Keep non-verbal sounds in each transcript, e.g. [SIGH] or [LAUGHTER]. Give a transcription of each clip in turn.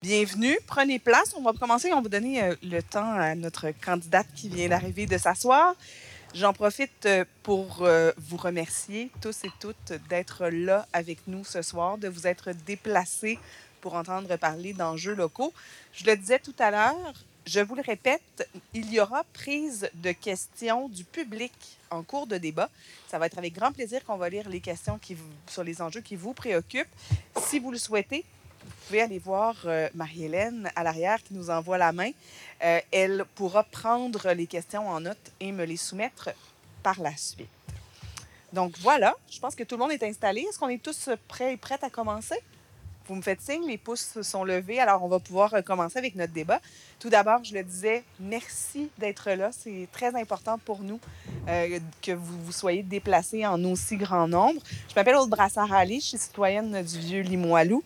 Bienvenue, prenez place. On va commencer, on va donner euh, le temps à notre candidate qui vient d'arriver de s'asseoir. J'en profite euh, pour euh, vous remercier tous et toutes d'être là avec nous ce soir, de vous être déplacés pour entendre parler d'enjeux locaux. Je le disais tout à l'heure, je vous le répète, il y aura prise de questions du public en cours de débat. Ça va être avec grand plaisir qu'on va lire les questions qui sur les enjeux qui vous préoccupent. Si vous le souhaitez, pouvez aller voir euh, Marie-Hélène à l'arrière qui nous envoie la main. Euh, elle pourra prendre les questions en note et me les soumettre par la suite. Donc voilà, je pense que tout le monde est installé. Est-ce qu'on est tous prêts et prêtes à commencer? Vous me faites signe, les pouces sont levés, alors on va pouvoir euh, commencer avec notre débat. Tout d'abord, je le disais, merci d'être là. C'est très important pour nous que vous, vous soyez déplacés en aussi grand nombre. Je m'appelle Aude Brassard-Ali, je suis citoyenne du vieux Limoilou.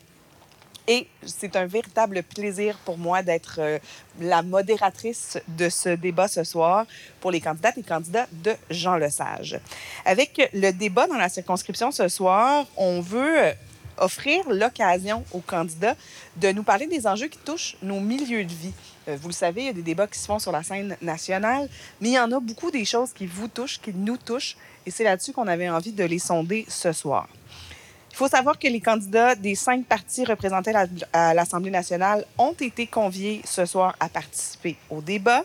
Et c'est un véritable plaisir pour moi d'être euh, la modératrice de ce débat ce soir pour les candidates et candidats de Jean Lesage. Avec le débat dans la circonscription ce soir, on veut euh, offrir l'occasion aux candidats de nous parler des enjeux qui touchent nos milieux de vie. Euh, Vous le savez, il y a des débats qui se font sur la scène nationale, mais il y en a beaucoup des choses qui vous touchent, qui nous touchent, et c'est là-dessus qu'on avait envie de les sonder ce soir. Il faut savoir que les candidats des cinq partis représentés à la- à l'Assemblée nationale ont été conviés ce soir à participer au débat.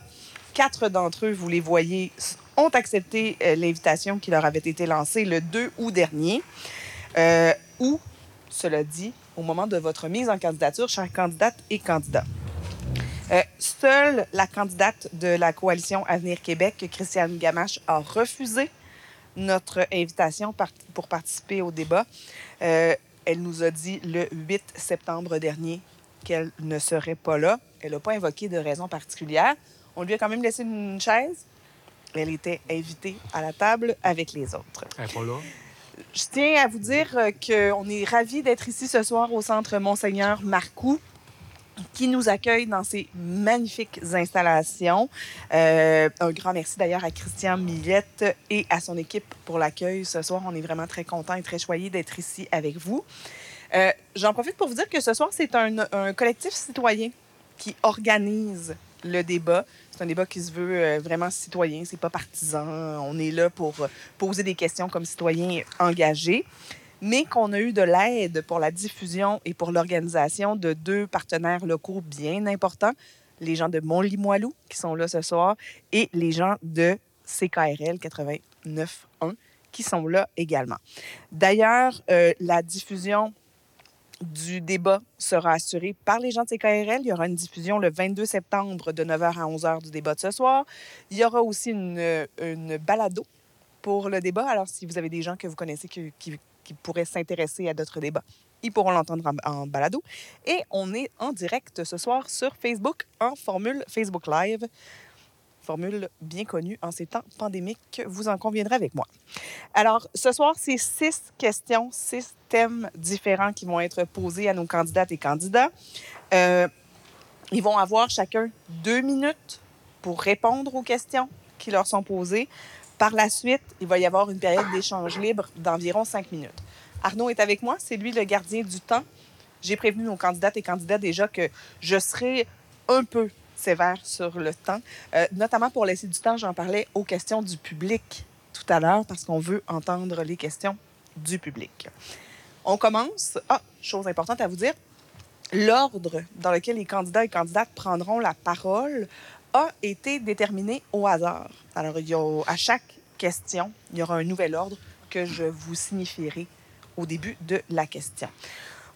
Quatre d'entre eux, vous les voyez, ont accepté euh, l'invitation qui leur avait été lancée le 2 août dernier. Euh, ou, cela dit, au moment de votre mise en candidature, chers candidates et candidats. Euh, seule la candidate de la coalition Avenir Québec, Christiane Gamache, a refusé notre invitation pour participer au débat. Euh, elle nous a dit le 8 septembre dernier qu'elle ne serait pas là. Elle n'a pas invoqué de raison particulière. On lui a quand même laissé une chaise. Elle était invitée à la table avec les autres. Elle est pas là. Je tiens à vous dire euh, qu'on est ravis d'être ici ce soir au Centre Monseigneur Marcoux qui nous accueille dans ces magnifiques installations. Euh, un grand merci d'ailleurs à Christian Millette et à son équipe pour l'accueil ce soir. On est vraiment très contents et très choyés d'être ici avec vous. Euh, J'en profite pour vous dire que ce soir, c'est un, collectif citoyen qui organise le débat. C'est un débat qui se veut euh, vraiment citoyen, c'est pas partisan. On est là pour poser des questions comme citoyens engagés, mais qu'on a eu de l'aide pour la diffusion et pour l'organisation de deux partenaires locaux bien importants, les gens de Montlimoilou qui sont là ce soir et les gens de CKRL 89.1 qui sont là également. D'ailleurs, euh, la diffusion du débat sera assurée par les gens de CKRL. Il y aura une diffusion le 22 septembre de 9h à 11h du débat de ce soir. Il y aura aussi une, balado pour le débat. Alors, si vous avez des gens que vous connaissez qui- qui pourraient s'intéresser à d'autres débats, ils pourront l'entendre en, balado. Et on est en direct ce soir sur Facebook en formule Facebook Live. Formule bien connue en ces temps pandémiques, vous en conviendrez avec moi. Alors, ce soir, c'est six questions, six thèmes différents qui vont être posés à nos candidates et candidats. Euh, ils vont avoir chacun deux minutes pour répondre aux questions qui leur sont posées. Par la suite, il va y avoir une période d'échange libre d'environ cinq minutes. Arnaud est avec moi, c'est lui le gardien du temps. J'ai prévenu nos candidates et candidats déjà que je serai un peu sévère sur le temps, euh, notamment pour laisser du temps, j'en parlais, aux questions du public tout à l'heure, parce qu'on veut entendre les questions du public. On commence. Ah, chose importante à vous dire, l'ordre dans lequel les candidats et candidates prendront la parole a été déterminé au hasard. Alors, il y a, à chaque question, il y aura un nouvel ordre que je vous signifierai au début de la question.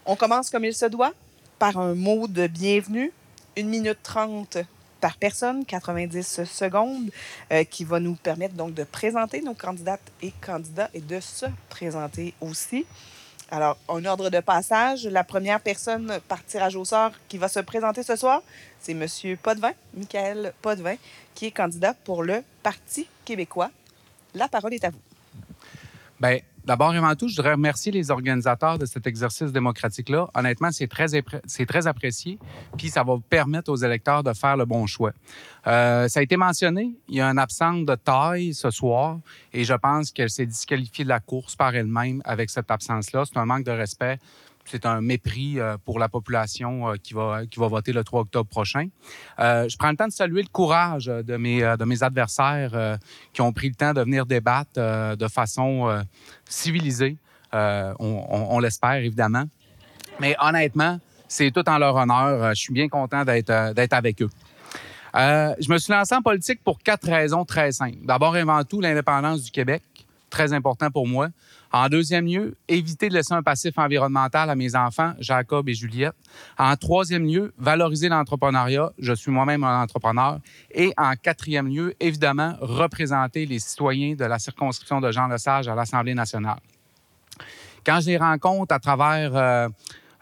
On commence comme il se doit par un mot de bienvenue, 1 minute 30 par personne, 90 secondes, euh, qui va nous permettre donc de présenter nos candidates et candidats et de se présenter aussi. Alors, un ordre de passage. La première personne par tirage au sort qui va se présenter ce soir, c'est M. Potvin, Michael Potvin, qui est candidat pour le Parti québécois. La parole est à vous. Bien, d'abord et avant tout, je voudrais remercier les organisateurs de cet exercice démocratique-là. Honnêtement, c'est très, très apprécié, puis ça va permettre aux électeurs de faire le bon choix. Euh, ça a été mentionné, il y a une absence de taille ce soir, et je pense qu'elle s'est disqualifiée de la course par elle-même avec cette absence-là. C'est un manque de respect c'est un mépris euh, pour la population euh, qui, va, qui va voter le 3 octobre prochain. Euh, je prends le temps de saluer le courage de mes, de mes adversaires qui ont pris le temps de venir débattre de façon civilisée. on, l'espère, évidemment. Mais honnêtement, c'est tout en leur honneur. Je suis bien content d'être, d'être avec eux. je me suis lancé en politique pour quatre raisons très simples. D'abord et avant tout, l'indépendance du Québec, très important pour moi. En deuxième lieu, éviter de laisser un passif environnemental à mes enfants, Jacob et Juliette. En troisième lieu, valoriser l'entrepreneuriat. Je suis moi-même un entrepreneur. Et en quatrième lieu, évidemment, représenter les citoyens de la circonscription de Jean Lesage à l'Assemblée nationale. Quand je les rencontre à travers... Euh,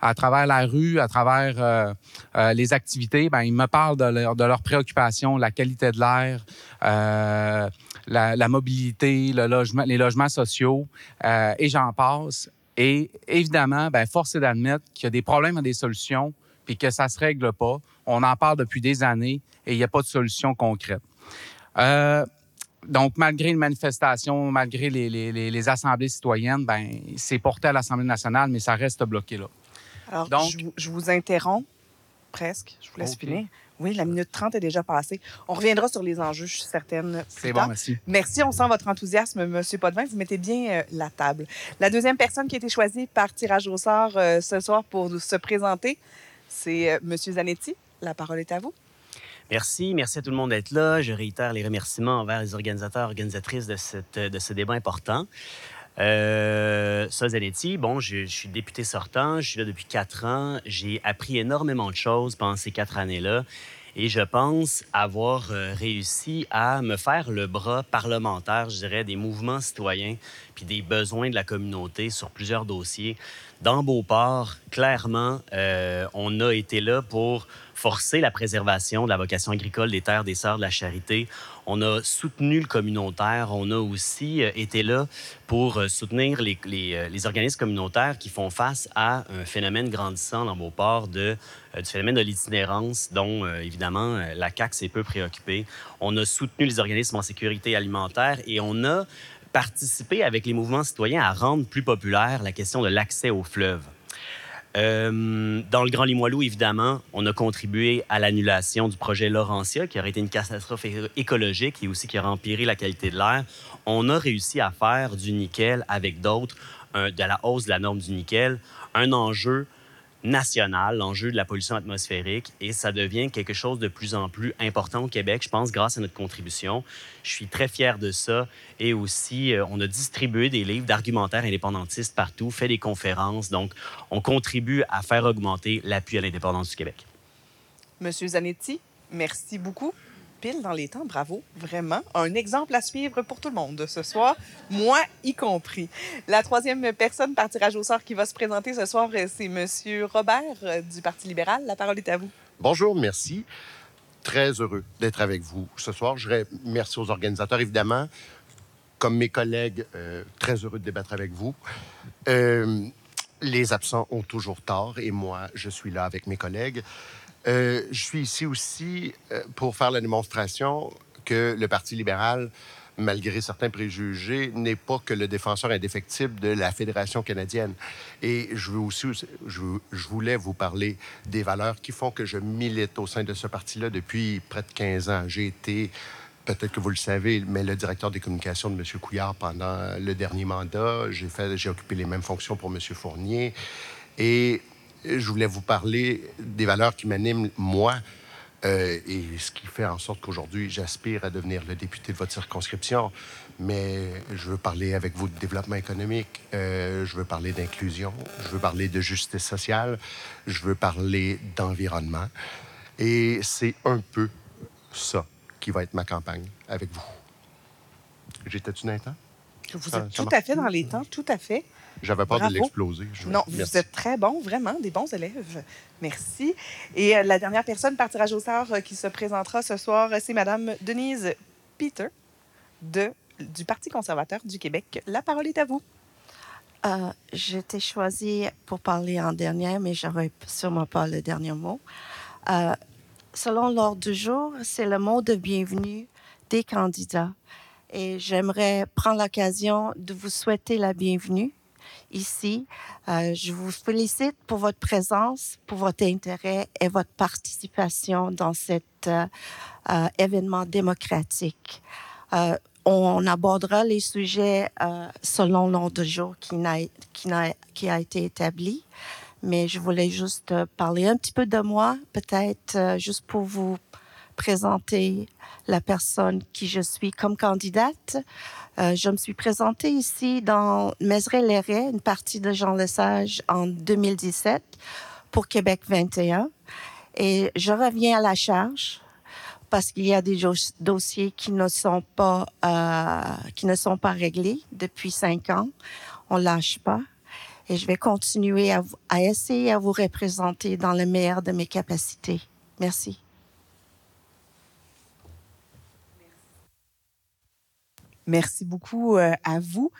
à travers la rue, à travers euh, euh, les activités, ben, ils me parlent de, de leurs préoccupations, la qualité de l'air, euh, la, mobilité, le logement, les logements sociaux, euh, et j'en passe. Et évidemment, ben, force est d'admettre qu'il y a des problèmes et des solutions, puis que ça se règle pas. On en parle depuis des années et il n'y a pas de solution concrète. Euh, donc, malgré une manifestation, malgré les, les, les, assemblées citoyennes, ben, c'est porté à l'Assemblée nationale, mais ça reste bloqué là. Alors, Donc, je, vous interromps presque. Je vous laisse finir. Oui, la minute 30 est déjà passée. On reviendra sur les enjeux, je suis certaine. C'est bon, merci. Merci, on sent votre enthousiasme, M. Potvin. Vous mettez bien euh, la table. La deuxième personne qui a été choisie par tirage au sort euh, ce soir pour se présenter, c'est euh, M. Zanetti. La parole est à vous. Merci. Merci à tout le monde d'être là. Je réitère les remerciements envers les organisateurs, organisatrices de, cette, de ce débat important. Euh, bon, je, je, suis député sortant, je suis là depuis quatre ans. J'ai appris énormément de choses pendant ces quatre années-là. Et je pense avoir euh, réussi à me faire le bras parlementaire, je dirais, des mouvements citoyens puis des besoins de la communauté sur plusieurs dossiers. Dans Beauport, clairement, euh, on a été là pour forcer la préservation de la vocation agricole des terres des Sœurs de la Charité. On a soutenu le communautaire. On a aussi euh, été là pour euh, soutenir les, euh, les, organismes communautaires qui font face à un phénomène grandissant dans Beauport de, du phénomène de l'itinérance, dont évidemment la CAQ s'est peu préoccupée. On a soutenu les organismes en sécurité alimentaire et on a participé avec les mouvements citoyens à rendre plus populaire la question de l'accès aux fleuves. Euh, dans le Grand Limoilou, évidemment, on a contribué à l'annulation du projet Laurentia, qui aurait été une catastrophe écologique et aussi qui aurait empiré la qualité de l'air. On a réussi à faire du nickel avec d'autres, de la hausse de la norme du nickel, un enjeu national, l'enjeu de la pollution atmosphérique, et ça devient quelque chose de plus en plus important au Québec, je pense, grâce à notre contribution. Je suis très fier de ça. Et aussi, euh, on a distribué des livres d'argumentaires indépendantistes partout, fait des conférences. Donc, on contribue à faire augmenter l'appui à l'indépendance du Québec. Monsieur Zanetti, merci beaucoup pile dans les temps. Bravo, vraiment. Un exemple à suivre pour tout le monde ce soir, moi y compris. La troisième personne par tirage au sort qui va se présenter ce soir, c'est Monsieur Robert du Parti libéral. La parole est à vous. Bonjour, merci. Très heureux d'être avec vous ce soir. Je remercie aux organisateurs, évidemment. Comme mes collègues, euh, très heureux de débattre avec vous. Euh, les absents ont toujours tort et moi, je suis là avec mes collègues. Euh, je suis ici aussi euh, pour faire la démonstration que le Parti libéral, malgré certains préjugés, n'est pas que le défenseur indéfectible de la Fédération canadienne. Et je voulais vous parler des valeurs qui font que je milite au sein de ce parti-là depuis près de 15 ans. J'ai été peut-être que vous le savez, mais le directeur des communications de M. Couillard pendant le dernier mandat. J'ai j'ai occupé les mêmes fonctions pour M. Fournier. Et je voulais vous parler des valeurs qui m'animent, moi, euh, et ce qui fait en sorte qu'aujourd'hui, j'aspire à devenir le député de votre circonscription. Mais je veux parler avec vous de développement économique, euh, je veux parler d'inclusion, je veux parler de justice sociale, je veux parler d'environnement. Et c'est un peu ça qui va être ma campagne avec vous. J'étais-tu dans les temps? Vous êtes tout à fait dans les temps, tout à fait. J'avais peur de l'exploser. Non, vous êtes très bon, vraiment, des bons élèves. Merci. Et euh, la dernière personne par tirage au sort euh, qui se présentera ce soir, c'est Madame Denise Peter de, du Parti conservateur du Québec. La parole est à vous. Euh, J'étais choisie pour parler en dernier, mais j'aurais sûrement pas le dernier mot. selon l'ordre du jour, c'est le mot de bienvenue des candidats. Et j'aimerais prendre l'occasion de vous souhaiter la bienvenue ici. Euh, je vous félicite pour votre présence, pour votre intérêt et votre participation dans cet euh, euh, événement démocratique. on abordera les sujets selon l'ordre de jour qui, a été établi, mais je voulais juste parler un petit peu de moi, peut-être juste pour vous présenter la personne qui je suis comme candidate. Euh, je me suis présentée ici dans Mézeray-Léret, une partie de Jean Lesage en 2017 pour Québec 21. Et je reviens à la charge parce qu'il y a des dossiers qui ne sont pas euh, qui ne sont pas réglés depuis cinq ans. On lâche pas. Et je vais continuer à, à essayer à vous représenter dans le meilleur de mes capacités. Merci. Merci beaucoup euh, à vous.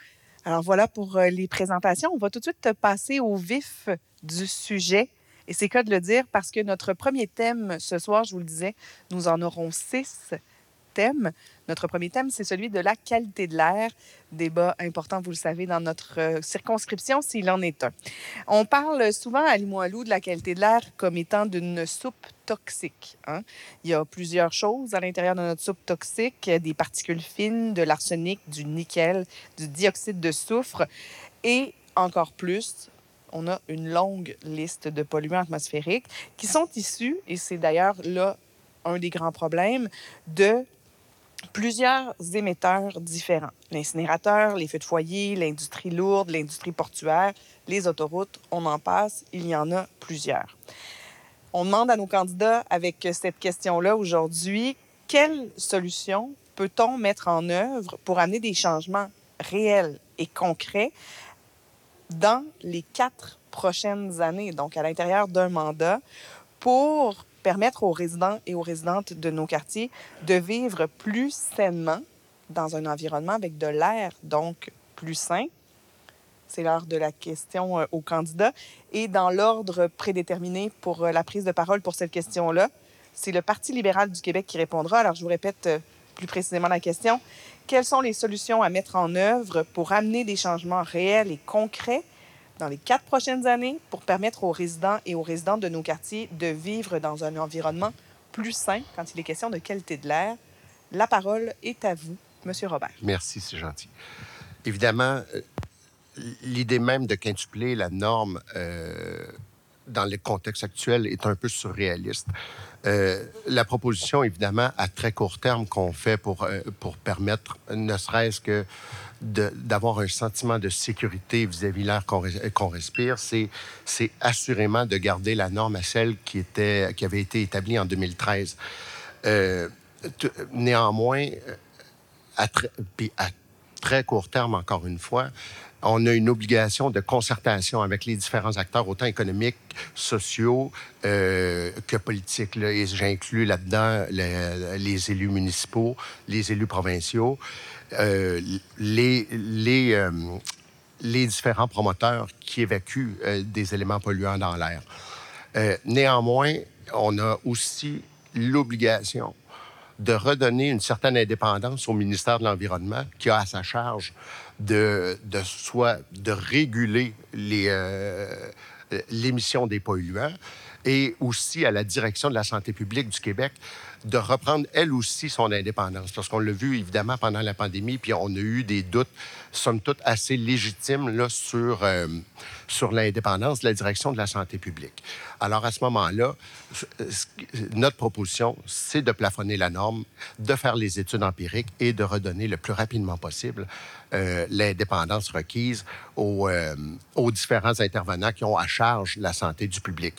Alors voilà pour euh, les présentations. On va tout de suite passer au vif du sujet. Et c'est cas de le dire parce que notre premier thème ce soir, je vous le disais, nous en aurons six thème. Notre premier thème, c'est celui de la qualité de l'air. Débat important, vous le savez, dans notre euh, circonscription, s'il en est un. On parle souvent à Limoilou de la qualité de l'air comme étant d'une soupe toxique. Hein. Il y a plusieurs choses à l'intérieur de notre soupe toxique, des particules fines, de l'arsenic, du nickel, du dioxyde de soufre et encore plus, on a une longue liste de polluants atmosphériques qui sont issus, et c'est d'ailleurs là un des grands problèmes, de plusieurs émetteurs différents. L'incinérateur, les feux de foyer, l'industrie lourde, l'industrie portuaire, les autoroutes, on en passe, il y en a plusieurs. On demande à nos candidats avec cette question-là aujourd'hui, quelle solution peut-on mettre en œuvre pour amener des changements réels et concrets dans les quatre prochaines années, donc à l'intérieur d'un mandat, pour permettre aux résidents et aux résidentes de nos quartiers de vivre plus sainement dans un environnement avec de l'air, donc plus sain. C'est l'heure de la question euh, aux candidats. Et dans l'ordre prédéterminé pour euh, la prise de parole pour cette question-là, c'est le Parti libéral du Québec qui répondra. Alors, je vous répète euh, plus précisément la question. Quelles sont les solutions à mettre en œuvre pour amener des changements réels et concrets dans les quatre prochaines années pour permettre aux résidents et aux résidents de nos quartiers de vivre dans un environnement plus sain quand il est question de qualité de l'air. La parole est à vous, Monsieur Robert. Merci, c'est gentil. Évidemment, euh, l'idée même de quintupler la norme euh, dans le contexte actuel est un peu surréaliste. Euh, la proposition, évidemment, à très court terme qu'on fait pour, pour permettre, ne serait-ce que d'avoir un sentiment de sécurité vis-à-vis de l'air qu'on respire, c'est assurément de garder la norme à celle qui, avait été établie en 2013. Euh, néanmoins, à, à très court terme, encore une fois, on a une obligation de concertation avec les différents acteurs, autant économiques, sociaux euh, que politiques. Et j'inclus là-dedans les, élus municipaux, les élus provinciaux. Euh, euh, les différents promoteurs qui évacuent euh, des éléments polluants dans l'air. néanmoins, on a aussi l'obligation de redonner une certaine indépendance au ministère de l'Environnement, qui a à sa charge de soit de réguler l'émission des polluants, et aussi à la direction de la santé publique du Québec de reprendre elle aussi son indépendance. Parce qu'on l'a vu évidemment pendant la pandémie, puis on a eu des doutes, somme toute, assez légitimes là, sur, euh, sur l'indépendance de la direction de la santé publique. Alors à ce moment-là, notre proposition, c'est de plafonner la norme, de faire les études empiriques et de redonner le plus rapidement possible euh, l'indépendance requise aux, euh, aux différents intervenants qui ont à charge la santé du public.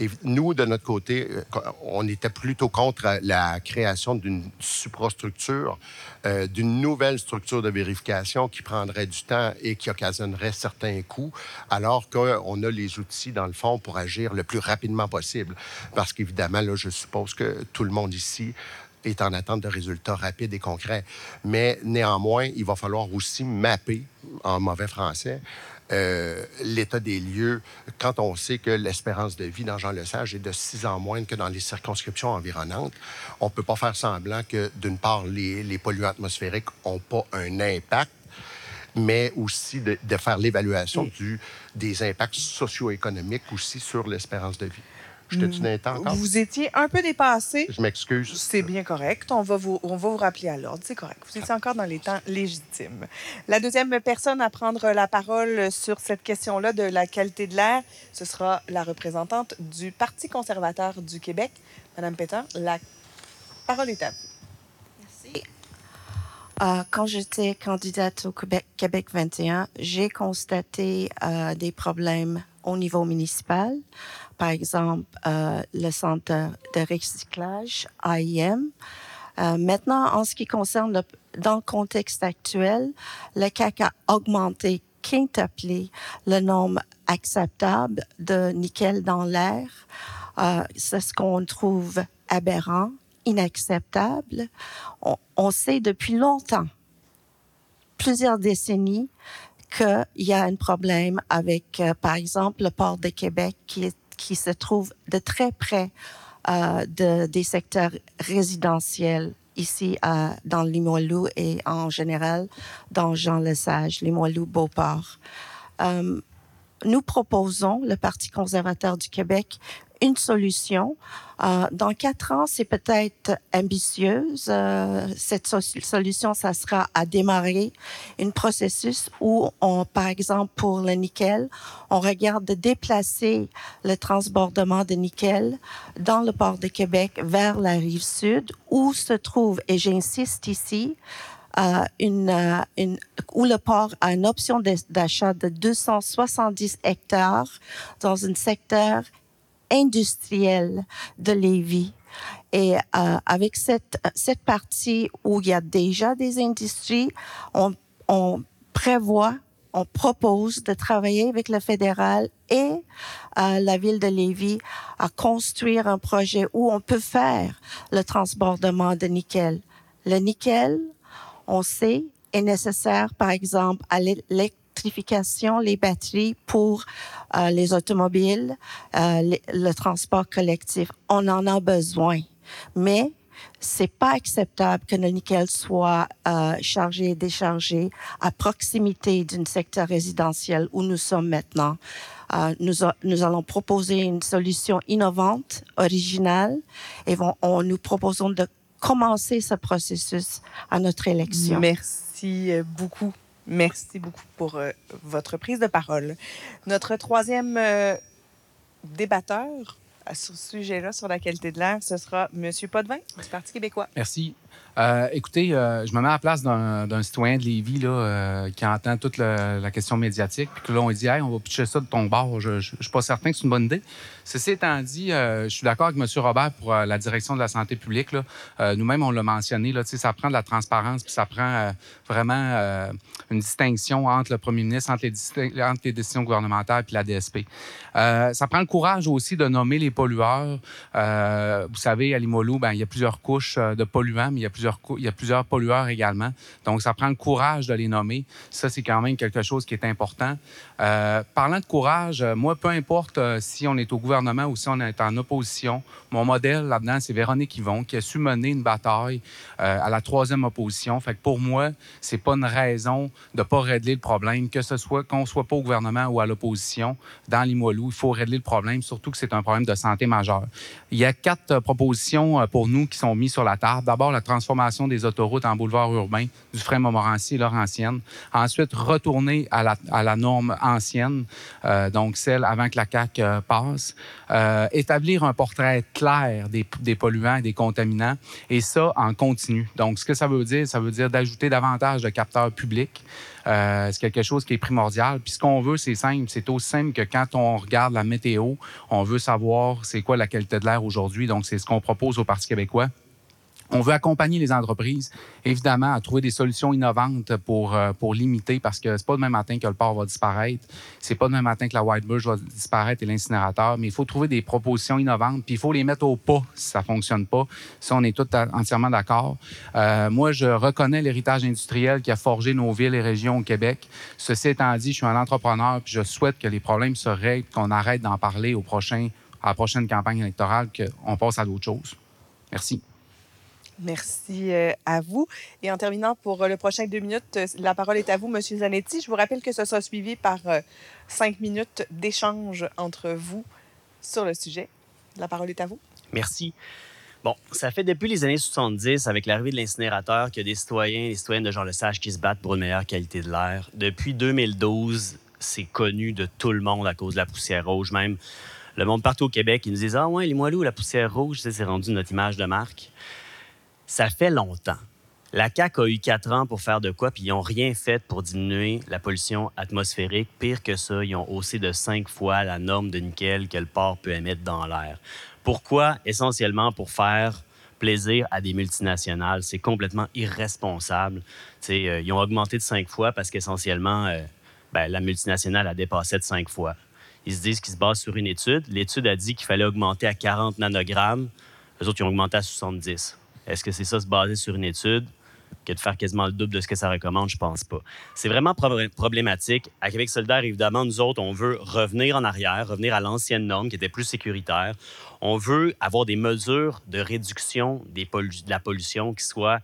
Et nous, de notre côté, euh, on était plutôt contre la création d'une suprastructure, euh, d'une nouvelle structure de vérification qui prendrait du temps et qui occasionnerait certains coûts, alors qu'on a les outils, dans le fond, pour agir le plus rapidement possible. Parce qu'évidemment, là, je suppose que tout le monde ici est en attente de résultats rapides et concrets. Mais néanmoins, il va falloir aussi mapper, en mauvais français, euh, l'état des lieux quand on sait que l'espérance de vie dans Jean-Lesage est de six ans moins que dans les circonscriptions environnantes. On ne peut pas faire semblant que, d'une part, les, polluants atmosphériques n'ont pas un impact mais aussi de, de faire l'évaluation du, des impacts socio-économiques aussi sur l'espérance de vie. J'étais-tu dans les temps encore? Vous étiez un peu dépassé. Je m'excuse. C'est bien correct. On va vous, on va vous rappeler à l'ordre. C'est correct. Vous étiez encore dans les temps légitimes. La deuxième personne à prendre la parole sur cette question-là de la qualité de l'air, ce sera la représentante du Parti conservateur du Québec, Madame Peter. La parole est à vous. Merci. Euh, quand j'étais candidate au Québec, Québec 21, j'ai constaté euh, des problèmes au niveau municipal. Par exemple, euh, le centre de recyclage, AIM. Euh, maintenant, en ce qui concerne le, dans le contexte actuel, le CAC a augmenté, quintuplé le nombre acceptable de nickel dans l'air. Euh, c'est ce qu'on trouve aberrant, inacceptable. On, sait depuis longtemps, plusieurs décennies, qu'il y a un problème avec, par exemple, le port de Québec qui, est, qui se trouve de très près euh, de, des secteurs résidentiels ici euh, dans Limoilou et en général dans Jean-Lesage, Limoilou, Beauport. Euh, nous proposons, le Parti conservateur du Québec, une solution. Euh, dans quatre ans, c'est peut-être ambitieuse. Euh, cette so solution, ça sera à démarrer un processus où, par exemple, pour le nickel, on regarde de déplacer le transbordement de nickel dans le port de Québec vers la rive sud, où se trouve, et j'insiste ici, euh, où le port a une option d'achat de 270 hectares dans un secteur industriel de Lévis. Et euh, avec cette, cette partie où il y a déjà des industries, on, on prévoit, on propose de travailler avec le fédéral et euh, la ville de Lévis à construire un projet où on peut faire le transbordement de nickel. Le nickel, on sait, est nécessaire, par exemple, à les batteries pour euh, les automobiles, euh, le, transport collectif. On en a besoin. Mais c'est pas acceptable que le nickel soit euh, chargé et déchargé à proximité d'un secteur résidentiel où nous sommes maintenant. Nous, allons proposer une solution innovante, originale, et nous proposons de commencer ce processus à notre élection. Merci beaucoup. Merci beaucoup pour euh, votre prise de parole. Notre troisième euh, débatteur sur ce sujet-là, sur la qualité de l'air, ce sera M. Potvin du Parti québécois. Merci. Euh, écoutez, euh, je me mets à la place d'un citoyen de Lévis là, euh, qui entend toute la question médiatique, puis que là, on dit hey, on va pitcher ça de ton bord. Je ne suis pas certain que c'est une bonne idée. Ceci étant dit, euh, je suis d'accord avec M. Robert pour la direction de la santé publique. Nous-mêmes, on l'a mentionné, là, ça prend de la transparence, puis ça prend vraiment une distinction entre le premier ministre, entre les, décisions gouvernementales puis la DSP. ça prend le courage aussi de nommer les pollueurs. vous savez, à Limolou, ben, il y a plusieurs couches de polluants, il y a plusieurs, il y a plusieurs pollueurs également. Donc, ça prend le courage de les nommer. Ça, c'est quand même quelque chose qui est important. Euh, parlant de courage, moi, peu importe euh, si on est au gouvernement ou si on est en opposition, mon modèle là-dedans, c'est Véronique Yvon, qui a su mener une bataille euh, à la troisième opposition. Fait que pour moi, c'est pas une raison de pas régler le problème, que ce soit qu'on soit pas au gouvernement ou à l'opposition. Dans Limoilou, il faut régler le problème, surtout que c'est un problème de santé majeur. Il y a quatre euh, propositions pour nous qui sont mises sur la table. D'abord, la transformation des autoroutes en boulevard urbain du frein Montmorency et Laurentienne. Ensuite, retourner à la, à la norme ancienne, euh, donc celle avant que la CAQ euh, passe. Euh, établir un portrait clair des, des, polluants et des contaminants, et ça en continu. Donc, ce que ça veut dire, ça veut dire d'ajouter davantage de capteurs publics. C'est quelque chose qui est primordial. Puis ce qu'on veut, c'est simple. C'est aussi simple que quand on regarde la météo, on veut savoir c'est quoi la qualité de l'air aujourd'hui. Donc, c'est ce qu'on propose au Parti québécois. On veut accompagner les entreprises, évidemment, à trouver des solutions innovantes pour, euh, pour limiter, parce que c'est pas demain matin que le port va disparaître, c'est pas demain matin que la white birch va disparaître et l'incinérateur, mais il faut trouver des propositions innovantes, puis il faut les mettre au pas si ça fonctionne pas. Ça, on est tous entièrement d'accord. Euh, moi, je reconnais l'héritage industriel qui a forgé nos villes et régions au Québec. Ceci étant dit, je suis un entrepreneur, puis je souhaite que les problèmes se règlent, qu'on arrête d'en parler au prochain, à la prochaine campagne électorale, qu'on passe à d'autres choses. Merci. Merci euh, à vous. Et en terminant pour euh, le prochain deux minutes, euh, la parole est à vous, Monsieur Zanetti. Je vous rappelle que ce sera suivi par cinq minutes d'échange entre vous sur le sujet. La parole est à vous. Merci. Bon, ça fait depuis les années 70, avec l'arrivée de l'incinérateur, qu'il y a des citoyens et des citoyennes de Jean Lesage qui se battent pour une meilleure qualité de l'air. Depuis 2012, c'est connu de tout le monde à cause de la poussière rouge. Même le monde partout au Québec, ils nous disent Ah ouais, les moelleux, la poussière rouge, c'est rendu notre image de marque. Ça fait longtemps. La CAQ a eu quatre ans pour faire de quoi, puis ils n'ont rien fait pour diminuer la pollution atmosphérique. Pire que ça, ils ont haussé de cinq fois la norme de nickel que le port peut émettre dans l'air. Pourquoi? Essentiellement pour faire plaisir à des multinationales. C'est complètement irresponsable. Euh, ils ont augmenté de cinq fois parce qu'essentiellement, euh, ben, la multinationale a dépassé de cinq fois. Ils se disent qu'ils se basent sur une étude. L'étude a dit qu'il fallait augmenter à 40 nanogrammes. Les autres, ils ont augmenté à 70. Est-ce que c'est ça, se baser sur une étude? que de faire quasiment le double de ce que ça recommande, je pense pas. C'est vraiment problématique. À Québec solidaire, évidemment, nous autres, on veut revenir en arrière, revenir à l'ancienne norme qui était plus sécuritaire. On veut avoir des mesures de réduction de la pollution qui soient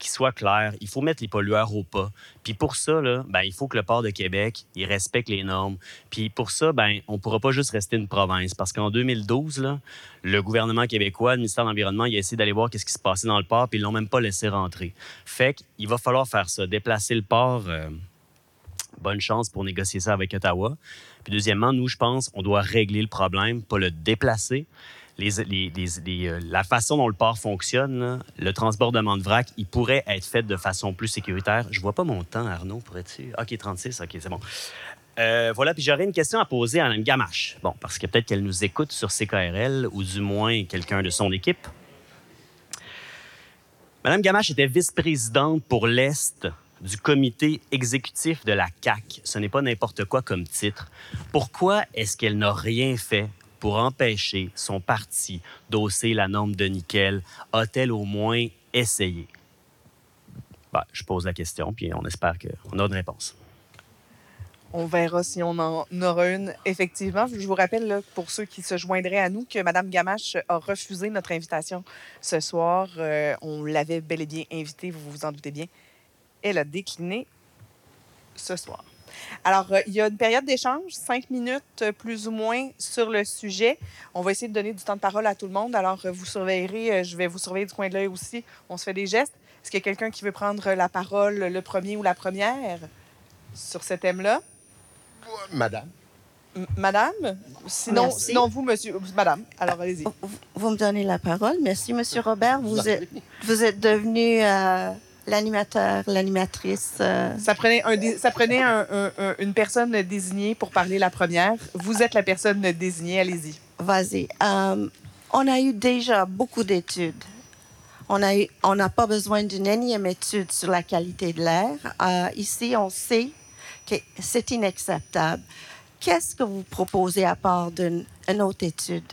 qu'il soit clair, il faut mettre les pollueurs au pas. Puis pour ça, ben, il faut que le port de Québec, respecte les normes. Puis pour ça, ben, on ne pourra pas juste rester une province. Parce qu'en 2012, là, le gouvernement québécois, le ministère de l'Environnement, il a essayé d'aller voir qu'est-ce qui se passait dans le port, puis ils l'ont même pas laissé rentrer. Fait qu'il va falloir faire ça, déplacer le port. Euh, bonne chance pour négocier ça avec Ottawa. Puis deuxièmement, nous, je pense, on doit régler le problème, pas le déplacer. Euh, la façon dont le port fonctionne, le transbordement de vrac, il pourrait être fait de façon plus sécuritaire. Je vois pas mon temps, Arnaud, pourrais-tu? OK, 36, OK, c'est bon. Euh, voilà, puis j'aurais une question à poser à Mme Gamache. Bon, parce que peut-être qu'elle nous écoute sur CKRL ou du moins quelqu'un de son équipe. Mme Gamache était vice-présidente pour l'Est du comité exécutif de la CAC. Ce n'est pas n'importe quoi comme titre. Pourquoi est-ce qu'elle n'a rien fait pour empêcher son parti d'hausser la norme de nickel? A-t-elle au moins essayé? Ben, je pose la question, puis on espère qu'on a une réponse. On verra si on en aura une. Effectivement, je vous rappelle, pour ceux qui se joindraient à nous, que Mme Gamache a refusé notre invitation ce soir. Euh, on l'avait bel et bien invitée, vous vous en doutez bien. Elle a décliné ce soir. Alors, euh, il y a une période d'échange, cinq minutes euh, plus ou moins sur le sujet. On va essayer de donner du temps de parole à tout le monde. Alors, euh, vous surveillerez, je vais vous surveiller du coin de l'œil aussi. On se fait des gestes. Est-ce qu'il y a quelqu'un qui veut prendre la parole, le premier ou la première, sur ce thème-là? Madame. Madame? Sinon, sinon, vous, monsieur. Madame. Alors, allez-y. Vous me donnez la parole. Merci, monsieur Robert. Vous êtes, vous êtes devenu l'animateur, l'animatrice. Euh. Ça prenait, un, ça prenait une personne désignée pour parler la première. Vous êtes la personne désignée, allez-y. Vas-y. Euh, on a eu déjà beaucoup d'études. On a on n'a pas besoin d'une énième étude sur la qualité de l'air. Euh, ici, on sait que c'est inacceptable. Qu'est-ce que vous proposez à part d'une autre étude,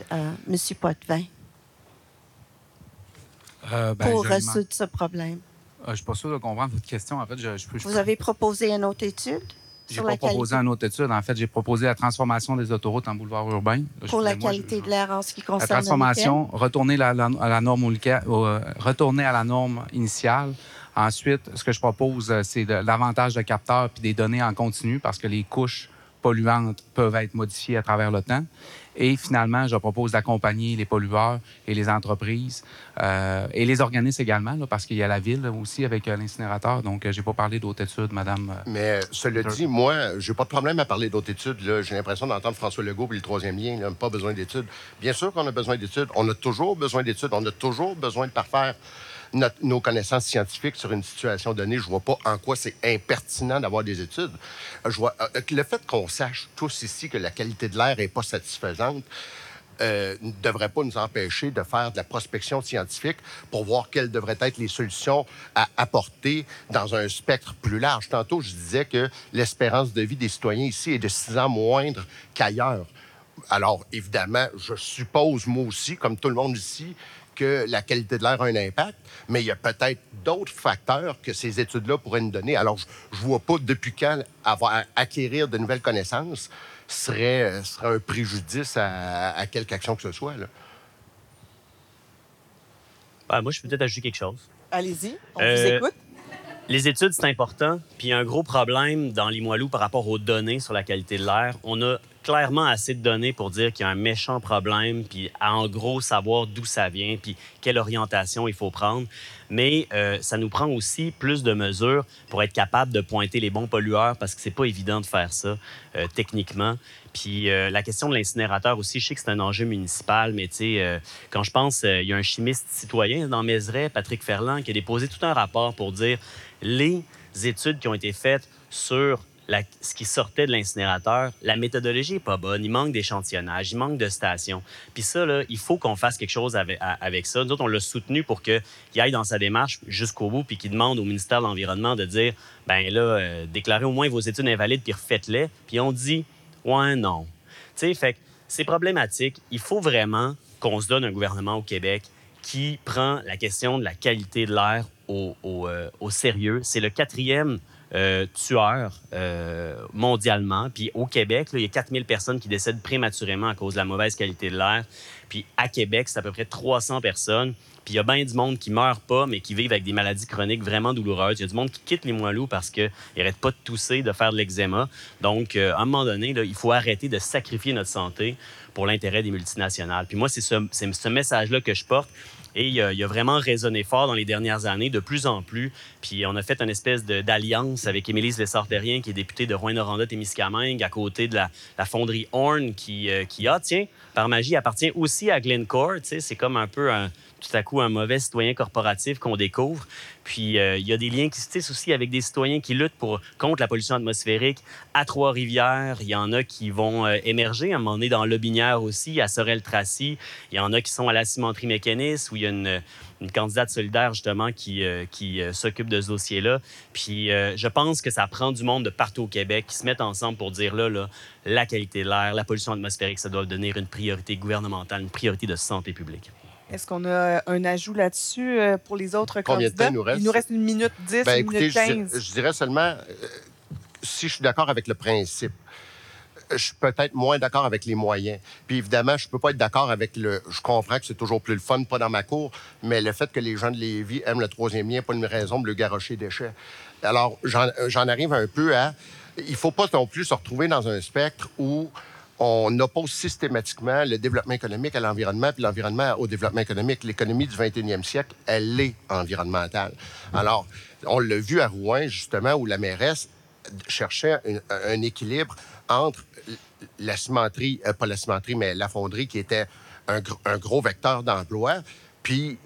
Monsieur Potvin, ben, pour résoudre ce problème? Euh, je ne suis pas sûr de comprendre votre question. En fait, je, Vous avez proposé une autre étude? J'ai pas proposé une autre étude. En fait, j'ai proposé la transformation des autoroutes en boulevard urbain. Pour la qualité de l'air en ce qui concerne la transformation, retourner à la norme, euh, retourner à la norme initiale. Ensuite, ce que je propose, euh, c'est l'avantage de capteurs puis des données en continu parce que les couches polluantes peuvent être modifiées à travers le temps. Et finalement, je propose d'accompagner les pollueurs et les entreprises euh, et les organismes également, parce qu'il y a la ville aussi avec euh, l'incinérateur. Donc, euh, je n'ai pas parlé d'autres études, Madame. Mais cela dit, moi, je n'ai pas de problème à parler d'autres études. J'ai l'impression d'entendre François Legault et le troisième lien, n'a pas besoin d'études. Bien sûr qu'on a besoin d'études. On a toujours besoin d'études. On a toujours besoin de parfaire nos connaissances scientifiques sur une situation donnée. Je vois pas en quoi c'est impertinent d'avoir des études. Je vois, euh, le fait qu'on sache tous ici que la qualité de l'air n'est pas satisfaisante, euh, ne devrait pas nous empêcher de faire de la prospection scientifique pour voir quelles devraient être les solutions à apporter dans un spectre plus large. Tantôt, je disais que l'espérance de vie des citoyens ici est de six ans moindre qu'ailleurs. Alors, évidemment, je suppose, moi aussi, comme tout le monde ici, que la qualité de l'air a un impact, mais il y a peut-être d'autres facteurs que ces études-là pourraient nous donner. Alors, je ne vois pas depuis quand avoir, acquérir de nouvelles connaissances serait, euh, serait un préjudice à, quelque action que ce soit. Ben, moi, je peux peut-être ajouter quelque chose. Allez-y, on Euh, vous écoute. Les études, c'est important. Puis il y a un gros problème dans Limoilou par rapport aux données sur la qualité de l'air. On a clairement assez de données pour dire qu'il y a un méchant problème, puis à en gros savoir d'où ça vient, puis quelle orientation il faut prendre. Mais euh, ça nous prend aussi plus de mesures pour être capable de pointer les bons pollueurs, parce que c'est pas évident de faire ça euh, techniquement. Puis euh, la question de l'incinérateur aussi, je sais que c'est un enjeu municipal, mais tu sais, quand je pense, il y a un chimiste citoyen dans Mézeray, Patrick Ferland, qui a déposé tout un rapport pour dire les études qui ont été faites sur ce qui sortait de l'incinérateur, la méthodologie n'est pas bonne, il manque d'échantillonnage, il manque de stations. Puis ça, là, il faut qu'on fasse quelque chose avec, ça. Nous autres, on l'a soutenu pour qu'il aille dans sa démarche jusqu'au bout, puis qu'il demande au ministère de l'Environnement de dire, ben là, euh, déclarez au moins vos études invalides, puis refaites-les. Puis on dit, ouais, non. Tu sais, fait c'est problématique. Il faut vraiment qu'on se donne un gouvernement au Québec qui prend la question de la qualité de l'air au, euh, au sérieux. C'est le quatrième euh, tueur euh, mondialement. Puis au Québec, il y a 4000 personnes qui décèdent prématurément à cause de la mauvaise qualité de l'air. Puis à Québec, c'est à peu près 300 personnes. Puis il y a bien du monde qui meurt pas, mais qui vivent avec des maladies chroniques vraiment douloureuses. Il y a du monde qui quitte les Moilous parce qu'ils n'arrêtent pas de tousser, de faire de l'eczéma. Donc, euh, à un moment donné, il faut arrêter de sacrifier notre santé pour l'intérêt des multinationales. Puis moi, c'est ce, c'est ce message-là que je porte. Et il a, a vraiment résonné fort dans les dernières années, de plus en plus. Puis on a fait une espèce d'alliance avec Émilise Lessard-Terrien, qui est députée de Rouyn-Noranda-Témiscamingue, à côté de la, fonderie Horn, qui, euh, qui, ah, tiens, par magie, appartient aussi à Glencore. C'est comme un peu un, tout à coup un mauvais citoyen corporatif qu'on découvre. Puis euh, il y a des liens qui se tissent aussi avec des citoyens qui luttent contre la pollution atmosphérique. À Trois-Rivières, il y en a qui vont euh, émerger. À un moment donné, dans Lobinière aussi, à Sorel-Tracy. Il y en a qui sont à la cimenterie mécaniste, où il y a une, candidate solidaire, justement, qui, euh, qui s'occupe de ce dossier-là. Puis je pense que ça prend du monde de partout au Québec qui se mettent ensemble pour dire, là, là la qualité de l'air, la pollution atmosphérique, ça doit devenir une priorité gouvernementale, une priorité de santé publique. Est-ce qu'on a un ajout là-dessus euh, pour les autres Combien de temps il nous reste? Il nous reste une minute 10, Ben, une écoutez, minute je, 15. dir- je dirais seulement, euh, si je suis d'accord avec le principe, je suis peut-être moins d'accord avec les moyens. Puis évidemment, je peux pas être d'accord avec le. Je comprends que c'est toujours plus le fun, pas dans ma cour, mais le fait que les gens de Lévis aiment le troisième lien, pas une raison de le garocher déchets. Alors, j'en j'en arrive un peu à. Il faut pas non plus se retrouver dans un spectre où on oppose systématiquement le développement économique à l'environnement, puis l'environnement au développement économique. L'économie du 21e siècle, elle est environnementale. Alors, on l'a vu à Rouen, justement, où la mairesse cherchait un, un équilibre entre la cimenterie, euh, pas la cimenterie, mais la fonderie, qui était un, gr- un gros vecteur d'emploi, puis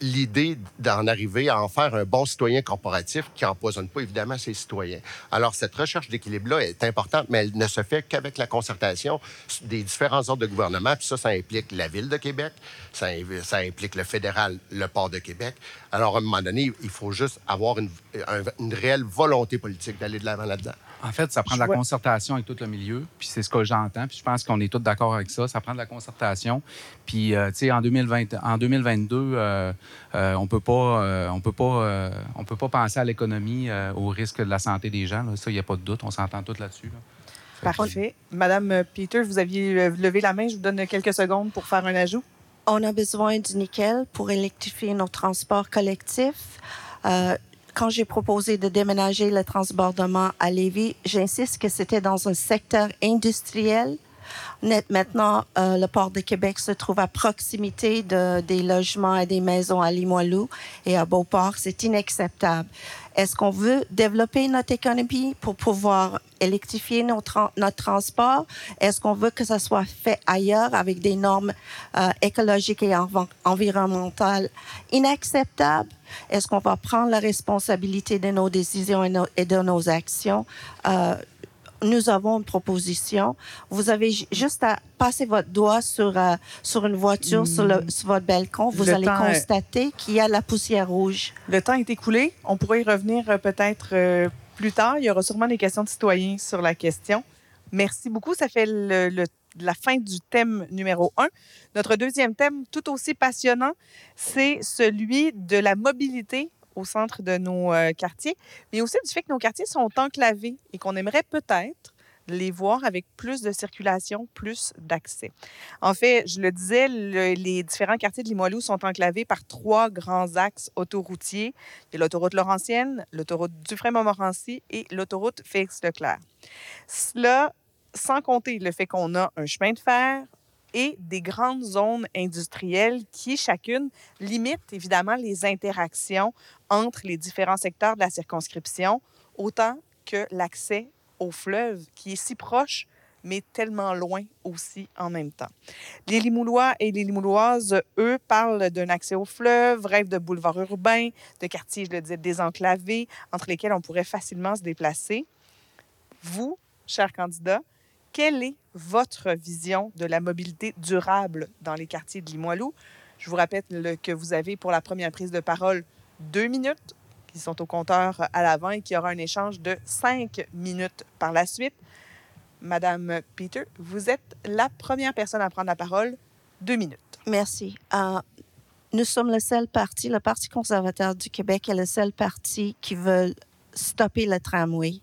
l'idée d'en arriver à en faire un bon citoyen corporatif qui n'empoisonne pas évidemment ses citoyens. Alors, cette recherche d'équilibre-là est importante, mais elle ne se fait qu'avec la concertation des différents ordres de gouvernement. Puis ça, ça implique la Ville de Québec, ça, implique le fédéral, le port de Québec. Alors, à un moment donné, il faut juste avoir une, un- une réelle volonté politique d'aller de l'avant là-dedans. En fait, ça prend de la concertation avec tout le milieu, puis c'est ce que j'entends, puis je pense qu'on est tous d'accord avec ça. Ça prend de la concertation. Puis, euh, tu sais, en, 2020 en 2022, euh, euh, on peut pas, euh, on peut pas, euh, on peut pas penser à l'économie euh, au risque de la santé des gens. là. Ça, il n'y a pas de doute. On s'entend tous là-dessus. là. Parfait. Madame Peter, vous aviez levé la main. Je vous donne quelques secondes pour faire un ajout. On a besoin du nickel pour électrifier nos transports collectifs. Euh, quand j'ai proposé de déménager le transbordement à Lévis, j'insiste que c'était dans un secteur industriel. Maintenant, euh, le port de Québec se trouve à proximité de, des logements et des maisons à Limoilou et à Beauport. C'est inacceptable. Est-ce qu'on veut développer notre économie pour pouvoir électrifier nos tran- notre transport? Est-ce qu'on veut que ça soit fait ailleurs avec des normes euh, écologiques et env- environnementales inacceptables? Est-ce qu'on va prendre la responsabilité de nos décisions et de nos actions? Euh, nous avons une proposition. Vous avez ju- juste à passer votre doigt sur, euh, sur une voiture sur, le- sur votre balcon. Vous Le allez constater qu'il y a la poussière rouge. Le temps est écoulé. On pourrait y revenir euh, peut-être euh, plus tard. Il y aura sûrement des questions de citoyens sur la question. Merci beaucoup. Ça fait le- le- la fin du thème numéro un. Notre deuxième thème, tout aussi passionnant, c'est celui de la mobilité au centre de nos euh, quartiers, mais aussi du fait que nos quartiers sont enclavés et qu'on aimerait peut-être, les voir avec plus de circulation, plus d'accès. En fait, je le disais, les différents quartiers de Limoilou sont enclavés par trois grands axes autoroutiers. Il y a l'autoroute Laurentienne, l'autoroute Dufresne-Montmorency et l'autoroute Félix-Leclerc. Cela sans compter le fait qu'on a un chemin de fer, et des grandes zones industrielles qui, chacune, limitent évidemment les interactions entre les différents secteurs de la circonscription, autant que l'accès au fleuve qui est si proche mais tellement loin aussi en même temps. Les Limoulois et les Limouloises, eux, parlent d'un accès au fleuve, rêvent de boulevards urbains, de quartiers, je le disais, désenclavés, entre lesquels on pourrait facilement se déplacer. Vous, chers candidats, quelle est votre vision de la mobilité durable dans les quartiers de Limoilou? Je vous rappelle que vous avez pour la première prise de parole deux minutes qui sont au compteur à l'avant et qu'il y aura un échange de cinq minutes par la suite. Madame Peter, vous êtes la première personne à prendre la parole. Deux minutes. Merci. Euh, nous sommes le seul parti, le Parti conservateur du Québec est le seul parti qui veut stopper le tramway.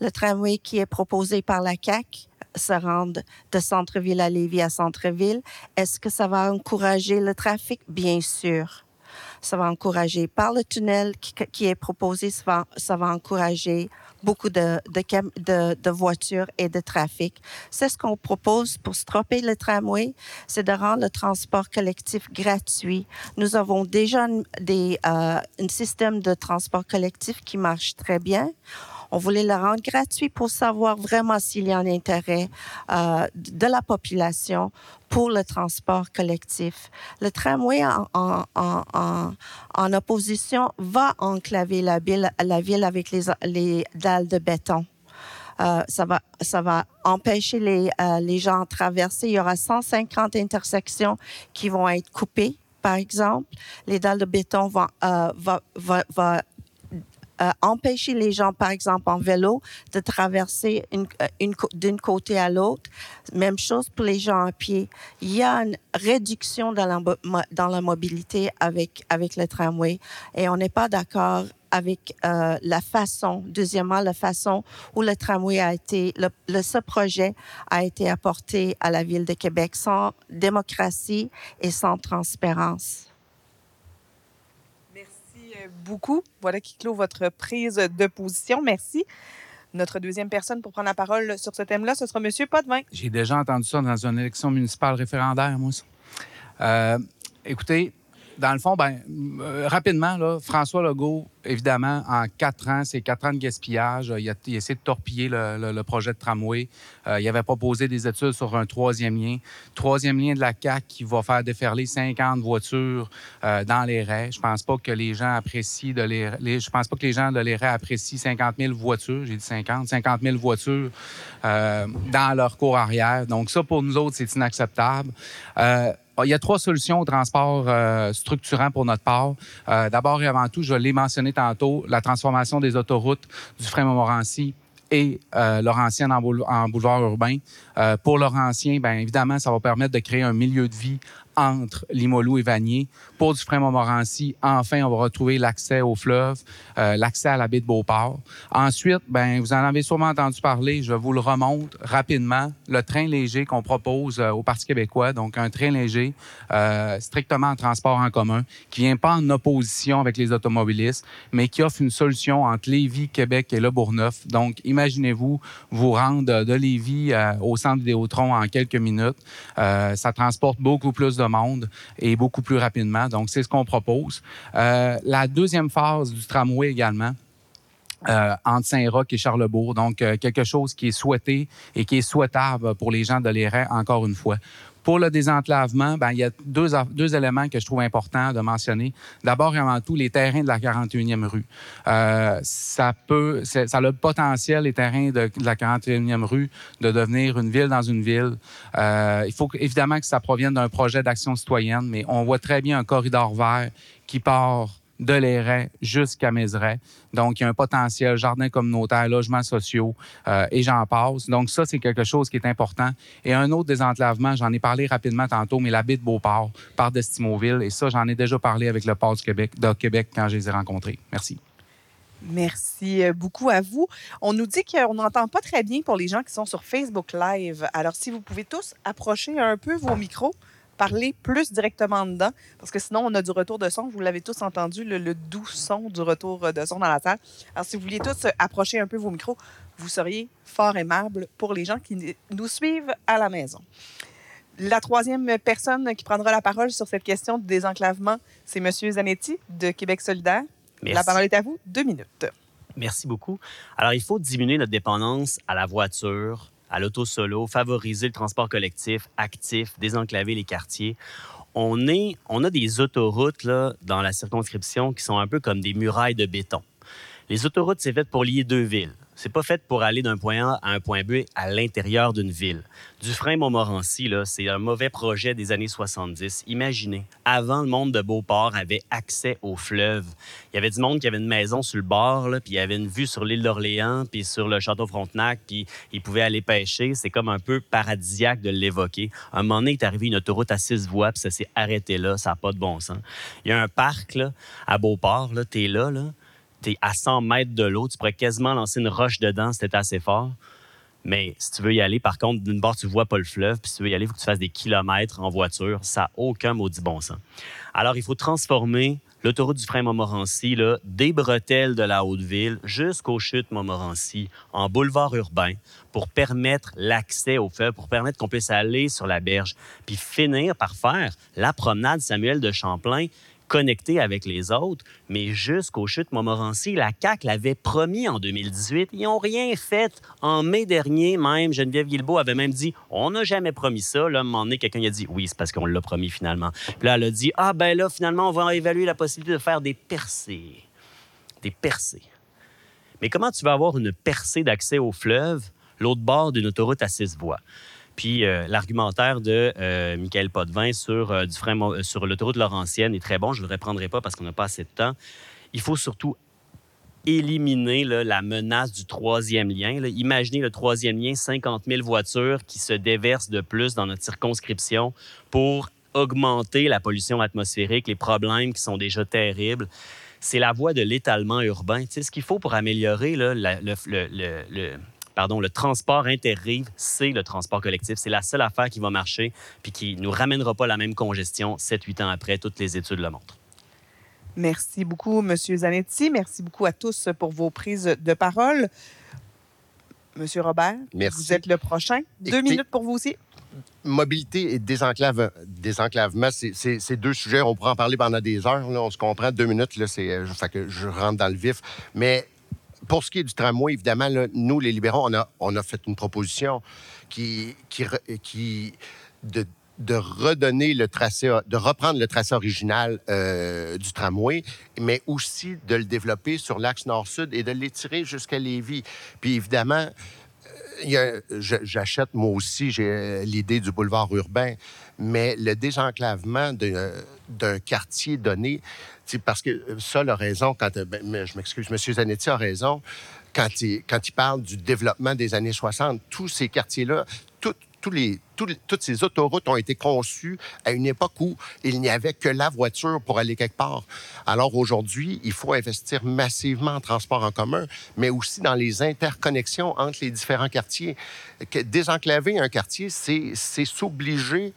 Le tramway qui est proposé par la CAQ se rendre de centre-ville à Lévis à centre-ville. Est-ce que ça va encourager le trafic? Bien sûr. Ça va encourager par le tunnel qui, est proposé, ça va, encourager beaucoup de, voitures et de trafic. C'est ce qu'on propose pour stopper le tramway, c'est de rendre le transport collectif gratuit. Nous avons déjà des, euh, un système de transport collectif qui marche très bien. On voulait le rendre gratuit pour savoir vraiment s'il y a un intérêt euh, de la population pour le transport collectif. Le tramway en, opposition va enclaver la ville, avec les, les dalles de béton. Euh, ça, va, empêcher les, euh, les gens de traverser. Il y aura 150 intersections qui vont être coupées, par exemple. Les dalles de béton vont, euh, empêcher les gens, par exemple en vélo, de traverser une, euh, une, d'une côté à l'autre. Même chose pour les gens à pied. Il y a une réduction dans la, dans la mobilité avec, avec le tramway et on n'est pas d'accord avec euh, la façon, deuxièmement, la façon où le tramway a été, le, ce projet a été apporté à la ville de Québec sans démocratie et sans transparence beaucoup. Voilà qui clôt votre prise de position. Merci. Notre deuxième personne pour prendre la parole sur ce thème-là, ce sera M. Potvin. J'ai déjà entendu ça dans une élection municipale référendaire, moi. Euh, écoutez, dans le fond, ben, euh, rapidement, François Legault, évidemment, en quatre ans, c'est quatre ans de gaspillage. Il a, essayé de torpiller le, projet de tramway. Euh, il avait proposé des études sur un troisième lien. Troisième lien de la CAC qui va faire déferler 50 voitures euh, dans les raies. Je pense pas que les gens apprécient de les, je pense pas que les gens de les raies apprécient 50 000 voitures. J'ai dit 50, 50 000 voitures dans leur cours arrière. Donc ça, pour nous autres, c'est inacceptable. Il y a trois solutions au transport euh, structurant pour notre part. Euh, d'abord et avant tout, je l'ai mentionné tantôt, la transformation des autoroutes du frein Montmorency et euh, Laurentienne en, en, boulevard urbain. Euh, pour Laurentien, bien évidemment, ça va permettre de créer un milieu de vie entre Limoilou et Vanier. Pour Dufresne Montmorency, enfin, on va retrouver l'accès au fleuve, euh, l'accès à la baie de Beauport. Ensuite, ben, vous en avez sûrement entendu parler, je vous le remonte rapidement, le train léger qu'on propose euh, au Parti québécois, donc un train léger euh, strictement en transport en commun, qui vient pas en opposition avec les automobilistes, mais qui offre une solution entre Lévis, Québec et Le Bourgneuf. Donc, imaginez-vous vous rendre de Lévis au centre Vidéotron en quelques minutes. ça transporte beaucoup plus de monde et beaucoup plus rapidement. Donc, c'est ce qu'on propose. Euh, la deuxième phase du tramway également, euh, entre Saint-Roch et Charlebourg. Donc, euh, quelque chose qui est souhaité et qui est souhaitable pour les gens de l'ERA, encore une fois. Pour le désenclavement, ben, il y a deux, deux éléments que je trouve importants de mentionner. D'abord et avant tout, les terrains de la 41e rue. Euh, ça peut, ça a le potentiel, les terrains de, la 41e rue, de devenir une ville dans une ville. Euh, il faut évidemment que ça provienne d'un projet d'action citoyenne, mais on voit très bien un corridor vert qui part de l'Airet jusqu'à Mézeray. Donc, il y a un potentiel jardin communautaire, logements sociaux euh, et j'en passe. Donc, ça, c'est quelque chose qui est important. Et un autre désenclavement, j'en ai parlé rapidement tantôt, mais la baie de Beauport, par d'Estimauville. Et ça, j'en ai déjà parlé avec le port du Québec, de Québec quand je les ai rencontrés. Merci. Merci euh, beaucoup à vous. On nous dit qu'on n'entend pas très bien pour les gens qui sont sur Facebook Live. Alors, si vous pouvez tous approcher un peu vos micros, parler plus directement dedans, parce que sinon, on a du retour de son. Vous l'avez tous entendu, le, le, doux son du retour de son dans la salle. Alors, si vous vouliez tous approcher un peu vos micros, vous seriez fort aimable pour les gens qui nous suivent à la maison. La troisième personne qui prendra la parole sur cette question de désenclavement, c'est M. Zanetti de Québec solidaire. Merci. La parole est à vous. Deux minutes. Merci beaucoup. Alors, il faut diminuer notre dépendance à la voiture, à l'auto solo, favoriser le transport collectif, actif, désenclaver les quartiers. On, est, on a des autoroutes là, dans la circonscription qui sont un peu comme des murailles de béton. Les autoroutes, c'est fait pour lier deux villes. C'est pas fait pour aller d'un point A à un point B à l'intérieur d'une ville. Dufresne-Montmorency, c'est un mauvais projet des années 70. Imaginez, avant, le monde de Beauport avait accès au fleuve. Il y avait du monde qui avait une maison sur le bord, là, puis il y avait une vue sur l'île d'Orléans, puis sur le château Frontenac, puis ils pouvaient aller pêcher. C'est comme un peu paradisiaque de l'évoquer. Un moment donné, il est arrivé une autoroute à six voies, puis ça s'est arrêté là. Ça n'a pas de bon sens. Il y a un parc là, à Beauport, là, t'es là, là tu à 100 mètres de l'eau, tu pourrais quasiment lancer une roche dedans si c'était assez fort. Mais si tu veux y aller, par contre, d'une part, tu vois pas le fleuve, puis si tu veux y aller, il faut que tu fasses des kilomètres en voiture. Ça n'a aucun maudit bon sens. Alors, il faut transformer l'autoroute du frein Montmorency, là, des bretelles de la Haute-Ville jusqu'aux chutes Montmorency en boulevard urbain pour permettre l'accès au fleuve, pour permettre qu'on puisse aller sur la berge, puis finir par faire la promenade Samuel de Champlain connecté avec les autres, mais jusqu'aux chutes Montmorency, la CAQ l'avait promis en 2018. Ils n'ont rien fait. En mai dernier, même, Geneviève Guilbeault avait même dit On n'a jamais promis ça. Là, à un moment donné, quelqu'un a dit Oui, c'est parce qu'on l'a promis finalement. Puis là, elle a dit Ah, ben là, finalement, on va évaluer la possibilité de faire des percées. Des percées. Mais comment tu vas avoir une percée d'accès au fleuve, l'autre bord d'une autoroute à six voies? Puis euh, l'argumentaire de euh, Michael Potvin sur, euh, du frein, sur l'autoroute Laurentienne est très bon. Je ne le reprendrai pas parce qu'on n'a pas assez de temps. Il faut surtout éliminer la menace du troisième lien. Imaginez le troisième lien, 50 000 voitures qui se déversent de plus dans notre circonscription pour augmenter la pollution atmosphérique, les problèmes qui sont déjà terribles. C'est la voie de l'étalement urbain. Tu ce qu'il faut pour améliorer le pardon, le transport interrive, c'est le transport collectif. C'est la seule affaire qui va marcher puis qui ne nous ramènera pas la même congestion 7-8 ans après. Toutes les études le montrent. Merci beaucoup, M. Zanetti. Merci beaucoup à tous pour vos prises de parole. Monsieur Robert, Merci. vous êtes le prochain. Deux Écoutez, minutes pour vous aussi. Mobilité et désenclave, désenclavement, c'est deux sujets. On pourrait en parler pendant des heures. Là, on se comprend. Deux minutes, là, c'est, euh, fait que je rentre dans le vif. Mais pour ce qui est du tramway, évidemment, nous, les libéraux, on a, fait une proposition qui, qui, qui de, redonner le tracé, de reprendre le tracé original euh, du tramway, mais aussi de le développer sur l'axe nord-sud et de l'étirer jusqu'à Lévis. Puis évidemment, j'achète moi aussi, j'ai euh, l'idée du boulevard urbain, mais le désenclavement euh, d'un quartier donné, parce que euh, ça, a raison, quand, ben, je m'excuse, M. Zanetti a raison, quand il, parle du développement des années 60, tous ces quartiers-là, toutes ces autoroutes ont été conçues à une époque où il n'y avait que la voiture pour aller quelque part. Alors aujourd'hui, il faut investir massivement en transport en commun, mais aussi dans les interconnexions entre les différents quartiers. Désenclaver un quartier, c'est s'obliger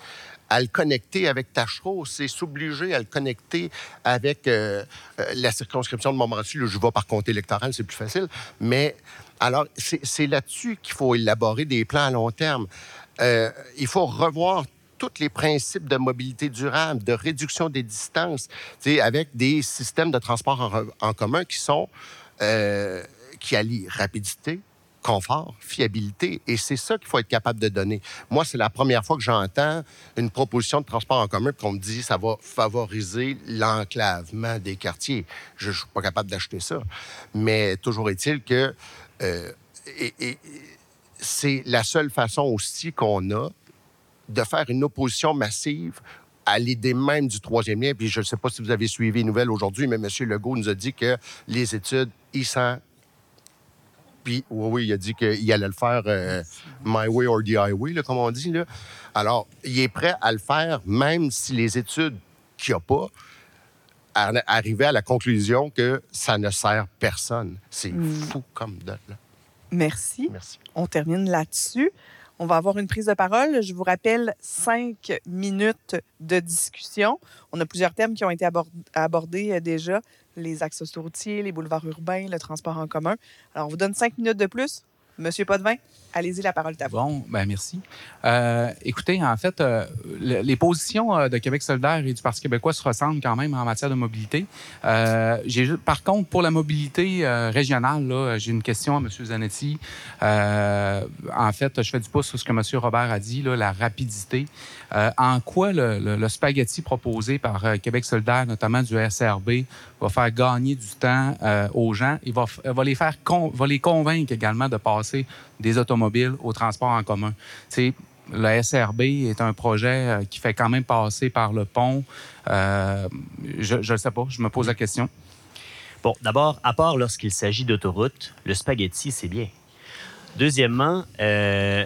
à le connecter avec Tachereau, c'est s'obliger à le connecter avec euh, euh, la circonscription de Montmorency. Là, je vais par comté électoral, c'est plus facile. Mais alors, c'est là-dessus qu'il faut élaborer des plans à long terme. Euh, il faut revoir tous les principes de mobilité durable, de réduction des distances, avec des systèmes de transport en, commun qui sont euh, qui allient rapidité, confort, fiabilité, et c'est ça qu'il faut être capable de donner. Moi, c'est la première fois que j'entends une proposition de transport en commun qu'on me dit ça va favoriser l'enclavement des quartiers. Je ne suis pas capable d'acheter ça. Mais toujours est-il que euh, et- et- c'est la seule façon aussi qu'on a de faire une opposition massive à l'idée même du troisième lien. Puis je ne sais pas si vous avez suivi les nouvelles aujourd'hui, mais M. Legault nous a dit que les études, il s'en... Puis, oui, oui, il a dit qu'il allait le faire euh, my way or the highway, là, comme on dit. Là. Alors, il est prêt à le faire, même si les études qu'il n'y a pas arriver à la conclusion que ça ne sert personne. C'est Mm. fou comme de là. Merci. Merci. On termine là-dessus. On va avoir une prise de parole. Je vous rappelle cinq minutes de discussion. On a plusieurs thèmes qui ont été abord- abordés euh, déjà les axes autoroutiers, les boulevards urbains, le transport en commun. Alors, on vous donne cinq minutes de plus. Monsieur Potvin, allez-y, la parole est. Bon, ben merci. Euh, écoutez, en fait, euh, le- les positions euh, de Québec solidaire et du Parti québécois se ressemblent quand même en matière de mobilité. Par contre, pour la mobilité régionale, j'ai une question à M. Zanetti. En fait, je fais du pouce sur ce que M. Robert a dit, là, la rapidité. En quoi le, spaghetti proposé par Québec solidaire, notamment du SRB, va faire gagner du temps aux gens? F- va les faire con- va les convaincre également de passer des automobiles au transport en commun. Tu sais, le SRB est un projet euh, qui fait quand même passer par le pont. Euh, je ne sais pas, je me pose la question. Bon, d'abord, à part lorsqu'il s'agit d'autoroute, le spaghetti, c'est bien. Deuxièmement, euh,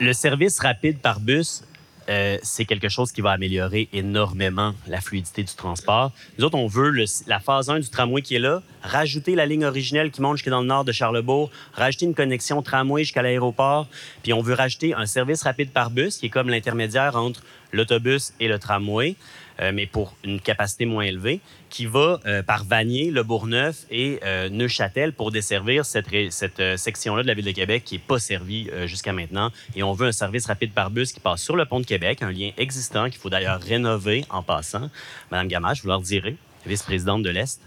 le service rapide par bus, euh, c'est quelque chose qui va améliorer énormément la fluidité du transport. Nous autres, on veut la phase 1 du tramway qui est là, rajouter la ligne originelle qui monte jusqu'à dans le nord de Charlebourg, rajouter une connexion tramway jusqu'à l'aéroport, puis on veut rajouter un service rapide par bus qui est comme l'intermédiaire entre l'autobus et le tramway, mais pour une capacité moins élevée, qui va euh, par Vanier, Le Bourgneuf et euh, Neuchâtel pour desservir cette, euh, section-là de la Ville de Québec qui n'est pas servie euh, jusqu'à maintenant. Et on veut un service rapide par bus qui passe sur le pont de Québec, un lien existant qu'il faut d'ailleurs rénover en passant. Madame Gamache, vous leur direz, vice-présidente de l'Est.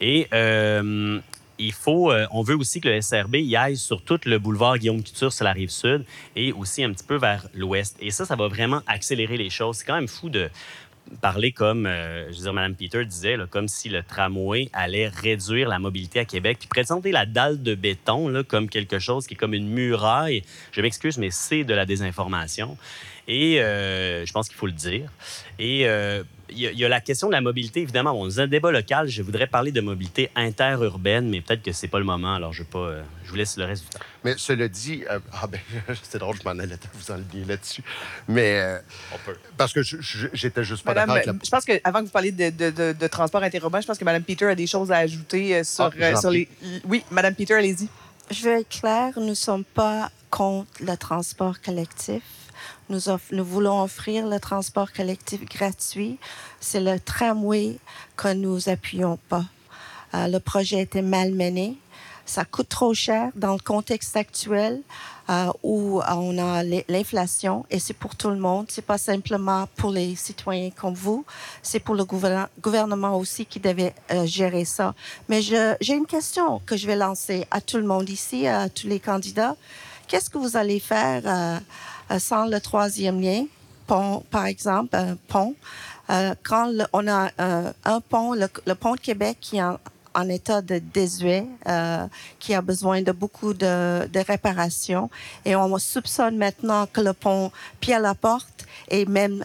Et euh, il faut, euh, on veut aussi que le SRB y aille sur tout le boulevard Guillaume Couture sur la rive sud et aussi un petit peu vers l'ouest. Et ça, ça va vraiment accélérer les choses. C'est quand même fou de parler comme, euh, je veux dire, Mme Peter disait, comme si le tramway allait réduire la mobilité à Québec, puis présenter la dalle de béton comme quelque chose qui est comme une muraille. Je m'excuse, mais c'est de la désinformation. Et euh, je pense qu'il faut le dire. Et euh, il y, a- il y a la question de la mobilité, évidemment. Bon, dans un débat local, je voudrais parler de mobilité interurbaine, mais peut-être que c'est pas le moment. Alors, je, vais pas, euh, je vous laisse le reste du temps. Mais cela dit, euh, ah ben, [LAUGHS] c'est drôle, je m'en allais [LAUGHS] vous enlever là-dessus. Mais euh, On peut. parce que j'étais juste pas Madame, d'accord avec la. je pense qu'avant que vous parliez de, de- de- de transport interurbain, je pense que Mme Peter a des choses à ajouter sur, Ah, sur les... Oui, Mme Peter, allez-y. Je vais être claire, nous ne sommes pas contre le transport collectif. Nous, off- nous voulons offrir le transport collectif gratuit. C'est le tramway que nous appuyons pas. Euh, le projet était mal mené. Ça coûte trop cher dans le contexte actuel euh, où on a l'in- l'inflation et c'est pour tout le monde. C'est pas simplement pour les citoyens comme vous. C'est pour le gouvernement, aussi qui devait euh, gérer ça. Mais j'ai une question que je vais lancer à tout le monde ici, à tous les candidats. Qu'est-ce que vous allez faire euh, euh, sans le troisième lien, pont, par exemple, un pont? Euh, quand le- on a euh, un pont, le, le pont de Québec qui est en, en état de désuet, euh, qui a besoin de beaucoup de, de réparations, et on soupçonne maintenant que le pont Pierre-Laporte est même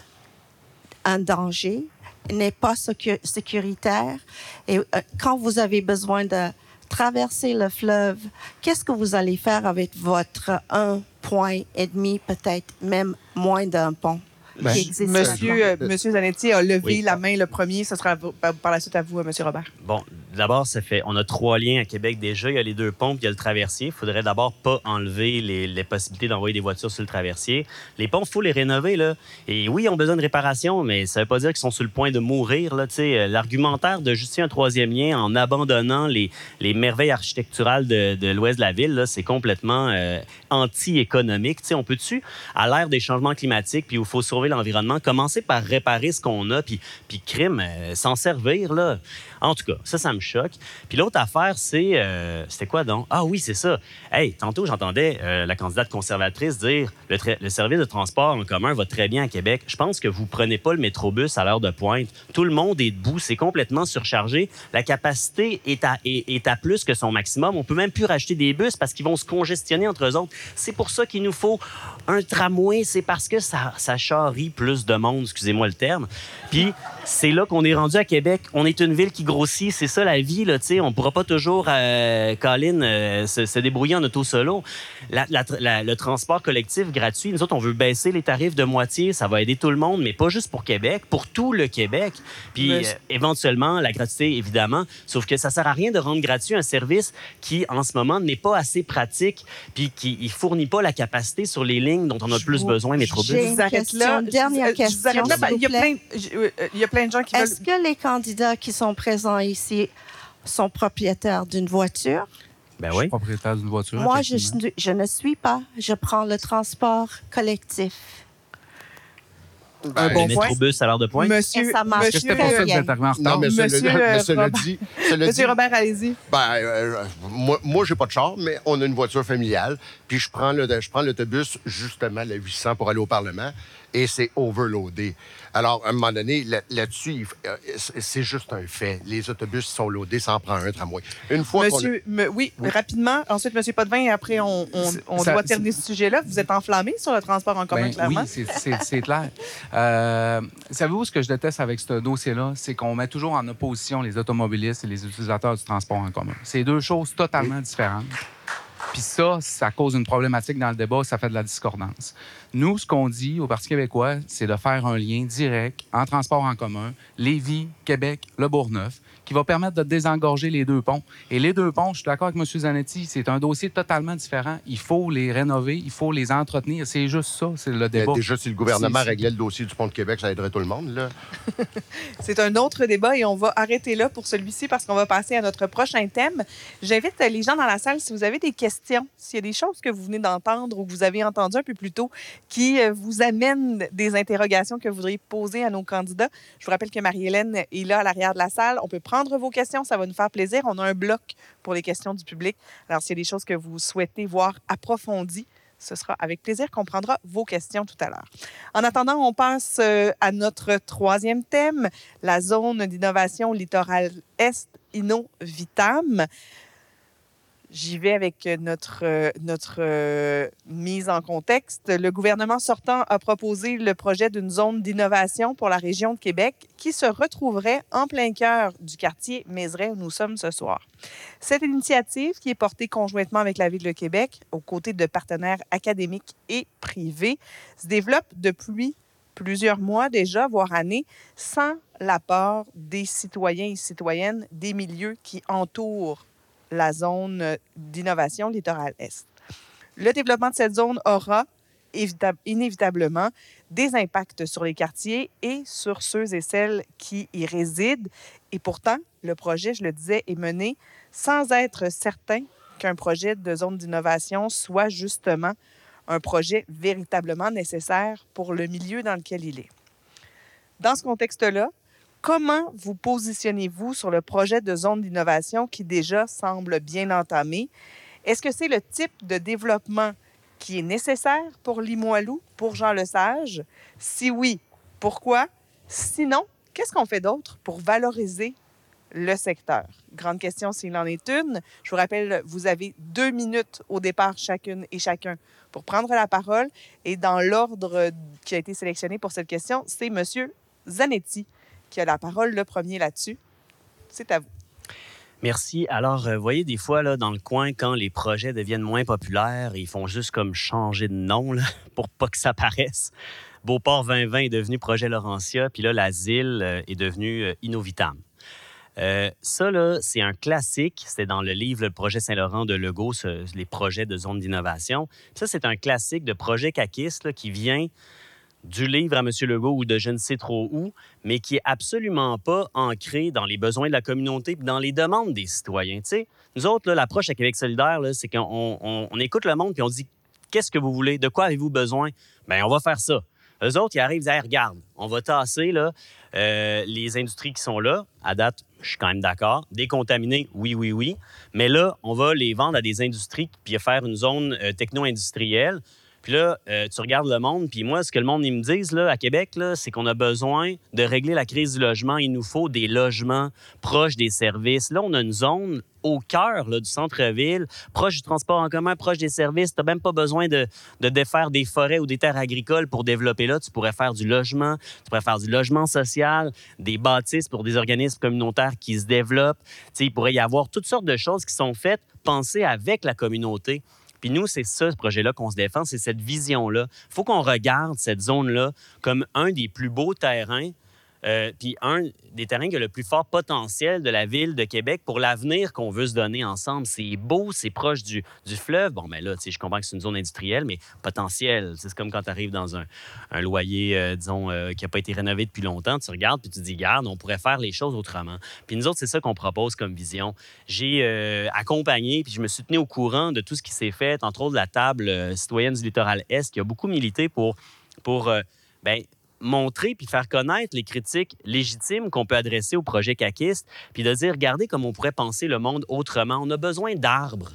un danger, n'est pas sécu- sécuritaire. Et euh, quand vous avez besoin de traverser le fleuve, qu'est-ce que vous allez faire avec votre un point et demi, peut-être même moins d'un pont Ben, qui existe Monsieur, euh, Monsieur Zanetti a levé oui. la main le premier. Ce sera à vous- par, par la suite à vous, euh, Monsieur Robert. Bon, d'abord, ça fait. On a trois liens à Québec déjà. Il y a les deux puis il y a le traversier. Il faudrait d'abord pas enlever les, possibilités d'envoyer des voitures sur le traversier. Les il faut les rénover, là. Et oui, ils ont besoin de réparation, mais ça veut pas dire qu'ils sont sur le point de mourir, là. Euh, l'argumentaire de justifier un troisième lien en abandonnant les, les merveilles architecturales de, l'ouest de la ville, là, c'est complètement euh, anti-économique. On peut-tu, à l'ère des changements climatiques, puis où il faut sauver l'environnement, commencer par réparer ce qu'on a, puis, puis crime, euh, s'en servir, là? En tout cas, ça, ça me choque. Puis l'autre affaire, c'est. euh, C'était quoi donc? Ah oui, c'est ça. Hey, tantôt, j'entendais euh, la candidate conservatrice dire le, le service de transport en commun va très bien à Québec. Je pense que vous prenez pas le métrobus à l'heure de pointe. Tout le monde est debout, c'est complètement surchargé. La capacité est à, est, est à plus que son maximum. On peut même plus racheter des bus parce qu'ils vont se congestionner entre eux autres. C'est pour ça qu'il nous faut un tramway. C'est parce que ça, ça charrie plus de monde, excusez-moi le terme. Puis c'est là qu'on est rendu à Québec. On est une ville qui grossit. C'est ça la la vie, là, tu sais. On pourra pas toujours, euh, Colin, euh, se, se débrouiller en auto solo. La- la- la- le transport collectif gratuit, nous autres, on veut baisser les tarifs de moitié. Ça va aider tout le monde, mais pas juste pour Québec, pour tout le Québec. Puis, Mais- euh, éventuellement, la gratuité, évidemment. Sauf que ça sert à rien de rendre gratuit un service qui, en ce moment, n'est pas assez pratique, puis qui ne fournit pas la capacité sur les lignes dont on a Je plus vous- besoin, Métrobus. J'ai là. Je dernière je vous question, là. Ben, Il y, a plein, je- il y a plein de gens qui veulent... Est-ce que les candidats qui sont présents ici sont propriétaires d'une voiture? Ben Je oui. suis propriétaire d'une voiture. Moi, je, ne suis pas. Je prends le transport collectif. Un bon le point. Métrobus à l'heure de pointe. Monsieur, Et ça marche. Que monsieur, c'était pour ça que en retard? Non, mais cela, Monsieur, euh, cela Robert. dit, monsieur dit, Robert, allez-y. ben, euh, moi, moi j'ai pas de char, mais on a une voiture familiale. Puis je prends le, je prends l'autobus justement la 800 pour aller au Parlement, et c'est overloadé. Alors à un moment donné, là- là-dessus, euh, c'est- juste un fait. Les autobus sont loadés, ça en prend un tramway. Une fois a- Monsieur, me- oui, rapidement. Ensuite, Monsieur Potvin, et après, on, on, C'est- on ça- doit terminer ce sujet-là. Vous êtes enflammé sur le transport en commun, Ben clairement. oui, c'est clair. Euh, Savez-vous ce que je déteste avec ce dossier-là? C'est qu'on met toujours en opposition les automobilistes et les utilisateurs du transport en commun. C'est deux choses totalement différentes. Puis ça, ça cause une problématique dans le débat, ça fait de la discordance. Nous, ce qu'on dit au Parti québécois, c'est de faire un lien direct en transport en commun, Lévis, Québec, Le Bourgneuf, qui va permettre de désengorger les deux ponts. Et les deux ponts, je suis d'accord avec M. Zanetti, c'est un dossier totalement différent. Il faut les rénover, il faut les entretenir. C'est juste ça, c'est le Mais débat. déjà, si le gouvernement réglait le dossier du pont de Québec, ça aiderait tout le monde. Là. [LAUGHS] C'est un autre débat et on va arrêter là pour celui-ci parce qu'on va passer à notre prochain thème. J'invite les gens dans la salle, si vous avez des questions, s'il y a des choses que vous venez d'entendre ou que vous avez entendues un peu plus tôt qui euh, vous amènent des interrogations que vous voudriez poser à nos candidats. Je vous rappelle que Marie-Hélène est là à l'arrière de la salle. On peut prendre vos questions, ça va nous faire plaisir. On a un bloc pour les questions du public. Alors, s'il y a des choses que vous souhaitez voir approfondies, ce sera avec plaisir qu'on prendra vos questions tout à l'heure. En attendant, on passe euh, à notre troisième thème, la zone d'innovation littoral Est Innovitam. J'y vais avec notre, euh, notre euh, mise en contexte. Le gouvernement sortant a proposé le projet d'une zone d'innovation pour la région de Québec qui se retrouverait en plein cœur du quartier Mézeray où nous sommes ce soir. Cette initiative, qui est portée conjointement avec la Ville de Québec, aux côtés de partenaires académiques et privés, se développe depuis plusieurs mois déjà, voire années, sans l'apport des citoyens et citoyennes des milieux qui entourent la zone d'innovation littoral Est. Le développement de cette zone aura évita- inévitablement des impacts sur les quartiers et sur ceux et celles qui y résident. Et pourtant, le projet, je le disais, est mené sans être certain qu'un projet de zone d'innovation soit justement un projet véritablement nécessaire pour le milieu dans lequel il est. Dans ce contexte-là, comment vous positionnez-vous sur le projet de zone d'innovation qui déjà semble bien entamé? Est-ce que c'est le type de développement qui est nécessaire pour Limoilou, pour Jean Lesage? Si oui, pourquoi? Sinon, qu'est-ce qu'on fait d'autre pour valoriser le secteur? Grande question s'il en est une. Je vous rappelle, vous avez deux minutes au départ chacune et chacun pour prendre la parole. Et dans l'ordre qui a été sélectionné pour cette question, c'est M. Zanetti qui a la parole le premier là-dessus. C'est à vous. Merci. Alors, euh, voyez, des fois, là, dans le coin, quand les projets deviennent moins populaires, ils font juste comme changer de nom là, [LAUGHS] pour pas que ça paraisse. Beauport 2020 est devenu Projet Laurentia, puis là, l'asile euh, est devenu euh, Innovitam. Euh, ça, là, c'est un classique. C'était dans le livre Le projet Saint-Laurent de Legault, les projets de zone d'innovation. Ça, c'est un classique de projet CACIS là, qui vient du livre à M. Legault ou de je ne sais trop où, mais qui est absolument pas ancré dans les besoins de la communauté dans les demandes des citoyens. Tu sais, nous autres, l'approche à Québec solidaire, c'est qu'on on- écoute le monde puis on dit qu'est-ce que vous voulez, de quoi avez-vous besoin? Bien, on va faire ça. Eux autres, ils arrivent, ils disent regarde, on va tasser là, euh, les industries qui sont là. À date, je suis quand même d'accord. Décontaminer, oui, oui, oui. Mais là, on va les vendre à des industries puis faire une zone euh, techno-industrielle. Puis là, euh, tu regardes le monde, puis moi, ce que le monde ils me disent là, à Québec, c'est qu'on a besoin de régler la crise du logement. Il nous faut des logements proches des services. Là, on a une zone au cœur du centre-ville, proche du transport en commun, proche des services. Tu n'as même pas besoin de, de, défaire des forêts ou des terres agricoles pour développer là. Tu pourrais faire du logement, tu pourrais faire du logement social, des bâtisses pour des organismes communautaires qui se développent. Tu sais, il pourrait y avoir toutes sortes de choses qui sont faites, pensées avec la communauté. Puis nous, c'est ça, ce projet-là qu'on se défend, c'est cette vision-là. Il faut qu'on regarde cette zone-là comme un des plus beaux terrains euh, puis un des terrains qui a le plus fort potentiel de la ville de Québec pour l'avenir qu'on veut se donner ensemble. C'est beau, c'est proche du, du, fleuve. Bon, mais là, tu sais, je comprends que c'est une zone industrielle, mais potentiel. C'est comme quand tu arrives dans un, un loyer, euh, disons, euh, qui n'a pas été rénové depuis longtemps. Tu regardes, puis tu dis, garde, on pourrait faire les choses autrement. Puis nous autres, c'est ça qu'on propose comme vision. J'ai accompagné, puis je me suis tenu au courant de tout ce qui s'est fait, entre autres la table citoyenne du littoral Est, qui a beaucoup milité pour, pour ben, montrer puis faire connaître les critiques légitimes qu'on peut adresser au projet caquiste, puis de dire, regardez comme on pourrait penser le monde autrement. On a besoin d'arbres.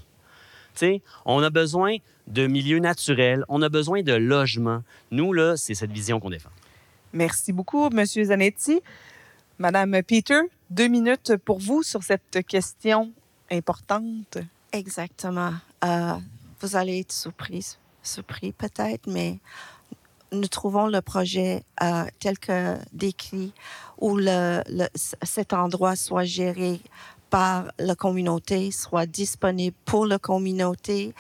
sais, on a besoin de milieux naturels, on a besoin de logements. Nous, là, c'est cette vision qu'on défend. Merci beaucoup, M. Zanetti. Madame Peter, deux minutes pour vous sur cette question importante. Exactement. Euh, vous allez être surprise, surpris peut-être, mais nous trouvons le projet euh, tel que décrit, où le, cet endroit soit géré par la communauté, soit disponible pour la communauté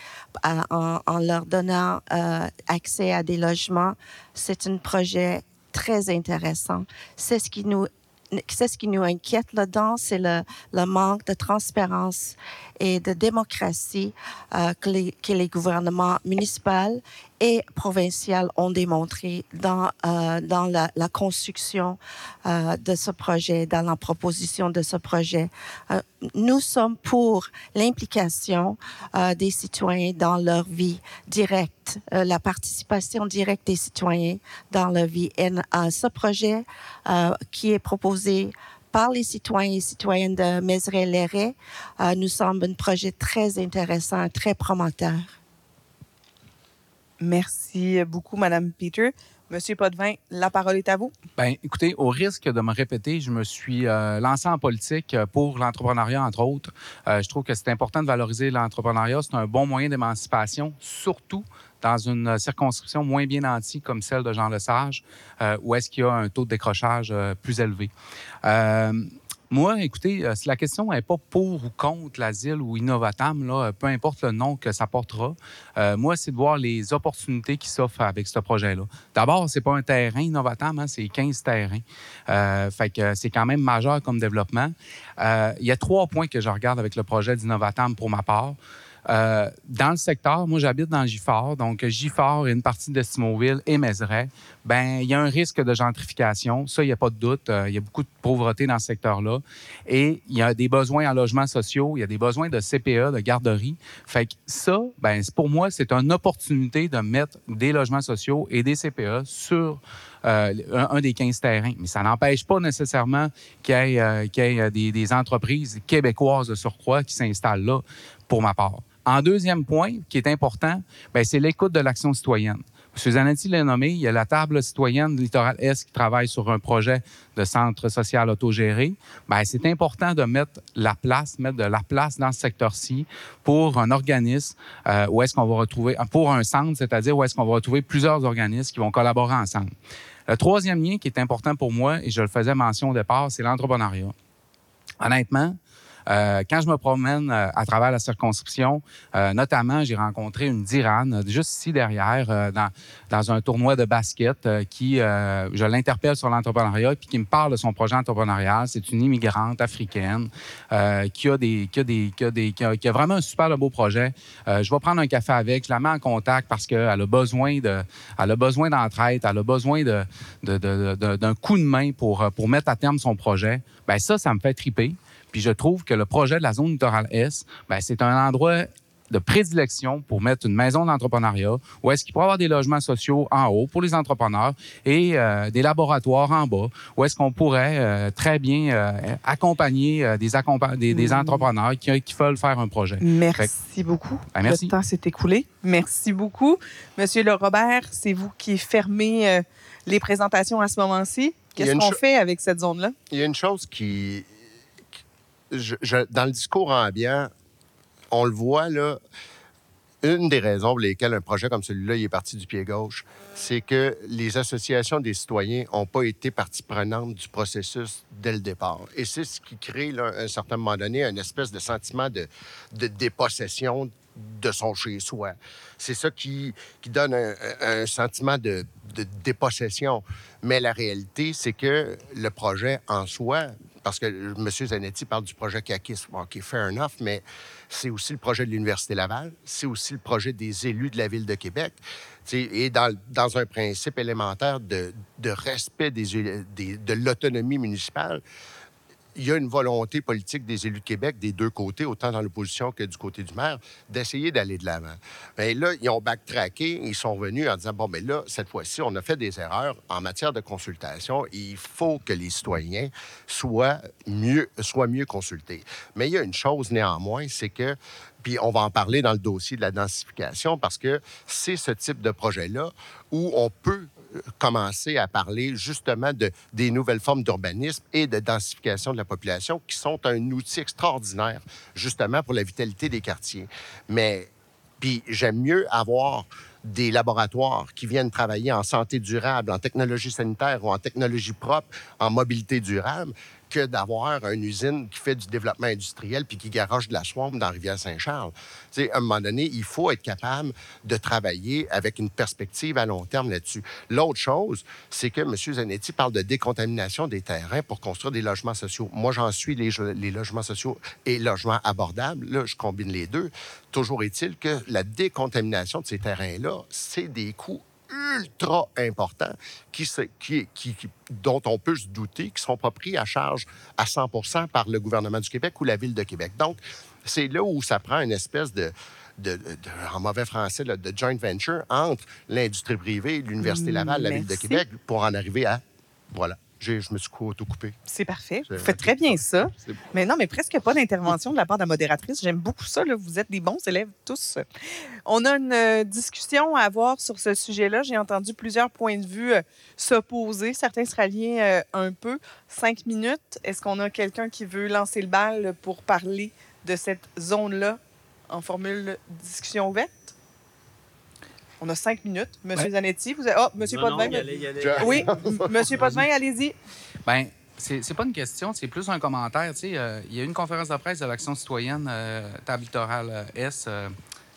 euh, en, en, leur donnant euh, accès à des logements. C'est un projet très intéressant. C'est ce qui nous c'est ce qui nous inquiète là-dedans, c'est le, le, manque de transparence et de démocratie euh, que, les, gouvernements municipaux et provinciaux ont démontré dans, euh, dans la, construction euh, de ce projet, dans la proposition de ce projet. Nous sommes pour l'implication des citoyens dans leur vie directe, la participation directe des citoyens dans leur vie. Et ce projet qui est proposé par les citoyens et citoyennes de Mézeray-Léret euh, nous semble un projet très intéressant, très promoteur. Merci beaucoup, Madame Peter. Monsieur Potvin, la parole est à vous. Bien, écoutez, au risque de me répéter, je me suis euh, lancé en politique pour l'entrepreneuriat, entre autres. Euh, je trouve que c'est important de valoriser l'entrepreneuriat. C'est un bon moyen d'émancipation, surtout dans une circonscription moins bien nantie comme celle de Jean Lesage, euh, où est-ce qu'il y a un taux de décrochage euh, plus élevé. Euh, moi, écoutez, euh, si la question n'est pas pour ou contre l'asile ou Innovatam, peu importe le nom que ça portera, euh, moi, c'est de voir les opportunités qui s'offrent avec ce projet-là. D'abord, c'est pas un terrain Innovatam, hein, c'est 15 terrains. Euh, fait que c'est quand même majeur comme développement. Euh, il y a trois points que je regarde avec le projet d'Innovatam pour ma part. Euh, dans le secteur, moi j'habite dans Gifford, donc Gifford et une partie de Simonville et Mézeray, ben il y a un risque de gentrification, ça il n'y a pas de doute, euh, il y a beaucoup de pauvreté dans ce secteur-là et il y a des besoins en logements sociaux, il y a des besoins de CPE, de garderie. Fait que ça, ben pour moi c'est une opportunité de mettre des logements sociaux et des CPE sur euh, un, des 15 terrains. Mais ça n'empêche pas nécessairement qu'il y euh, ait des, des, entreprises québécoises de surcroît qui s'installent là, pour ma part. En deuxième point, qui est important, ben, c'est l'écoute de l'action citoyenne. M. Zanetti l'a nommé, il y a la table citoyenne littoral Est qui travaille sur un projet de centre social autogéré. Ben, c'est important de mettre la place, mettre de la place dans ce secteur-ci pour un organisme euh, où est-ce qu'on va retrouver, pour un centre, c'est-à-dire où est-ce qu'on va retrouver plusieurs organismes qui vont collaborer ensemble. Le troisième lien qui est important pour moi, et je le faisais mention au départ, c'est l'entrepreneuriat. Honnêtement, euh, quand je me promène euh, à travers la circonscription, euh, notamment, j'ai rencontré une Dirane, juste ici derrière, dans, dans un tournoi de basket, qui, je l'interpelle sur l'entrepreneuriat, puis qui me parle de son projet entrepreneurial. C'est une immigrante africaine qui, a des, qui, a des, qui, a des, qui, a, vraiment un super beau projet. je vais prendre un café avec, je la mets en contact parce qu'elle a besoin de, elle a besoin d'entraide, elle a besoin de, d'un coup de main pour, pour mettre à terme son projet. Ben ça, ça me fait triper. Puis je trouve que le projet de la zone littorale Est, ben, c'est un endroit de prédilection pour mettre une maison d'entrepreneuriat où est-ce qu'il pourrait avoir des logements sociaux en haut pour les entrepreneurs et euh, des laboratoires en bas où est-ce qu'on pourrait euh, très bien euh, accompagner euh, des, accompa- des, des Mhm. entrepreneurs qui, qui veulent faire un projet. Merci beaucoup. Ben, merci. Le temps s'est écoulé. Merci beaucoup. Monsieur Le Robert, c'est vous qui fermez euh, les présentations à ce moment-ci. Qu'est-ce qu'on fait avec cette zone-là? Il y a une chose qui. Dans le discours ambiant, on le voit, là. Une des raisons pour lesquelles un projet comme celui-là il est parti du pied gauche, c'est que les associations des citoyens n'ont pas été partie prenante du processus dès le départ. Et c'est ce qui crée, à un certain moment donné, une espèce de sentiment de, dépossession de son chez-soi. C'est ça qui, donne un, un- un sentiment de, de dépossession. Mais la réalité, c'est que le projet en soi, parce que M. Zanetti parle du projet CACIS, OK, fair enough, mais c'est aussi le projet de l'Université Laval, c'est aussi le projet des élus de la Ville de Québec. Et dans, un principe élémentaire de, respect de l'autonomie municipale, il y a une volonté politique des élus de Québec, des deux côtés, autant dans l'opposition que du côté du maire, d'essayer d'aller de l'avant. Mais là, ils ont backtracké, ils sont venus en disant, bon, mais là, cette fois-ci, on a fait des erreurs en matière de consultation. Il faut que les citoyens soient mieux, soient mieux consultés. Mais il y a une chose néanmoins, c'est que, puis on va en parler dans le dossier de la densification, parce que c'est ce type de projet-là où on peut commencer à parler justement de, des nouvelles formes d'urbanisme et de densification de la population qui sont un outil extraordinaire justement pour la vitalité des quartiers. Mais puis j'aime mieux avoir des laboratoires qui viennent travailler en santé durable, en technologie sanitaire ou en technologie propre, en mobilité durable, que d'avoir une usine qui fait du développement industriel puis qui garoche de la swamp dans Rivière-Saint-Charles. À un moment donné, il faut être capable de travailler avec une perspective à long terme là-dessus. L'autre chose, c'est que M. Zanetti parle de décontamination des terrains pour construire des logements sociaux. Moi, j'en suis les, les logements sociaux et logements abordables. Là, je combine les deux. Toujours est-il que la décontamination de ces terrains-là, c'est des coûts ultra importants qui, qui, qui- qui- dont on peut se douter qui ne sont pas pris à charge à 100% par le gouvernement du Québec ou la Ville de Québec. Donc, c'est là où ça prend une espèce de, de- de- en mauvais français, là, de joint venture entre l'industrie privée, l'Université Laval, la Ville de. Québec, pour en arriver à... Voilà. Je me suis tout coupé. C'est parfait. Vous faites très bien ça. Mais non, mais presque pas d'intervention de la part de la modératrice. J'aime beaucoup ça. là. Vous êtes des bons élèves tous. On a une euh, discussion à avoir sur ce sujet-là. J'ai entendu plusieurs points de vue euh, s'opposer. Certains se rallient euh, un peu. Cinq minutes. Est-ce qu'on a quelqu'un qui veut lancer le bal pour parler de cette zone-là en formule discussion ouverte? On a cinq minutes. Monsieur Ouais. Zanetti, vous avez... Oh, Monsieur Non, y y Oui, [LAUGHS] Monsieur Potvin, allez-y. Ben, c'est pas une question, c'est plus un commentaire. Tu sais, euh, il y a eu une conférence de presse de l'Action citoyenne, euh, table littorale euh, S, euh,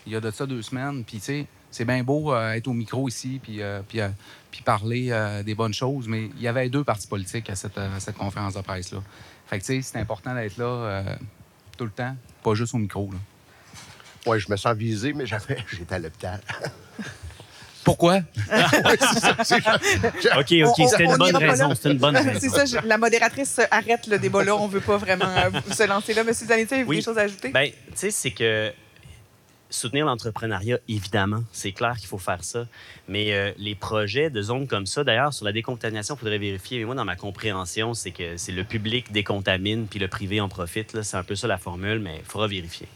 il y a de ça deux semaines. Puis, tu sais, c'est bien beau euh, être au micro ici, puis, euh, puis, euh, puis parler euh, des bonnes choses, mais il y avait deux partis politiques à cette, à cette conférence de presse-là. Fait que, tu sais, c'est important d'être là euh, tout le temps, pas juste au micro. là. Oui, je me sens visé, mais j'avais, [LAUGHS] j'étais à l'hôpital. [LAUGHS] Pourquoi? [LAUGHS] OK, On- OK, on- c'était une bonne raison. C'était une bonne raison. C'est ça, je- la modératrice arrête le débat là. On veut pas vraiment euh, se lancer là. Monsieur Zanetti, avez-vous Oui. des choses à ajouter? Bien, tu sais, c'est que soutenir l'entrepreneuriat, évidemment, c'est clair qu'il faut faire ça. Mais euh, les projets de zones comme ça, d'ailleurs, sur la décontamination, il faudrait vérifier. Mais moi, dans ma compréhension, c'est que c'est le public décontamine puis le privé en profite. là. C'est un peu ça la formule, mais il faudra vérifier.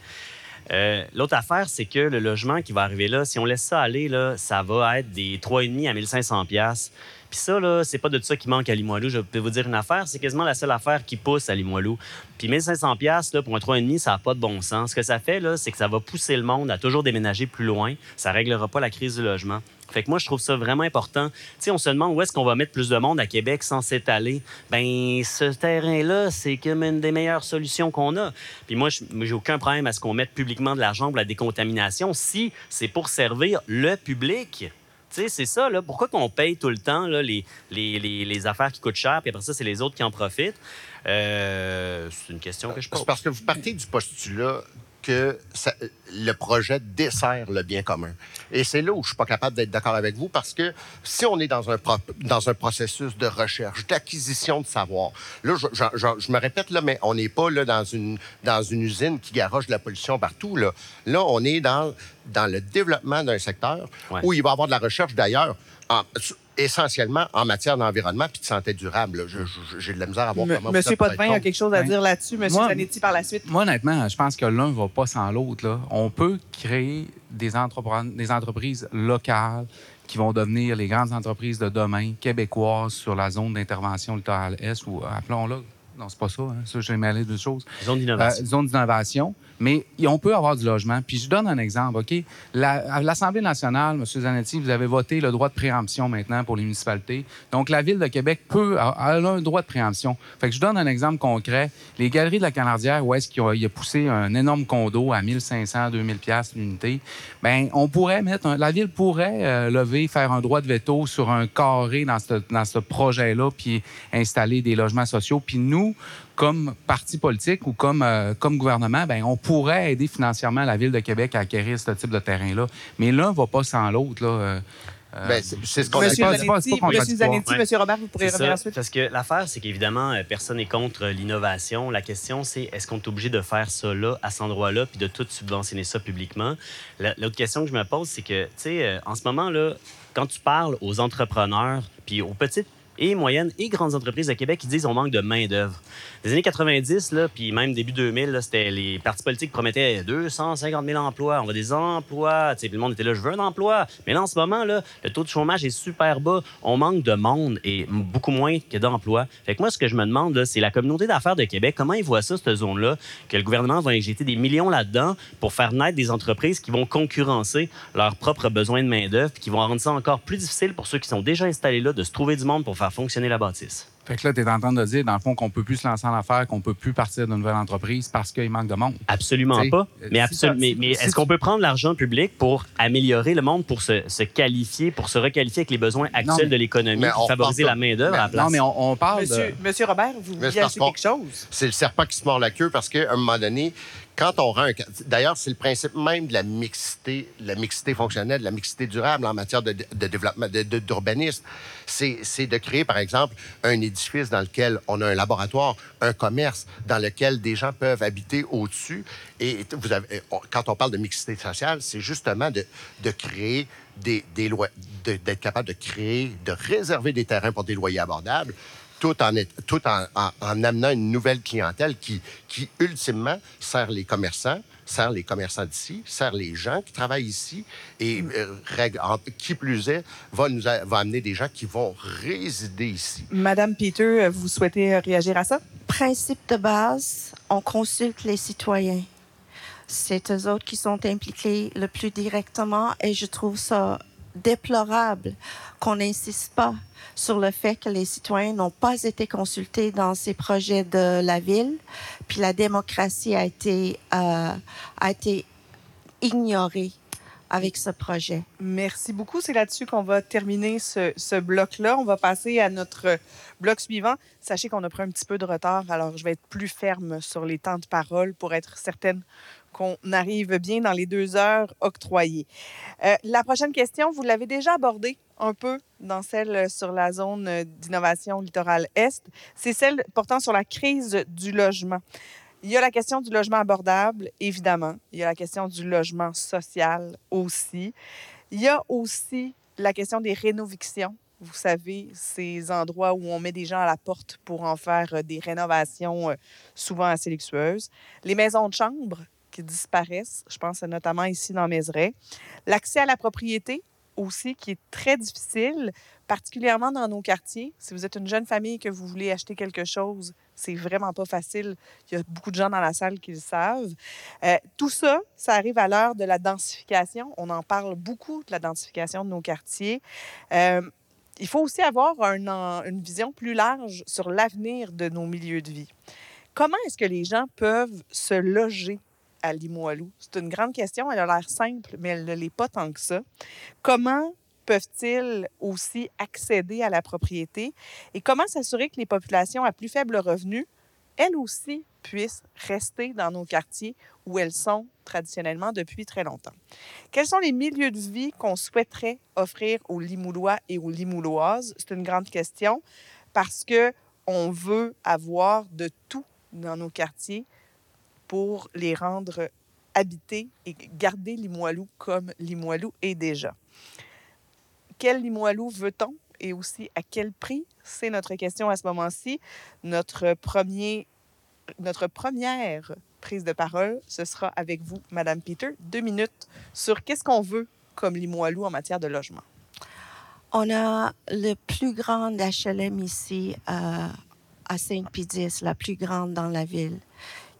Euh, L'autre affaire, c'est que le logement qui va arriver là, si on laisse ça aller, là, ça va être des 3,5 à 1500 pièces. Puis ça, là, c'est pas de ça qui manque à Limoilou. Je peux vous dire une affaire, c'est quasiment la seule affaire qui pousse à Limoilou. Puis 1500 pièces là, pour un 3,5, ça n'a pas de bon sens. Ce que ça fait, là, c'est que ça va pousser le monde à toujours déménager plus loin. Ça réglera pas la crise du logement. Fait que moi, je trouve ça vraiment important. Tu sais, on se demande où est-ce qu'on va mettre plus de monde à Québec sans s'étaler. Ben, ce terrain-là, c'est comme une des meilleures solutions qu'on a. Puis moi, j'ai aucun problème à ce qu'on mette publiquement de l'argent pour la décontamination si c'est pour servir le public. Tu sais, c'est ça, là. Pourquoi qu'on paye tout le temps là, les, les, les, affaires qui coûtent cher, puis après ça, c'est les autres qui en profitent? Euh, c'est une question que je pose. C'est parce que vous partez du postulat que ça- le projet dessert le bien commun. Et c'est là où je suis pas capable d'être d'accord avec vous parce que si on est dans un, pro- dans un processus de recherche, d'acquisition de savoir, là, je, je- je- je me répète, là, mais on n'est pas là, dans, une, dans une usine qui garoche de la pollution partout. Là, là on est dans, dans le développement d'un secteur Ouais. où il va y avoir de la recherche d'ailleurs. en- essentiellement en matière d'environnement puis de santé durable. J'ai de la misère à voir M- comment Monsieur Potvin a quelque chose à dire là-dessus. Monsieur moi- Zanetti par la suite? Moi, honnêtement, je pense que l'un ne va pas sans l'autre. là. On peut créer des, entreprises locales qui vont devenir les grandes entreprises de demain québécoises sur la zone d'intervention littorale Est ou appelons-la. Non, c'est pas ça. Hein. Ça, j'ai mêlé deux choses. Zone Euh, d'innovation. zone d'innovation. Mais on peut avoir du logement. Puis je donne un exemple, OK? La- à l'Assemblée nationale, M. Zanetti, vous avez voté le droit de préemption maintenant pour les municipalités. Donc, la Ville de Québec peut a, a un droit de préemption. Fait que je donne un exemple concret. Les galeries de la Canardière, où est-ce qu'il a, a poussé un énorme condo à 1500, 2000 pièces l'unité, ben on pourrait mettre... un- la Ville pourrait euh, lever, faire un droit de veto sur un carré dans ce, dans ce projet-là, puis installer des logements sociaux. Puis nous, comme parti politique ou comme, euh, comme gouvernement, ben, on pourrait aider financièrement la Ville de Québec à acquérir ce type de terrain-là. Mais l'un ne va pas sans l'autre. là. Euh, euh, Ben, c'est ce qu'on Zanetti, Monsieur Ouais. Monsieur Robert, vous pourrez revenir ensuite. Parce que l'affaire, c'est qu'évidemment, euh, personne n'est contre l'innovation. La question, c'est est-ce qu'on est obligé de faire ça là, à cet endroit-là, puis de tout subventionner ça publiquement? La- L'autre question que je me pose, c'est que, tu sais, en ce moment, là, quand tu parles aux entrepreneurs, puis aux petites et moyennes et grandes entreprises de Québec qui disent on manque de main-d'œuvre. Des années 90, là, puis même début 2000, là, c'était les partis politiques promettaient 250 000 emplois. On va des emplois. Puis le monde était là, je veux un emploi. Mais là, en ce moment, là, le taux de chômage est super bas. On manque de monde et beaucoup moins que d'emplois. Fait que moi, ce que je me demande, c'est la communauté d'affaires de Québec, comment ils voient ça, cette zone-là, que le gouvernement va injecter des millions là-dedans pour faire naître des entreprises qui vont concurrencer leurs propres besoins de main-d'œuvre, qui vont rendre ça encore plus difficile pour ceux qui sont déjà installés là de se trouver du monde pour faire fonctionner la bâtisse? Fait que là, tu es en train de dire, dans le fond, qu'on peut plus se lancer en affaires, qu'on peut plus partir d'une nouvelle entreprise parce qu'il manque de monde. Absolument T'sais, pas. euh, Mais, si absolu- mais, si- mais si est-ce tu- qu'on peut prendre l'argent public pour améliorer le monde, pour se, se qualifier, pour se requalifier avec les besoins actuels mais- de l'économie, favoriser la main-d'œuvre à la place? Non, mais on, on parle Monsieur, de... Monsieur Robert, vous vouliez quelque chose? c'est le serpent qui se mord la queue parce qu'à un moment donné, quand on rend. D'ailleurs, c'est le principe même de la mixité, la mixité fonctionnelle, de la mixité durable en matière de, développement, de- de- d'urbanisme. C'est, de créer, par exemple, un édifice dans lequel on a un laboratoire, un commerce, dans lequel des gens peuvent habiter au-dessus. Et vous avez, quand on parle de mixité sociale, c'est justement de, de créer des, des lois, d'être capable de créer, de réserver des terrains pour des loyers abordables tout en, est- tout en, en- en amenant une nouvelle clientèle qui, qui, ultimement, sert les commerçants, sert les commerçants d'ici, sert les gens qui travaillent ici et, euh, règle- en- qui plus est, va, nous a- va amener des gens qui vont résider ici. Madame Peter, vous souhaitez euh, réagir à ça? Principe de base, on consulte les citoyens. C'est eux autres qui sont impliqués le plus directement et je trouve ça déplorable qu'on n'insiste pas sur le fait que les citoyens n'ont pas été consultés dans ces projets de la ville, puis la démocratie a été, euh, a été ignorée avec ce projet. Merci beaucoup. C'est là-dessus qu'on va terminer ce, ce bloc-là. On va passer à notre bloc suivant. Sachez qu'on a pris un petit peu de retard, alors je vais être plus ferme sur les temps de parole pour être certaine qu'on arrive bien dans les deux heures octroyées. Euh, la prochaine question, vous l'avez déjà abordée un peu dans celle sur la zone euh, d'innovation littorale Est. C'est celle portant sur la crise du logement. Il y a la question du logement abordable, évidemment. Il y a la question du logement social aussi. Il y a aussi la question des rénovictions. Vous savez, ces endroits où on met des gens à la porte pour en faire euh, des rénovations souvent assez luxueuses. Les maisons de chambre disparaissent, je pense notamment ici dans Mézeray. L'accès à la propriété aussi qui est très difficile, particulièrement dans nos quartiers. Si vous êtes une jeune famille et que vous voulez acheter quelque chose, c'est vraiment pas facile. Il y a beaucoup de gens dans la salle qui le savent. Euh, tout ça, ça arrive à l'heure de la densification. On en parle beaucoup de la densification de nos quartiers. Euh, il faut aussi avoir une vision plus large sur l'avenir de nos milieux de vie. Comment est-ce que les gens peuvent se loger? À Limoilou? C'est une grande question. Elle a l'air simple, mais elle ne l'est pas tant que ça. Comment peuvent-ils aussi accéder à la propriété? Et comment s'assurer que les populations à plus faible revenu elles aussi puissent rester dans nos quartiers où elles sont traditionnellement depuis très longtemps? Quels sont les milieux de vie qu'on souhaiterait offrir aux Limoulois et aux Limouloises? C'est une grande question parce que on veut avoir de tout dans nos quartiers pour les rendre habités et garder Limoilou comme Limoilou est déjà. Quel Limoilou veut-on et aussi à quel prix? C'est notre question à ce moment-ci. Notre, notre première prise de parole, ce sera avec vous, Madame Peter, deux minutes sur qu'est-ce qu'on veut comme Limoilou en matière de logement. On a le plus grand HLM ici euh, à Saint-Pédis, la plus grande dans la ville,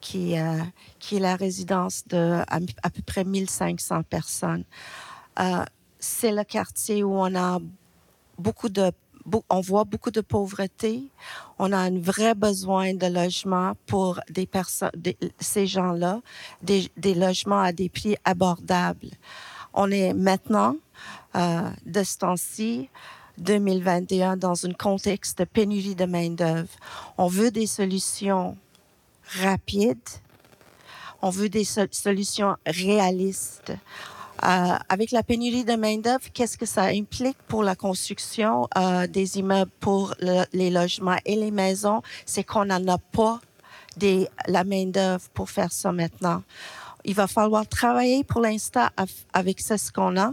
qui, euh, qui est la résidence de à, peu près 1500 personnes. Euh, c'est le quartier où on a beaucoup de on voit beaucoup de pauvreté. On a un vrai besoin de logement pour des personnes, ces gens-là, des, des, logements à des prix abordables. On est maintenant, euh, de ce temps-ci, 2021, dans un contexte de pénurie de main-d'œuvre. On veut des solutions rapides. On veut des so solutions réalistes. Euh, avec la pénurie de main-d'œuvre, qu'est-ce que ça implique pour la construction euh, des immeubles pour le, les logements et les maisons? C'est qu'on n'en a pas des, la main-d'œuvre pour faire ça maintenant. Il va falloir travailler pour l'instant avec ce qu'on a.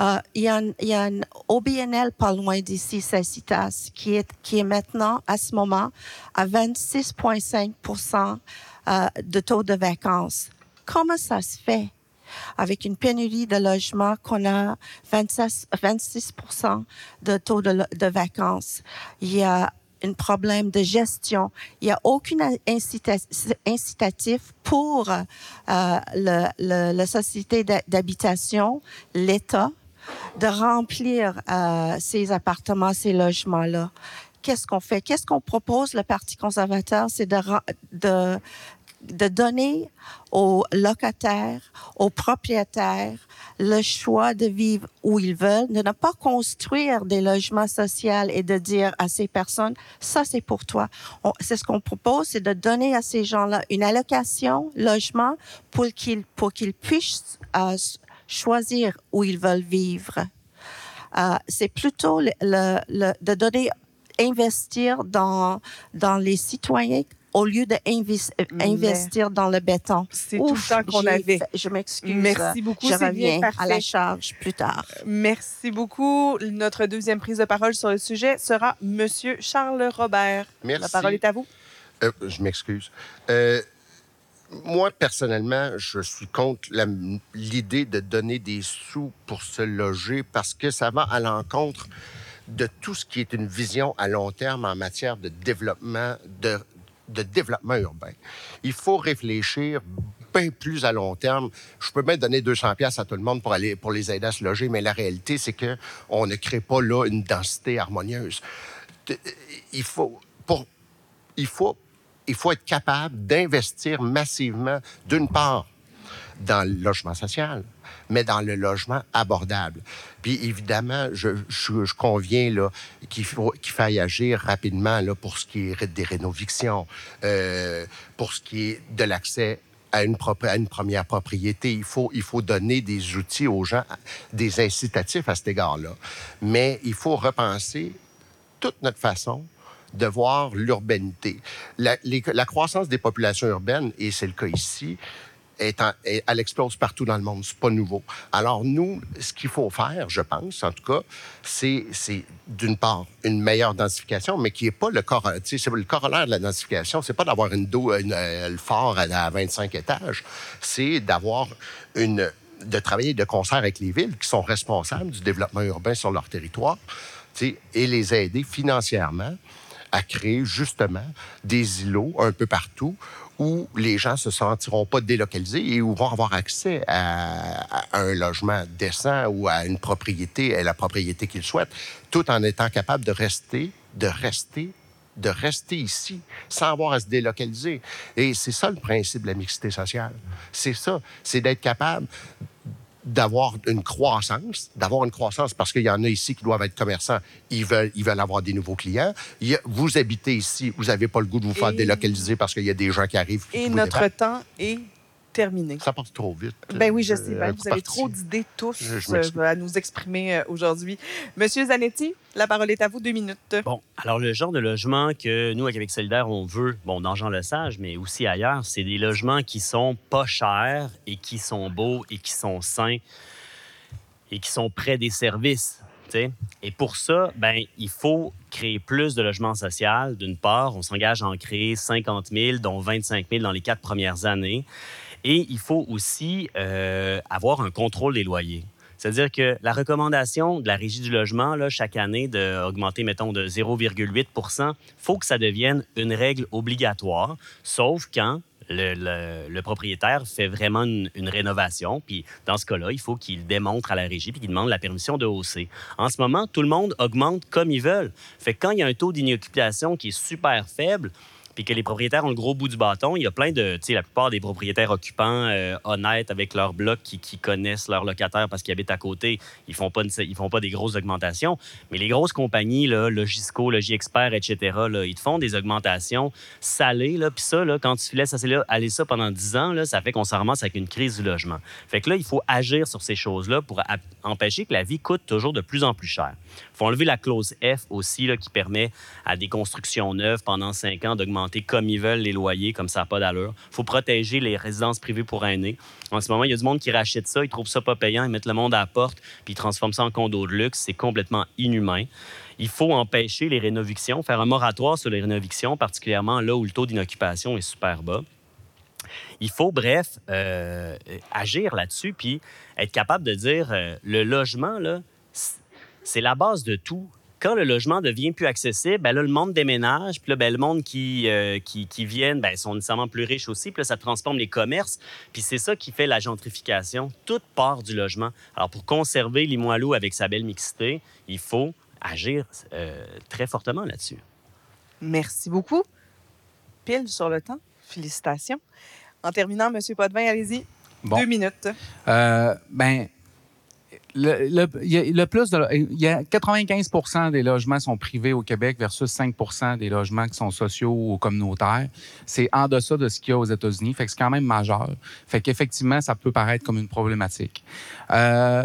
Euh, il, y a un, il y a un OBNL pas loin d'ici, Sacitas, qui est, qui est maintenant, à ce moment, à 26,5% euh, de taux de vacances. Comment ça se fait? avec une pénurie de logements qu'on a 26, 26 de taux de, de, vacances. Il y a un problème de gestion. Il n'y a aucun incitatif pour euh, le, le, la société d'habitation, l'État, de remplir euh, ces appartements, ces logements-là. Qu'est-ce qu'on fait? Qu'est-ce qu'on propose, le Parti conservateur? C'est de, de, de donner aux locataires, aux propriétaires, le choix de vivre où ils veulent, de ne pas construire des logements sociaux et de dire à ces personnes, ça c'est pour toi. C'est ce qu'on propose, c'est de donner à ces gens-là une allocation logement pour qu'ils puissent euh, choisir où ils veulent vivre. Euh, c'est plutôt de donner investir dans dans les citoyens au lieu d'investir dans le béton. C'est tout le temps qu'on avait. Je m'excuse. Merci beaucoup. Je reviens à la charge plus tard. Merci beaucoup. Notre deuxième prise de parole sur le sujet sera Monsieur Charles Robert. Merci. La parole est à vous. Euh, je m'excuse. Euh, moi, personnellement, je suis contre l'idée de donner des sous pour se loger parce que ça va à l'encontre de tout ce qui est une vision à long terme en matière de développement, de, de développement urbain. Il faut réfléchir bien plus à long terme. Je peux même donner 200 pièces à tout le monde pour aller pour les aider à se loger, mais la réalité c'est que on ne crée pas là une densité harmonieuse. Il faut pour il faut il faut être capable d'investir massivement d'une part dans le logement social, mais dans le logement abordable. Puis évidemment, je, je, je conviens là qu'il faut qu'il faille agir rapidement là pour ce qui est des rénovictions, euh, pour ce qui est de l'accès à une, à une première propriété. Il faut, il faut donner des outils aux gens, des incitatifs à cet égard-là. Mais il faut repenser toute notre façon de voir l'urbanité. La, la, croissance des populations urbaines, et c'est le cas ici, est, en, est partout dans le monde. C'est pas nouveau. Alors, nous, ce qu'il faut faire, je pense, en tout cas, c'est, d'une part, une meilleure densification, mais qui n'est pas le corollaire de la densification. C'est pas d'avoir une, dos, une, une, fort à, à 25 étages. C'est d'avoir une, de travailler de concert avec les villes qui sont responsables du développement urbain sur leur territoire, et les aider financièrement à créer justement des îlots un peu partout où les gens se sentiront pas délocalisés et où vont avoir accès à, à un logement décent ou à une propriété, à la propriété qu'ils souhaitent, tout en étant capable de rester, de rester de rester ici sans avoir à se délocaliser. Et c'est ça le principe de la mixité sociale. C'est ça, c'est d'être capable d'avoir une croissance, d'avoir une croissance parce qu'il y en a ici qui doivent être commerçants, ils veulent, ils veulent avoir des nouveaux clients. Vous habitez ici, vous n'avez pas le goût de vous faire Et- délocaliser parce qu'il y a des gens qui arrivent. Et notre temps est terminé. Ça passe trop vite. Ben oui, je sais. Euh, ben, un vous avez parti. trop d'idées tous Je- euh, à nous exprimer euh, aujourd'hui. Monsieur Zanetti, la parole est à vous, deux minutes. Bon, alors le genre de logement que nous, à Québec solidaire, on veut, bon, dans Jean Lesage, mais aussi ailleurs, c'est des logements qui sont pas chers et qui sont beaux et qui sont sains et qui sont près des services. tu sais. Et pour ça, ben, il faut créer plus de logements sociaux. D'une part, on s'engage à en créer 50 000, dont 25 000 dans les quatre premières années. Et il faut aussi euh, avoir un contrôle des loyers. C'est-à-dire que la recommandation de la Régie du logement, chaque année, d'augmenter, mettons, de 0,8% il faut que ça devienne une règle obligatoire, sauf quand le, propriétaire fait vraiment une, une rénovation. Puis dans ce cas-là, il faut qu'il démontre à la régie puis qu'il demande la permission de hausser. En ce moment, tout le monde augmente comme ils veulent. Fait que quand il y a un taux d'inoccupation qui est super faible, puis que les propriétaires ont le gros bout du bâton, il y a plein de, tu sais, la plupart des propriétaires occupants euh, honnêtes avec leur bloc qui, connaissent leurs locataires parce qu'ils habitent à côté, ils font pas, ils font pas des grosses augmentations. Mais les grosses compagnies, Logisco, Logiexpert, etc., ils te font des augmentations salées, puis ça, quand tu laisses aller ça pendant 10 ans, ça fait qu'on s'en ramasse avec une crise du logement. Fait que là, il faut agir sur ces choses-là pour empêcher que la vie coûte toujours de plus en plus cher. Il faut enlever la clause F aussi, qui permet à des constructions neuves pendant 5 ans d'augmenter comme ils veulent les loyers, comme ça n'a pas d'allure. Il faut protéger les résidences privées pour aînés. En ce moment, il y a du monde qui rachète ça, ils trouvent ça pas payant, ils mettent le monde à la porte, puis ils transforment ça en condo de luxe. C'est complètement inhumain. Il faut empêcher les rénovictions, faire un moratoire sur les rénovictions, particulièrement là où le taux d'inoccupation est super bas. Il faut, bref, euh, agir là-dessus, puis être capable de dire euh, le logement, là, c'est la base de tout. Quand le logement devient plus accessible, ben là, le monde déménage, puis là, ben, le monde qui, euh, qui, qui viennent ben, sont nécessairement plus riches aussi, puis là, ça transforme les commerces, puis c'est ça qui fait la gentrification. Toute part du logement. Alors, pour conserver Limoilou avec sa belle mixité, il faut agir euh, très fortement là-dessus. Merci beaucoup. Pile sur le temps. Félicitations. En terminant, Monsieur Potvin, allez-y. Bon. Deux minutes. Euh, ben, le, le- le plus il y a 95% des logements sont privés au Québec versus 5% des logements qui sont sociaux ou communautaires. C'est en deçà de ce qu'il y a aux États-Unis. Fait que c'est quand même majeur. Fait qu'effectivement, ça peut paraître comme une problématique. Euh,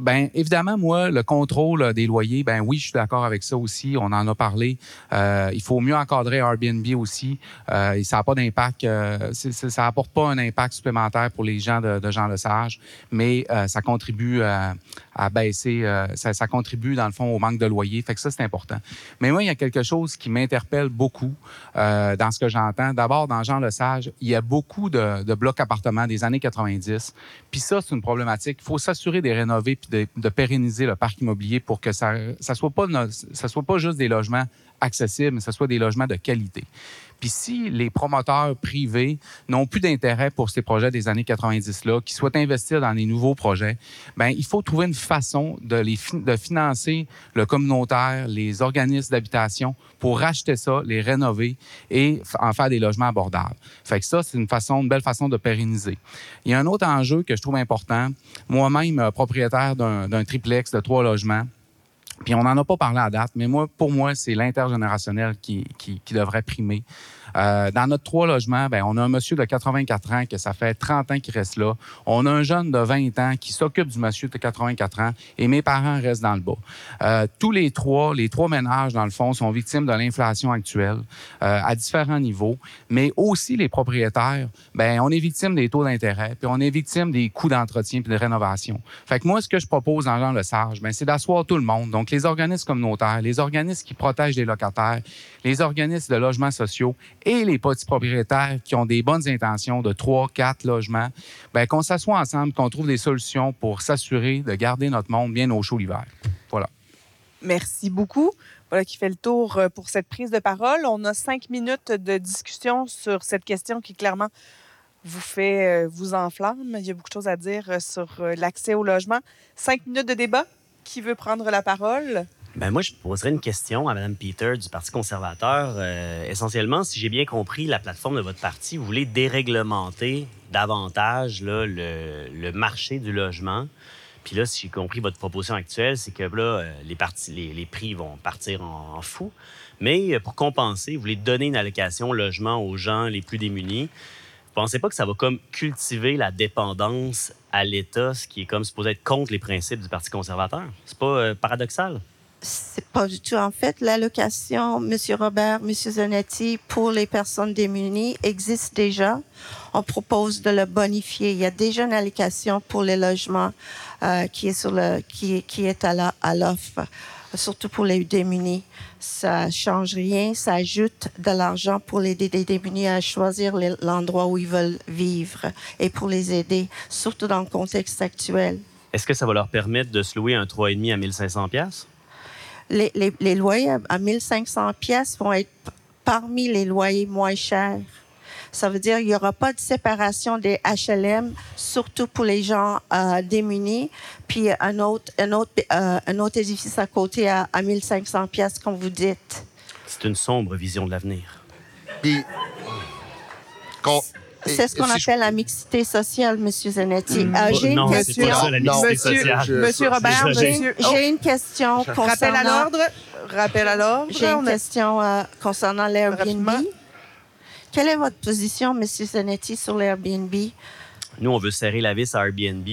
ben évidemment, moi, le contrôle des loyers, ben oui, je suis d'accord avec ça aussi. On en a parlé. Euh, il faut mieux encadrer Airbnb aussi. Euh, ça n'a pas d'impact. euh, ça apporte pas un impact supplémentaire pour les gens de, Jean Lesage, mais euh, ça contribue à, à baisser. euh, ça, ça contribue dans le fond au manque de loyer. Fait que ça c'est important. Mais moi, il y a quelque chose qui m'interpelle beaucoup euh, dans ce que j'entends. D'abord, dans Jean Lesage, il y a beaucoup de, de blocs appartements des années 90. Puis ça, c'est une problématique. Il faut s'assurer de rénover puis de, de pérenniser le parc immobilier pour que ça ça soit pas ça soit pas juste des logements accessibles, mais que ce soit des logements de qualité. Puis si les promoteurs privés n'ont plus d'intérêt pour ces projets des années 90-là, qui souhaitent investir dans les nouveaux projets, ben il faut trouver une façon de, les de financer le communautaire, les organismes d'habitation pour racheter ça, les rénover et en faire des logements abordables. Fait que ça, c'est une façon, une belle façon de pérenniser. Il y a un autre enjeu que je trouve important. Moi-même, propriétaire d'un triplex de trois logements, puis on n'en a pas parlé à date, mais moi, pour moi, c'est l'intergénérationnel qui, qui, qui devrait primer. Euh, dans notre trois logements, ben, on a un monsieur de 84 ans que ça fait 30 ans qu'il reste là. On a un jeune de 20 ans qui s'occupe du monsieur de 84 ans et mes parents restent dans le bas. Euh, tous les trois, les trois ménages, dans le fond, sont victimes de l'inflation actuelle euh, à différents niveaux, mais aussi les propriétaires, ben, on est victime des taux d'intérêt, puis on est victime des coûts d'entretien puis de rénovation. Fait que moi, ce que je propose dans Jean Le Sage, ben, c'est d'asseoir tout le monde. Donc, les organismes communautaires, les organismes qui protègent les locataires, les organismes de logements sociaux et les petits propriétaires qui ont des bonnes intentions de trois, quatre logements, ben, qu'on s'assoie ensemble, qu'on trouve des solutions pour s'assurer de garder notre monde bien au chaud l'hiver. Voilà. Merci beaucoup. Voilà qui fait le tour euh, pour cette prise de parole. On a cinq minutes de discussion sur cette question qui clairement vous fait, euh, vous enflamme. Il y a beaucoup de choses à dire euh, sur l'accès au logement. Cinq minutes de débat. Qui veut prendre la parole? Ben moi, je poserais une question à Mme Peter du Parti conservateur. Euh, essentiellement, si j'ai bien compris, la plateforme de votre parti, vous voulez déréglementer davantage le, marché du logement. Puis là, si j'ai compris votre proposition actuelle, c'est que là, euh, les, prix vont partir en, fou. Mais euh, pour compenser, vous voulez donner une allocation logement aux gens les plus démunis. Vous pensez pas que ça va comme cultiver la dépendance à l'État, ce qui est comme supposé être contre les principes du Parti conservateur? C'est pas paradoxal? C'est pas du tout. En fait, l'allocation, M. Robert, M. Zanetti, pour les personnes démunies existe déjà. On propose de le bonifier. Il y a déjà une allocation pour les logements euh, qui est sur le, qui, qui est à l'offre, surtout pour les démunis. Ça change rien. Ça ajoute de l'argent pour les dé- dé- démunis à choisir les- l'endroit où ils veulent vivre et pour les aider, surtout dans le contexte actuel. Est-ce que ça va leur permettre de se louer un 3,5 à 1500 pièces les, les, les loyers à- à 1500 pièces vont être parmi les loyers moins chers. Ça veut dire qu'il n'y aura pas de séparation des HLM, surtout pour les gens euh, démunis. Puis un autre, un, autre, euh, un autre édifice à côté à, à 1500 pièces, comme vous dites. C'est une sombre vision de l'avenir. Puis, C'est ce qu'on si je- appelle la mixité sociale, M. Zanetti. Mm. Euh, J'ai une non, question. pas ça, la Non, mixité Monsieur- sociale. je- Monsieur Robert, monsieur... J'ai Oh, une question rappel à concernant, l'ordre. Rappel à l'ordre. j'ai une question euh, concernant l'Airbnb. Quelle est votre position, M. Zanetti, sur l'Airbnb? Nous, on veut serrer la vis à Airbnb.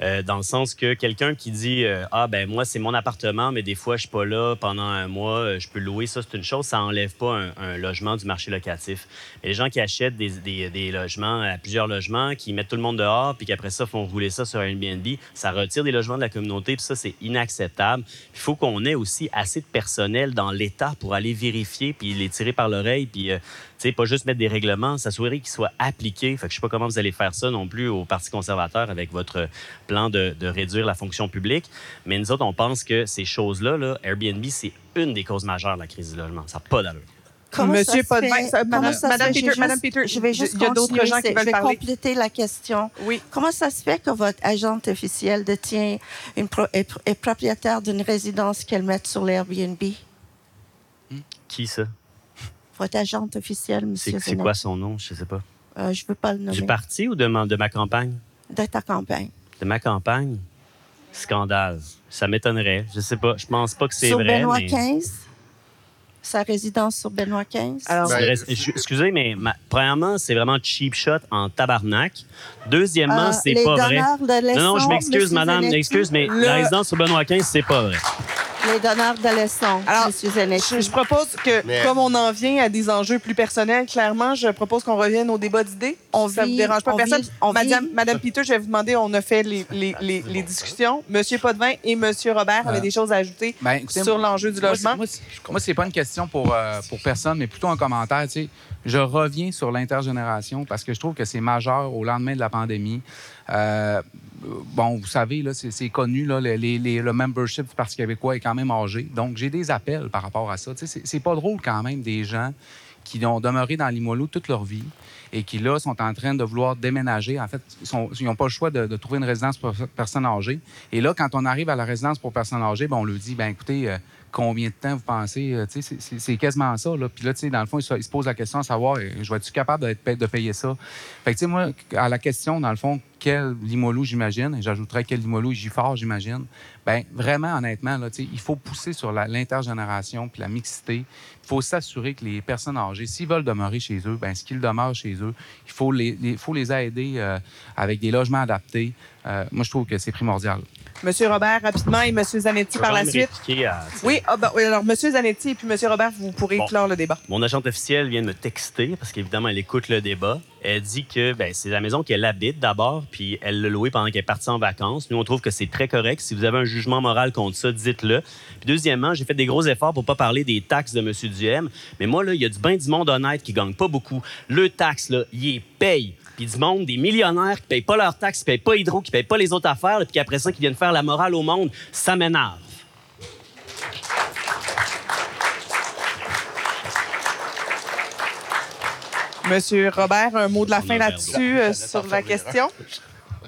Euh, dans le sens que quelqu'un qui dit euh, Ah, ben moi, c'est mon appartement, mais des fois, je suis pas là pendant un mois, euh, je peux louer, ça, c'est une chose, ça enlève pas un, logement du marché locatif. Et les gens qui achètent des, des- des logements, plusieurs logements, qui mettent tout le monde dehors, puis qu'après ça, font rouler ça sur Airbnb, ça retire des logements de la communauté, puis ça, c'est inacceptable. Il faut qu'on ait aussi assez de personnel dans l'État pour aller vérifier, puis les tirer par l'oreille, puis. euh, sais, pas juste mettre des règlements, s'assurer qu'ils soient appliqués. Fait que je sais pas comment vous allez faire ça non plus au Parti conservateur avec votre plan de, de réduire la fonction publique. Mais nous autres, on pense que ces choses-là, là, Airbnb, c'est une des causes majeures de la crise du logement. Ça n'a pas d'allure. Comment Monsieur ça se Potvin, fait- Madame- ça Madame? Peter- Je vais Madame juste- Peter, je vais je- juste il y a d'autres continuer, gens qui c'est- veulent Je vais parler. compléter la question. Oui. Comment ça se fait que votre agente officielle détient une pro- est, est propriétaire d'une résidence qu'elle met sur l'Airbnb? Qui ça? Votre agente officielle, M. C'est quoi son nom? Je sais pas. Euh, je ne veux pas le nommer. Du parti ou de ma, de ma campagne? De ta campagne. De ma campagne? Scandale. Ça m'étonnerait. Je sais pas. Je pense pas que c'est Sur vrai. Benoît mais... 15? Sa résidence sur Benoît 15? Alors, Ben, Excusez, mais ma- premièrement, c'est vraiment cheap shot en tabarnak. Deuxièmement, Euh, c'est pas vrai. de Non, non, je m'excuse, Monsieur madame, excuse, mais Le- la résidence sur Benoît 15, c'est pas vrai. Les donneurs de leçons, Alors, M. Zanetti. Je, je propose que, Mais- comme on en vient à des enjeux plus personnels, clairement, je propose qu'on revienne au débat d'idées. On ça ne vit- vous dérange pas on personne. vit- on Madame, vit- Madame Peter, je vais vous demander, on a fait les, les, les, les discussions. Monsieur Potvin et Monsieur Robert avaient Euh, des choses à ajouter Ben, écoutez, sur l'enjeu du moi, logement. Moi, c'est- moi, c'est pas une question pour, euh, pour personne, mais plutôt un commentaire. Tu sais, je reviens sur l'intergénération parce que je trouve que c'est majeur au lendemain de la pandémie. Euh, bon, vous savez, là, c'est, connu, là, le membership du Parti québécois est quand même âgé. Donc, j'ai des appels par rapport à ça. C'est, pas drôle quand même des gens qui ont demeuré dans Limoilou toute leur vie et qui, là, sont en train de vouloir déménager. En fait, ils n'ont pas le choix de, trouver une résidence pour personnes âgées. Et là, quand on arrive à la résidence pour personnes âgées, on leur dit, ben écoutez, euh, combien de temps vous pensez? Euh, c'est- quasiment ça. Là. Puis là, dans le fond, ils se, ils se posent la question à savoir, euh, je vais être capable de payer ça? Fait que, moi, à la question, dans le fond, quel Limolou j'imagine, et j'ajouterais quel Limolou Giffard j'imagine, ben vraiment, honnêtement, là, il faut pousser sur l'intergénération puis la mixité. Il faut s'assurer que les personnes âgées, s'ils veulent demeurer chez eux, ben ce qu'ils demeurent chez eux, il faut les, les- faut les aider euh, avec des logements adaptés. Moi, je trouve que c'est primordial. Monsieur Robert, rapidement, et Monsieur Zanetti par la suite. à- Oui, ah, ben, oui, alors Monsieur Zanetti et puis Monsieur Robert, vous pourrez Bon. clore le débat. Mon agente officielle vient de me texter parce qu'évidemment, elle écoute le débat. Elle dit que ben, c'est la maison qu'elle habite d'abord, puis elle l'a louée pendant qu'elle est partie en vacances. Nous, on trouve que c'est très correct. Si vous avez un jugement moral contre ça, dites-le. Puis deuxièmement, j'ai fait des gros efforts pour pas parler des taxes de M. Duhem. Mais moi, là, il y a du bain du monde honnête qui gagne pas beaucoup. Le taxe, là, il est paye. Puis du monde, des millionnaires qui payent pas leurs taxes, qui payent pas Hydro, qui payent pas les autres affaires, puis après ça, qui viennent faire la morale au monde, ça m'énerve. Monsieur Robert, un mot de la fin là-dessus euh, sur la question?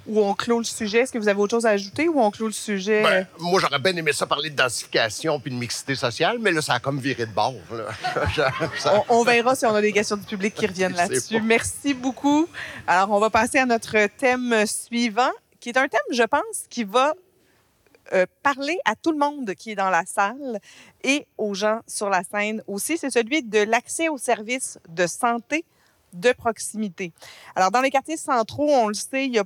Ou on clôt le sujet? Est-ce que vous avez autre chose à ajouter ou on clôt le sujet? Ben, moi, j'aurais bien aimé ça parler de densification puis de mixité sociale, mais là, ça a comme viré de bord. [LAUGHS] Ça- On, on verra si on a des questions du public qui reviennent [LAUGHS] là-dessus. Merci beaucoup. Alors, on va passer à notre thème suivant, qui est un thème, je pense, qui va euh, parler à tout le monde qui est dans la salle et aux gens sur la scène aussi. C'est celui de l'accès aux services de santé de proximité. Alors, dans les quartiers centraux, on le sait, il y a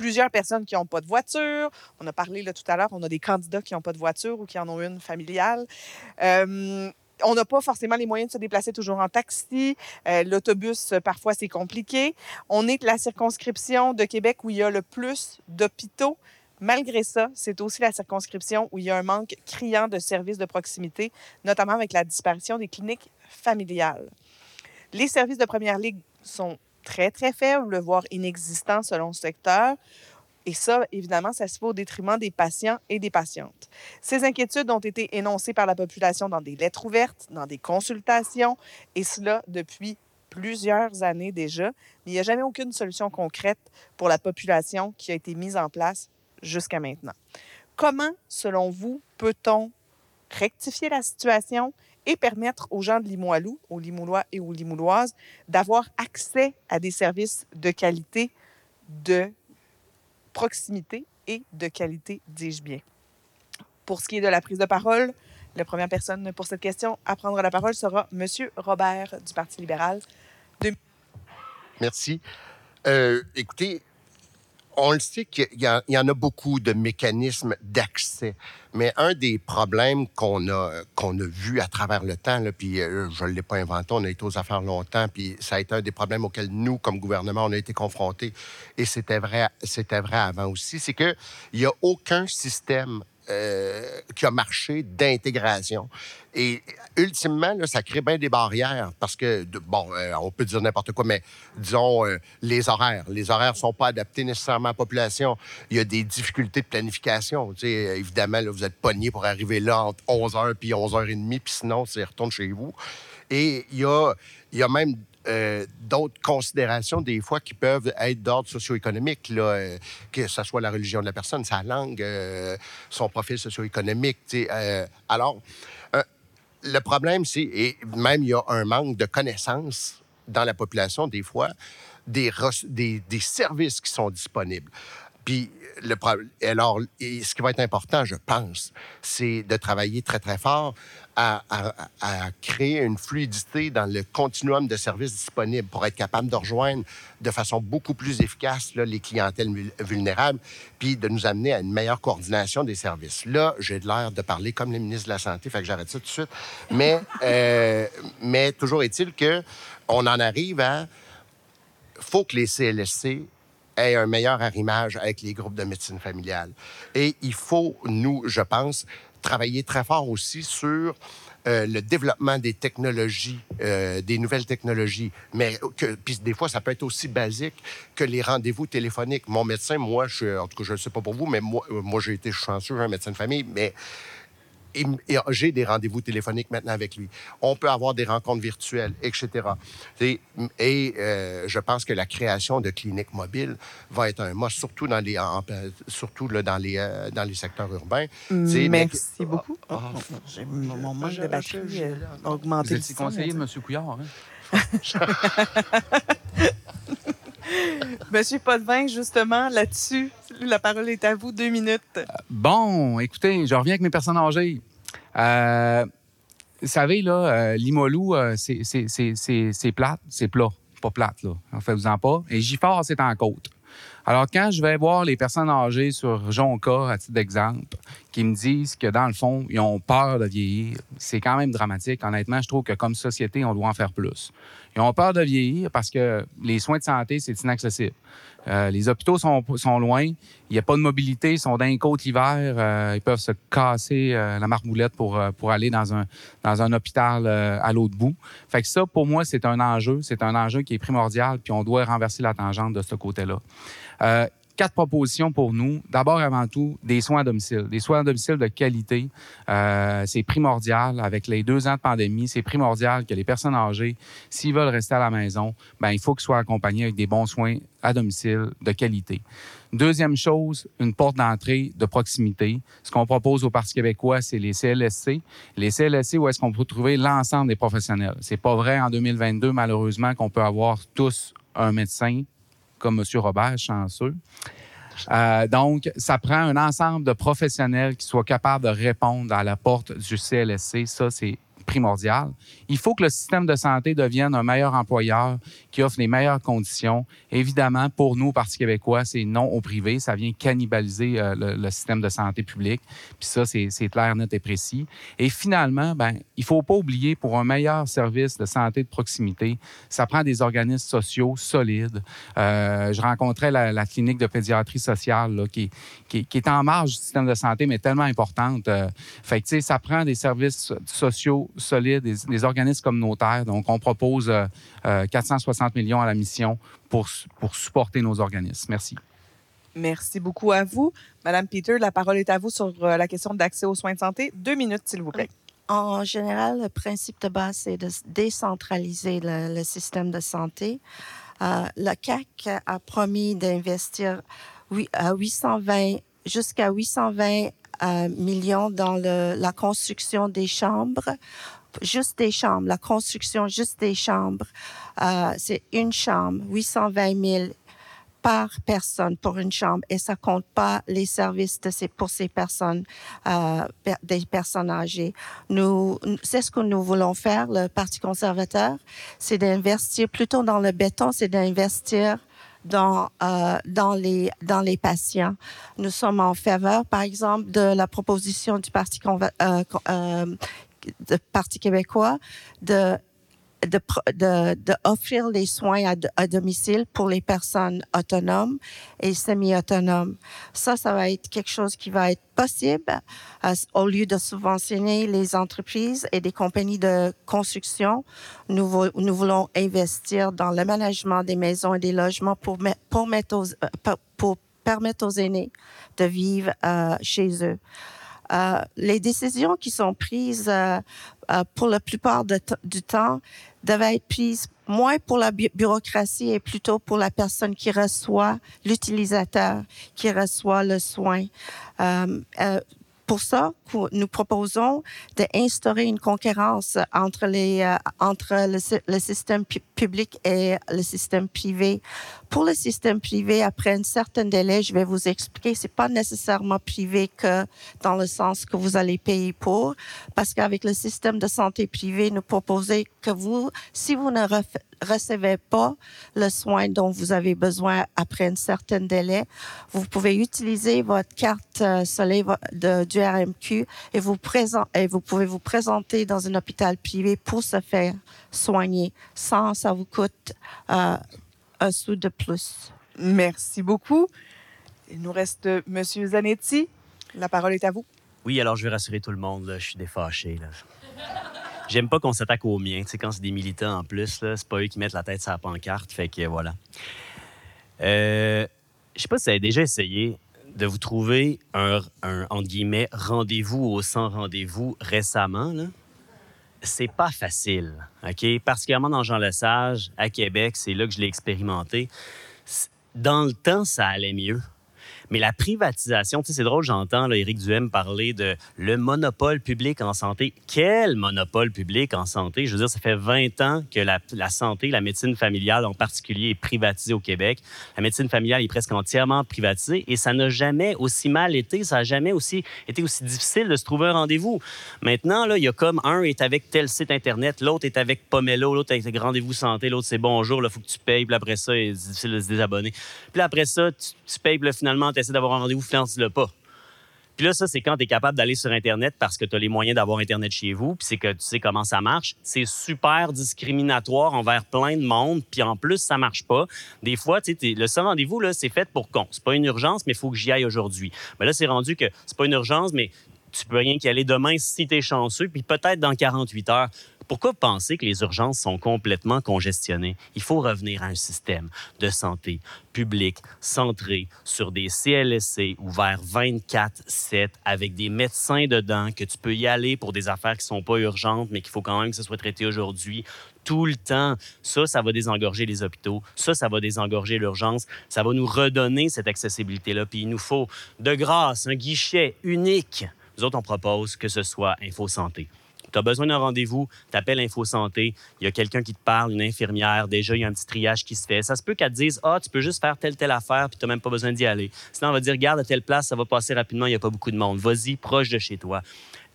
plusieurs personnes qui n'ont pas de voiture. On a parlé là, tout à l'heure, on a des candidats qui n'ont pas de voiture ou qui en ont une familiale. Euh, on n'a pas forcément les moyens de se déplacer toujours en taxi. Euh, L'autobus, euh, parfois, c'est compliqué. On est la circonscription de Québec où il y a le plus d'hôpitaux. Malgré ça, c'est aussi la circonscription où il y a un manque criant de services de proximité, notamment avec la disparition des cliniques familiales. Les services de première ligue sont très, très faibles, voire inexistants selon le secteur. Et ça, évidemment, ça se fait au détriment des patients et des patientes. Ces inquiétudes ont été énoncées par la population dans des lettres ouvertes, dans des consultations, et cela depuis plusieurs années déjà. Mais il n'y a jamais aucune solution concrète pour la population qui a été mise en place jusqu'à maintenant. Comment, selon vous, peut-on rectifier la situation et permettre aux gens de Limoilou, aux Limoulois et aux Limouloises, d'avoir accès à des services de qualité, de proximité et de qualité, dis-je bien. Pour ce qui est de la prise de parole, la première personne pour cette question à prendre la parole sera M. Robert du Parti libéral. Merci. Euh, écoutez, on le sait qu'il y, en a beaucoup de mécanismes d'accès, mais un des problèmes qu'on a, qu'on a vu à travers le temps, là, puis euh, je ne l'ai pas inventé, on a été aux affaires longtemps, puis ça a été un des problèmes auxquels nous, comme gouvernement, on a été confrontés, et c'était vrai, c'était vrai avant aussi, c'est qu'il n'y a aucun système euh, qui a marché d'intégration. Et ultimement, ça crée bien des barrières parce que, bon, euh, on peut dire n'importe quoi, mais disons euh, les horaires. Les horaires ne sont pas adaptés nécessairement à la population. Il y a des difficultés de planification. Évidemment, vous êtes pogné pour arriver là entre 11h puis 11h30, puis sinon, c'est retourne chez vous. Et il y a, il y a même euh, d'autres considérations, des fois, qui peuvent être d'ordre socio-économique, là, euh, que ce soit la religion de la personne, sa langue, euh, son profil socio-économique. alors, le problème, c'est, et même il y a un manque de connaissances dans la population, des fois, des, des, des services qui sont disponibles. Puis, alors, ce qui va être important, je pense, c'est de travailler très, très fort à, créer une fluidité dans le continuum de services disponibles pour être capable de rejoindre de façon beaucoup plus efficace les clientèles vul- vulnérables, puis de nous amener à une meilleure coordination des services. Là, j'ai l'air de parler comme le ministre de la Santé, fait que j'arrête ça tout de suite. Mais, [LAUGHS] euh, toujours est-il que on en arrive à faut que les CLSC aient un meilleur arrimage avec les groupes de médecine familiale. Et il faut, nous, je pense, travailler très fort aussi sur euh, le développement des technologies, euh, des nouvelles technologies. Mais que, puis des fois, ça peut être aussi basique que les rendez-vous téléphoniques. Mon médecin, moi, je, en tout cas, je ne sais pas pour vous, mais moi, euh, moi j'ai été chanceux, un médecin de famille, mais et j'ai des rendez-vous téléphoniques maintenant avec lui. On peut avoir des rencontres virtuelles, etc. Et, et, euh, je pense que la création de cliniques mobiles va être un must, surtout dans les, en- surtout là, dans, les, euh, dans les secteurs urbains. Mais- Merci beaucoup. Oh, j'ai- mon mon manque de batterie euh, a Vous augmenté. étiez conseiller de M. Couillard. Hein? [LAUGHS] [LAUGHS] Monsieur Potvin, justement, là-dessus, la parole est à vous, deux minutes. Bon, écoutez, je reviens avec mes personnes âgées. Euh, vous savez, là, euh, Limolou, euh, c'est- plate, c'est plat, pas plate, là. En fait, vous en pas. Et Gifford, c'est en côte. Alors, quand je vais voir les personnes âgées sur Jonca, à titre d'exemple, qui me disent que, dans le fond, ils ont peur de vieillir, c'est quand même dramatique. Honnêtement, je trouve que, comme société, on doit en faire plus. Ils ont peur de vieillir parce que les soins de santé, c'est inaccessible. Euh, les hôpitaux sont, loin. Il n'y a pas de mobilité. Ils sont dans les côtes l'hiver. Euh, ils peuvent se casser euh, la marmoulette pour, pour aller dans un, dans un hôpital à l'autre bout. Fait que ça, pour moi, c'est un enjeu. C'est un enjeu qui est primordial, puis on doit renverser la tangente de ce côté-là. Quatre propositions pour nous. D'abord, avant tout, des soins à domicile. Des soins à domicile de qualité. Euh, c'est primordial. Avec les deux ans de pandémie, c'est primordial que les personnes âgées, s'ils veulent rester à la maison, ben, il faut qu'ils soient accompagnés avec des bons soins à domicile de qualité. Deuxième chose, une porte d'entrée de proximité. Ce qu'on propose au Parti québécois, c'est les CLSC. Les CLSC, où est-ce qu'on peut trouver l'ensemble des professionnels. C'est pas vrai en 2022, malheureusement, qu'on peut avoir tous un médecin comme M. Robert, chanceux. Euh, donc, ça prend un ensemble de professionnels qui soient capables de répondre à la porte du CLSC. Ça, c'est primordial. Il faut que le système de santé devienne un meilleur employeur qui offre les meilleures conditions. Évidemment, pour nous, Parti québécois, c'est non au privé. Ça vient cannibaliser euh, le, système de santé publique. Puis ça, c'est clair, net et précis. Et finalement, ben, il faut pas oublier, pour un meilleur service de santé de proximité, ça prend des organismes sociaux solides. Euh, je rencontrais la, clinique de pédiatrie sociale qui, est en marge du système de santé, mais tellement importante. Euh, fait que, ça prend des services sociaux solides, des, organismes communautaires. Donc, on propose 460 euh, euh, millions à la mission pour, pour supporter nos organismes. Merci. Merci beaucoup à vous. Madame Peter, la parole est à vous sur euh, la question d'accès aux soins de santé. Deux minutes, s'il vous plaît. En général, le principe de base, c'est de décentraliser le, système de santé. le CAC a promis d'investir à 820 jusqu'à 820 millions dans le, la construction des chambres juste des chambres, la construction juste des chambres, euh, c'est une chambre, 820 000 par personne pour une chambre et ça compte pas les services de ces, pour ces personnes, euh, des personnes âgées. Nous, c'est ce que nous voulons faire, le Parti conservateur, c'est d'investir plutôt dans le béton, c'est d'investir dans, euh, dans, les, dans les patients. Nous sommes en faveur, par exemple, de la proposition du Parti euh, euh, de Parti québécois de de, de, offrir les soins à, à, domicile pour les personnes autonomes et semi-autonomes. Ça, ça va être quelque chose qui va être possible euh, au lieu de subventionner les entreprises et des compagnies de construction. Nous, nous voulons investir dans le management des maisons et des logements pour, pour, mettre aux, euh, pour permettre aux aînés de vivre euh, chez eux. Euh, les décisions qui sont prises euh, euh, pour la plupart du temps devaient être prises moins pour la bureaucratie et plutôt pour la personne qui reçoit l'utilisateur, qui reçoit le soin. Pour ça nous proposons d'instaurer une concurrence entre, les, euh, entre le, système public et le système privé. Pour le système privé, après un certain délai, je vais vous expliquer, c'est pas nécessairement privé que dans le sens que vous allez payer pour, parce qu'avec le système de santé privé, nous proposons que vous, si vous ne recevez pas le soin dont vous avez besoin après un certain délai, vous pouvez utiliser votre carte euh, soleil du RMQ et vous, présent, et vous pouvez vous présenter dans un hôpital privé pour se faire soigner sans ça vous coûte euh, un sou de plus. Merci beaucoup. Il nous reste M. Zanetti. La parole est à vous. Oui, alors je vais rassurer tout le monde. Je suis défâché. Là. J'aime pas qu'on s'attaque aux miens. Tu sais, quand c'est des militants en plus, c'est pas eux qui mettent la tête sur la pancarte. Fait que voilà. Euh, je sais pas si vous avez déjà essayé de vous trouver un, rendez-vous au sans rendez-vous récemment. Là. C'est pas facile, OK? Particulièrement dans Jean Lesage, à Québec, c'est là que je l'ai expérimenté. Dans le temps, ça allait mieux. Mais la privatisation, tu sais, c'est drôle, j'entends Éric Duhem parler de le monopole public en santé. Quel monopole public en santé? Je veux dire, ça fait 20 ans que la, santé, la médecine familiale en particulier, est privatisée au Québec. La médecine familiale est presque entièrement privatisée et ça n'a jamais aussi mal été, ça n'a jamais aussi été aussi difficile de se trouver un rendez-vous. Maintenant, là, il y a comme un est avec tel site Internet, l'autre est avec Pomelo, l'autre est avec Rendez-vous Santé, l'autre c'est Bonjour, il faut que tu payes, puis après ça, c'est difficile de se désabonner. Puis après ça, tu, payes, puis finalement, essaie d'avoir un rendez-vous, finance-le pas. Puis là, ça, c'est quand tu es capable d'aller sur Internet parce que tu as les moyens d'avoir Internet chez vous, puis c'est que tu sais comment ça marche. C'est super discriminatoire envers plein de monde, puis en plus, ça marche pas. Des fois, tu le seul rendez-vous, là, c'est fait pour con. C'est pas une urgence, mais il faut que j'y aille aujourd'hui. Mais là, c'est rendu que c'est pas une urgence, mais tu peux rien qu'y aller demain si tu es chanceux, puis peut-être dans 48 heures Pourquoi penser que les urgences sont complètement congestionnées? Il faut revenir à un système de santé public centré sur des CLSC ouverts 24-7 avec des médecins dedans, que tu peux y aller pour des affaires qui sont pas urgentes, mais qu'il faut quand même que ce soit traité aujourd'hui tout le temps. Ça, ça va désengorger les hôpitaux. Ça, ça va désengorger l'urgence. Ça va nous redonner cette accessibilité-là. Puis il nous faut, de grâce, un guichet unique. Nous autres, on propose que ce soit Info Santé. Tu as besoin d'un rendez-vous, tu appelles Info Santé, il y a quelqu'un qui te parle, une infirmière, déjà, il y a un petit triage qui se fait. Ça se peut qu'elle te dise Ah, tu peux juste faire telle, telle affaire, puis tu n'as même pas besoin d'y aller. Sinon, on va dire Regarde, à telle place, ça va passer rapidement, il n'y a pas beaucoup de monde. Vas-y, proche de chez toi.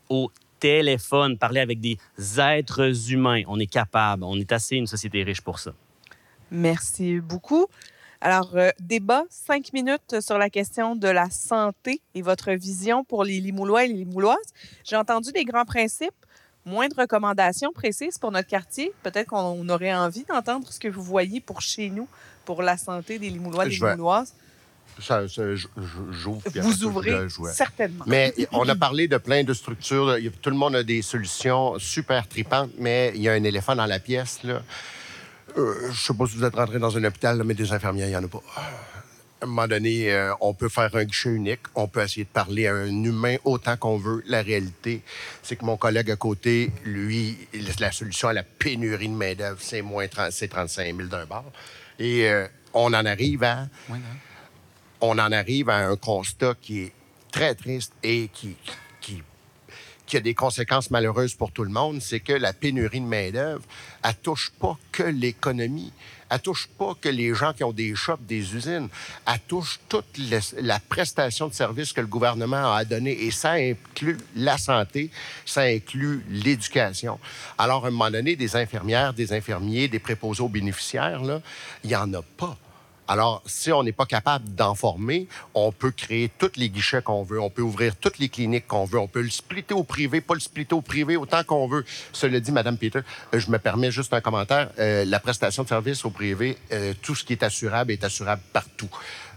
Au téléphone, parler avec des êtres humains. On est capable, on est assez une société riche pour ça. Merci beaucoup. Alors, euh, débat, cinq minutes sur la question de la santé et votre vision pour les Limoulois et les Limouloises. J'ai entendu des grands principes, moins de recommandations précises pour notre quartier. Peut-être qu'on aurait envie d'entendre ce que vous voyez pour chez nous, pour la santé des Limoulois et des Limouloises. Ça, j'ouvre. Vous ouvrez certainement. Mais [LAUGHS] on a parlé de plein de structures. Tout le monde a des solutions super tripantes, mais il y a un éléphant dans la pièce. Là. Euh, je ne sais pas si vous êtes rentré dans un hôpital, là, mais des infirmières, il n'y en a pas. À un moment donné, euh, on peut faire un guichet unique. On peut essayer de parler à un humain autant qu'on veut. La réalité, c'est que mon collègue à côté, lui, la solution à la pénurie de main-d'œuvre, c'est moins 30 c'est 35 000 d'un bar. Et euh, on en arrive à Oui, on en arrive à un constat qui est très triste et qui, qui, a des conséquences malheureuses pour tout le monde, c'est que la pénurie de main-d'œuvre, elle touche pas que l'économie. Elle touche pas que les gens qui ont des shops, des usines. Elle touche toute la prestation de services que le gouvernement a à donner. Et ça inclut la santé, ça inclut l'éducation. Alors, à un moment donné, des infirmières, des infirmiers, des préposés aux bénéficiaires, là, il n'y en a pas. Alors, si on n'est pas capable d'en former, on peut créer tous les guichets qu'on veut, on peut ouvrir toutes les cliniques qu'on veut, on peut le splitter au privé, pas le splitter au privé autant qu'on veut. Cela dit, Madame Peter, euh, je me permets juste un commentaire. Euh, la prestation de service au privé, euh, tout ce qui est assurable est assurable partout.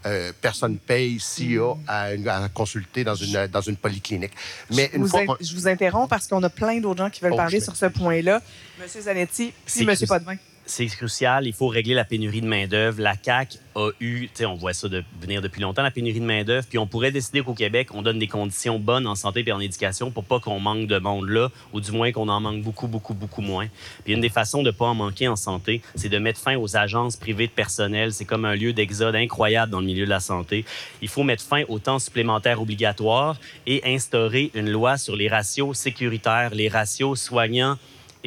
Euh, personne paye s'il y a à, à consulter dans une, dans une polyclinique. Mais je, une vous fois in- je vous interromps parce qu'on a plein d'autres gens qui veulent Oh, parler sur ce point-là. Monsieur Zanetti, puis Monsieur Potvin. C'est crucial. Il faut régler la pénurie de main-d'œuvre. La CAQ a eu, on voit ça de, venir depuis longtemps, la pénurie de main-d'œuvre. Puis on pourrait décider qu'au Québec, on donne des conditions bonnes en santé et en éducation pour pas qu'on manque de monde là, ou du moins qu'on en manque beaucoup, beaucoup, beaucoup moins. Puis une des façons de pas en manquer en santé, c'est de mettre fin aux agences privées de personnel. C'est comme un lieu d'exode incroyable dans le milieu de la santé. Il faut mettre fin au temps supplémentaire obligatoire et instaurer une loi sur les ratios sécuritaires, les ratios soignants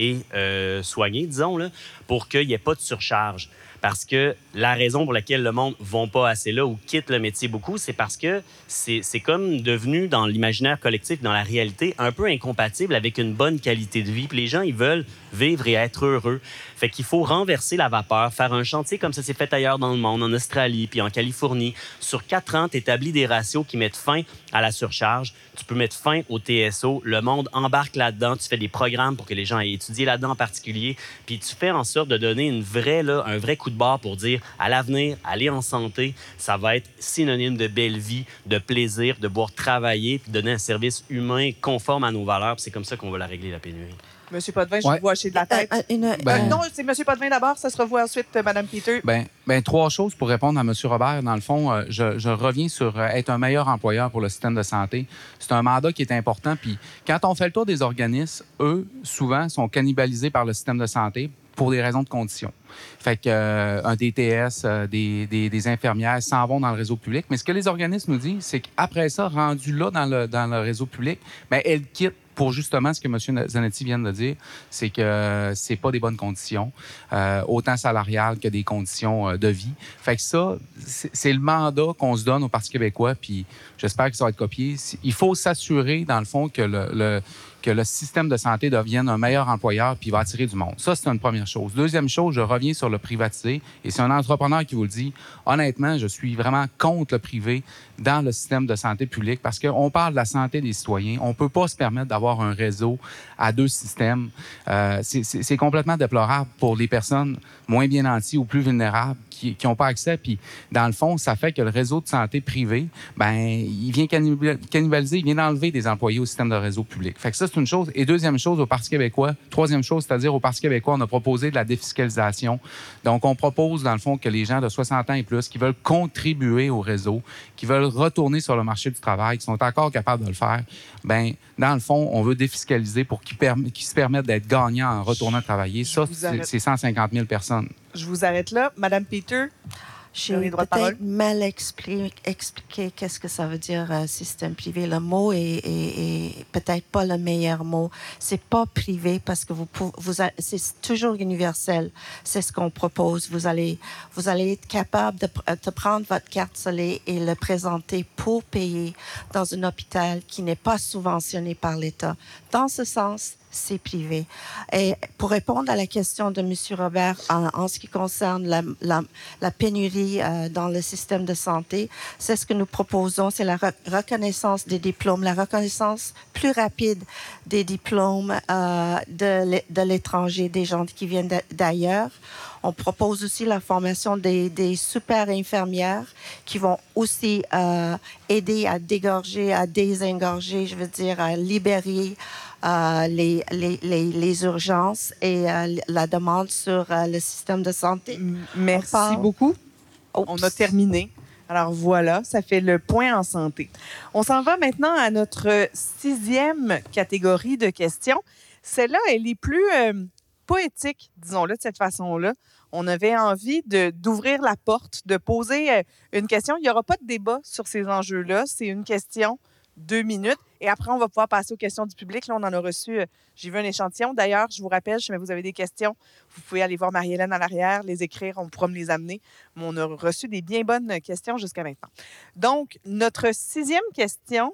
et euh, soignés, disons, là, pour qu'il n'y ait pas de surcharge. Parce que la raison pour laquelle le monde ne va pas assez là ou quitte le métier beaucoup, c'est parce que c'est comme devenu dans l'imaginaire collectif, dans la réalité, un peu incompatible avec une bonne qualité de vie. Puis les gens, ils veulent vivre et être heureux. Fait qu'il faut renverser la vapeur, faire un chantier comme ça s'est fait ailleurs dans le monde, en Australie, puis en Californie. Sur quatre ans, tu établis des ratios qui mettent fin à la surcharge. Tu peux mettre fin au TSO. Le monde embarque là-dedans. Tu fais des programmes pour que les gens aient étudié là-dedans en particulier. Puis tu fais en sorte de donner une vraie, là, un vrai coup de barre pour dire à l'avenir, aller en santé, ça va être synonyme de belle vie, de plaisir, de pouvoir travailler, puis donner un service humain conforme à nos valeurs. C'est comme ça qu'on va la régler, la pénurie. Monsieur Potvin, je Ouais. vous vois de la tête. Euh, euh, une- Ben- Euh, non, c'est Monsieur Potvin d'abord, ça sera vous ensuite, euh, Madame Peter. Ben, ben, trois choses pour répondre à M. Robert. Dans le fond, euh, je, je reviens sur euh, être un meilleur employeur pour le système de santé. C'est un mandat qui est important. Puis quand on fait le tour des organismes, eux, souvent, sont cannibalisés par le système de santé pour des raisons de conditions. Fait que euh, un DTS, euh, des, des, des infirmières s'en vont dans le réseau public. Mais ce que les organismes nous disent, c'est qu'après ça, rendu là dans le, dans le réseau public, ben, elles quittent pour justement ce que M. Zanetti vient de dire, c'est que euh, c'est pas des bonnes conditions, euh, autant salariales que des conditions euh, de vie. Fait que ça, c'est le mandat qu'on se donne au Parti québécois, puis j'espère que ça va être copié. Il faut s'assurer, dans le fond, que le, le- que le système de santé devienne un meilleur employeur puis va attirer du monde. Ça, c'est une première chose. Deuxième chose, je reviens sur le privatisé. Et c'est un entrepreneur qui vous le dit. Honnêtement, je suis vraiment contre le privé dans le système de santé publique parce qu'on parle de la santé des citoyens. On peut pas se permettre d'avoir un réseau à deux systèmes. Euh, c'est complètement déplorable pour les personnes moins bien nanties ou plus vulnérables qui n'ont pas accès. Puis, dans le fond, ça fait que le réseau de santé privé, ben, il vient cannibaliser, il vient enlever des employés au système de réseau public. Fait que ça, c'est une chose. Et deuxième chose, au Parti québécois, troisième chose, c'est-à-dire au Parti québécois, on a proposé de la défiscalisation. Donc, on propose, dans le fond, que les gens de 60 ans et plus qui veulent contribuer au réseau, qui veulent retourner sur le marché du travail, qui sont encore capables de le faire, ben, dans le fond, on veut défiscaliser pour qu'ils, se permettent d'être gagnants en retournant travailler. Ça, c'est 150 000 personnes. Je vous arrête là. Madame Peter, j'ai peut-être mal expliqué, expliqué qu'est-ce que ça veut dire euh, système privé. Le mot est, peut-être pas le meilleur mot. C'est pas privé parce que vous, vous c'est toujours universel. C'est ce qu'on propose. Vous allez, vous allez être capable de, de, prendre votre carte soleil et le présenter pour payer dans un hôpital qui n'est pas subventionné par l'État. Dans ce sens, c'est privé. Et pour répondre à la question de M. Robert en, ce qui concerne la, pénurie euh, dans le système de santé, c'est ce que nous proposons, c'est la reconnaissance des diplômes, la reconnaissance plus rapide des diplômes euh, de l'étranger, des gens qui viennent d'ailleurs. On propose aussi la formation des, super infirmières qui vont aussi euh, aider à dégorger, à désengorger, je veux dire, à libérer euh, les, les, les, urgences et euh, la demande sur euh, le système de santé. Merci beaucoup. On a terminé. Alors voilà, ça fait le point en santé. On s'en va maintenant à notre sixième catégorie de questions. Celle-là, elle est plus poétique, disons-le de cette façon-là. On avait envie d'ouvrir la porte, de poser une question. Il n'y aura pas de débat sur ces enjeux-là. C'est une question, deux minutes. Et après, on va pouvoir passer aux questions du public. Là, on en a reçu, euh, j'ai vu un échantillon. D'ailleurs, je vous rappelle, si vous avez des questions, vous pouvez aller voir Marie-Hélène à l'arrière, les écrire, on pourra me les amener. Mais on a reçu des bien bonnes questions jusqu'à maintenant. Donc, notre sixième question,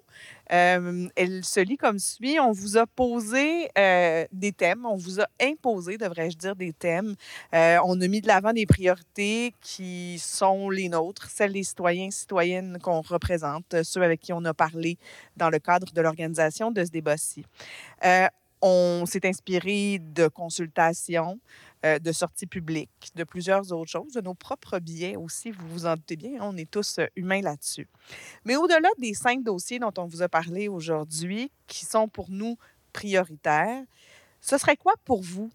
euh, elle se lit comme suit. On vous a posé euh, des thèmes, on vous a imposé, devrais-je dire, des thèmes. on a mis de l'avant des priorités qui sont les nôtres, celles des citoyens citoyennes qu'on représente, ceux avec qui on a parlé dans le cadre de l'organisation de ce débat-ci. Euh, on s'est inspiré de consultations, euh, de sorties publiques, de plusieurs autres choses, de nos propres biais aussi, vous vous en doutez bien, on est tous euh, humains là-dessus. Mais au-delà des cinq dossiers dont on vous a parlé aujourd'hui, qui sont pour nous prioritaires, ce serait quoi pour vous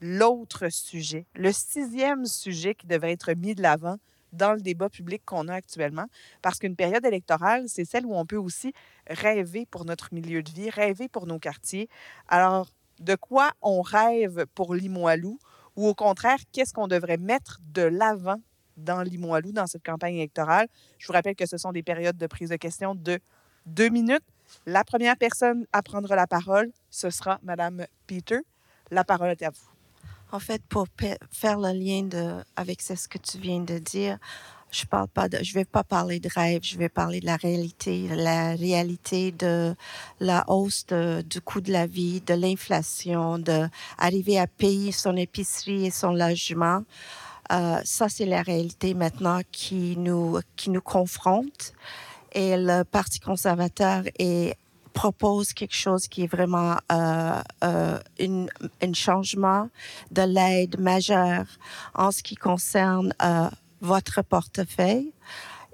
l'autre sujet, le sixième sujet qui devrait être mis de l'avant dans le débat public qu'on a actuellement, parce qu'une période électorale, c'est celle où on peut aussi rêver pour notre milieu de vie, rêver pour nos quartiers. Alors, de quoi on rêve pour Limoilou, ou au contraire, qu'est-ce qu'on devrait mettre de l'avant dans Limoilou, dans cette campagne électorale? Je vous rappelle que ce sont des périodes de prise de questions de deux minutes. La première personne à prendre la parole, ce sera Mme Peter. La parole est à vous. En fait, pour faire le lien avec ce que tu viens de dire, je parle pas de, je vais pas parler de rêve, je vais parler de la réalité, la réalité de la hausse du coût de la vie, de l'inflation, de arriver à payer son épicerie et son logement. Euh, ça, c'est la réalité maintenant qui nous, qui nous confronte. Et le Parti conservateur propose quelque chose qui est vraiment euh, euh, un changement de l'aide majeure en ce qui concerne votre portefeuille.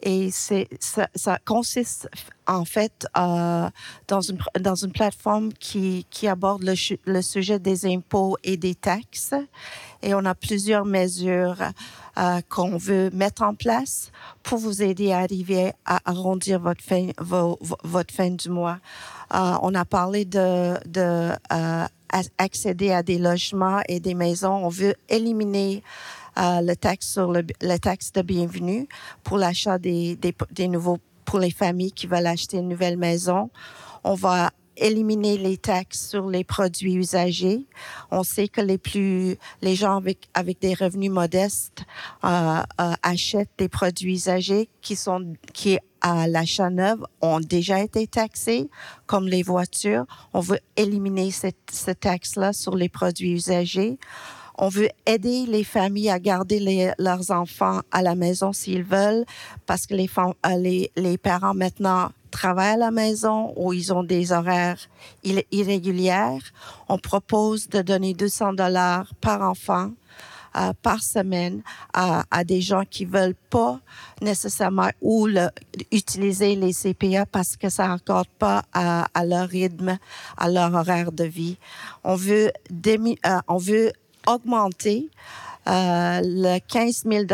Et c'est, ça, consiste en fait euh, dans, une, dans une plateforme qui, qui aborde le, sujet des impôts et des taxes. Et on a plusieurs mesures euh, qu'on veut mettre en place pour vous aider à arriver à arrondir votre fin, votre fin du mois. Euh, on a parlé de, de à des logements et des maisons. On veut éliminer euh, le taxe sur le, taxe de bienvenue pour l'achat des, des, des nouveaux pour les familles qui veulent acheter une nouvelle maison. On va éliminer les taxes sur les produits usagés. On sait que les plus, les gens avec, avec des revenus modestes euh, euh, achètent des produits usagés qui sont, qui à l'achat neuf ont déjà été taxés, comme les voitures. On veut éliminer cette, cette taxe-là sur les produits usagés. On veut aider les familles à garder leurs enfants à la maison s'ils veulent, parce que les, euh, les, parents maintenant travaillent à la maison ou ils ont des horaires irréguliers. On propose de donner 200 dollars par enfant euh, par semaine à, des gens qui veulent pas nécessairement ou utiliser les CPA parce que ça n'accorde pas à, leur rythme, à leur horaire de vie. On veut, euh, on veut augmenter euh, le 15 000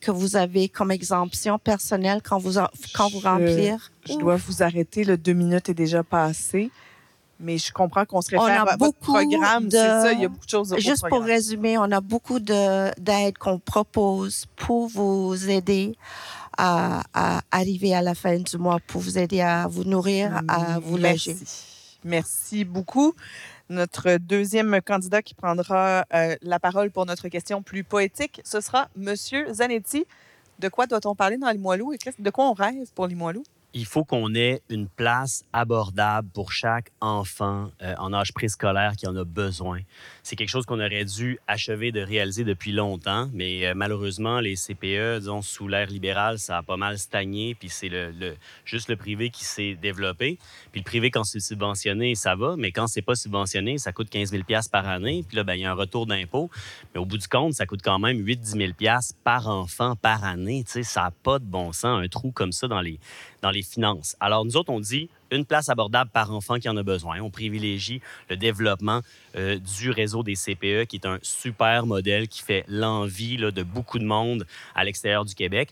que vous avez comme exemption personnelle quand vous, quand vous remplir. Je dois vous arrêter. Le deux minutes est déjà passé. Mais je comprends qu'on se réfère on a à beaucoup votre programme. de- C'est ça, il y a beaucoup de choses. Juste pour résumer, on a beaucoup de- d'aides qu'on propose pour vous aider à, à arriver à la fin du mois, pour vous aider à vous nourrir, à vous loger. Merci. Merci beaucoup. Notre deuxième candidat qui prendra euh, la parole pour notre question plus poétique, ce sera Monsieur Zanetti. De quoi doit-on parler dans Limoilou et de quoi on rêve pour Limoilou? Il faut qu'on ait une place abordable pour chaque enfant euh, en âge préscolaire qui en a besoin. C'est quelque chose qu'on aurait dû achever de réaliser depuis longtemps, mais euh, malheureusement, les CPE, disons, sous l'ère libérale, ça a pas mal stagné, puis c'est le, juste le privé qui s'est développé. Puis le privé, quand c'est subventionné, ça va, mais quand c'est pas subventionné, ça coûte 15 000 par année, puis là, ben, il y a un retour d'impôt. Mais au bout du compte, ça coûte quand même 8-10 000 par enfant par année. Tu ça n'a pas de bon sens, un trou comme ça dans les, dans les finances. Alors, nous autres, on dit une place abordable par enfant qui en a besoin. On privilégie le développement euh, du réseau des CPE, qui est un super modèle qui fait l'envie de beaucoup de monde à l'extérieur du Québec.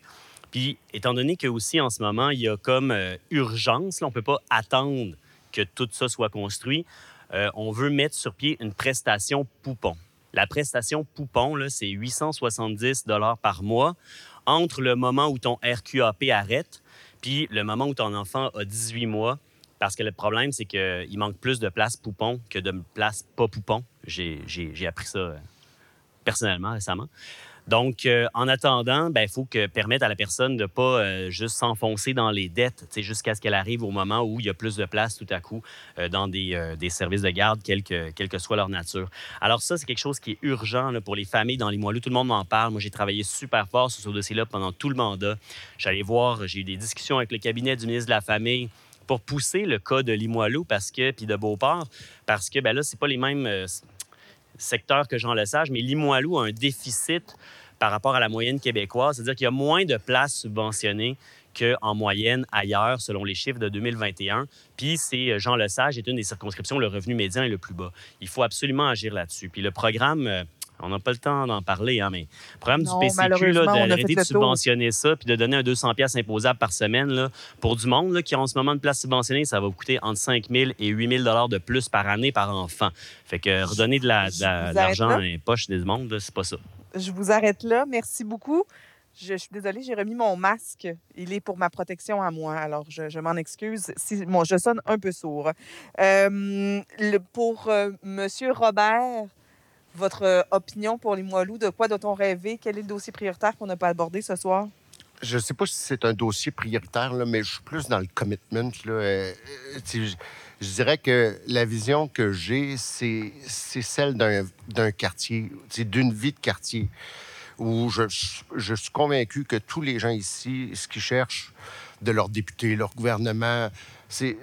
Puis, étant donné que aussi en ce moment, il y a comme euh, urgence, on ne peut pas attendre que tout ça soit construit, euh, on veut mettre sur pied une prestation poupon. La prestation poupon, c'est 870 par mois entre le moment où ton RQAP arrête puis le moment où ton enfant a 18 mois. Parce que le problème, c'est qu'il manque plus de place poupon que de place pas poupon. J'ai appris ça euh, personnellement récemment. Donc, euh, en attendant, il faut que permettre à la personne de ne pas euh, juste s'enfoncer dans les dettes jusqu'à ce qu'elle arrive au moment où il y a plus de place tout à coup euh, dans des, services de garde, quelle que, soit leur nature. Alors ça, c'est quelque chose qui est urgent pour les familles dans les. Tout le monde m'en parle. Moi, j'ai travaillé super fort sur ce dossier-là pendant tout le mandat. J'allais voir, j'ai eu des discussions avec le cabinet du ministre de la Famille pour pousser le cas de Limoilou parce que, puis de Beauport, parce que ben là, c'est pas les mêmes secteurs que Jean Lesage, mais Limoilou a un déficit par rapport à la moyenne québécoise, c'est-à-dire qu'il y a moins de places subventionnées qu'en moyenne ailleurs, selon les chiffres de 2021. Puis, c'est euh, Jean Lesage est une des circonscriptions où le revenu médian est le plus bas. Il faut absolument agir là-dessus. Puis, le programme, euh, on n'a pas le temps d'en parler, hein, mais le programme Non, du PCQ, d'arrêter de subventionner ça, puis de donner un 200 pièces imposable par semaine là, pour du monde là, qui a en ce moment de place subventionnée, ça va vous coûter entre 5 000 et 8 000 de plus par année par enfant. Fait que redonner de la- la- l'argent les poches des mondes, c'est pas ça. Je vous arrête là. Merci beaucoup. Je, je suis désolée, j'ai remis mon masque. Il est pour ma protection à moi. Alors, je, je m'en excuse si bon, je sonne un peu sourd. Euh, le- pour euh, Monsieur Robert, votre euh, opinion pour les Moilous, de quoi doit-on rêver? Quel est le dossier prioritaire qu'on n'a pas abordé ce soir? Je ne sais pas si c'est un dossier prioritaire, là, mais je suis plus dans le commitment. Là. Euh, euh, je, dirais que la vision que j'ai, c'est celle d'un quartier, d'une vie de quartier, où je, je suis convaincu que tous les gens ici, ce qu'ils cherchent de leurs députés, leur gouvernement, c'est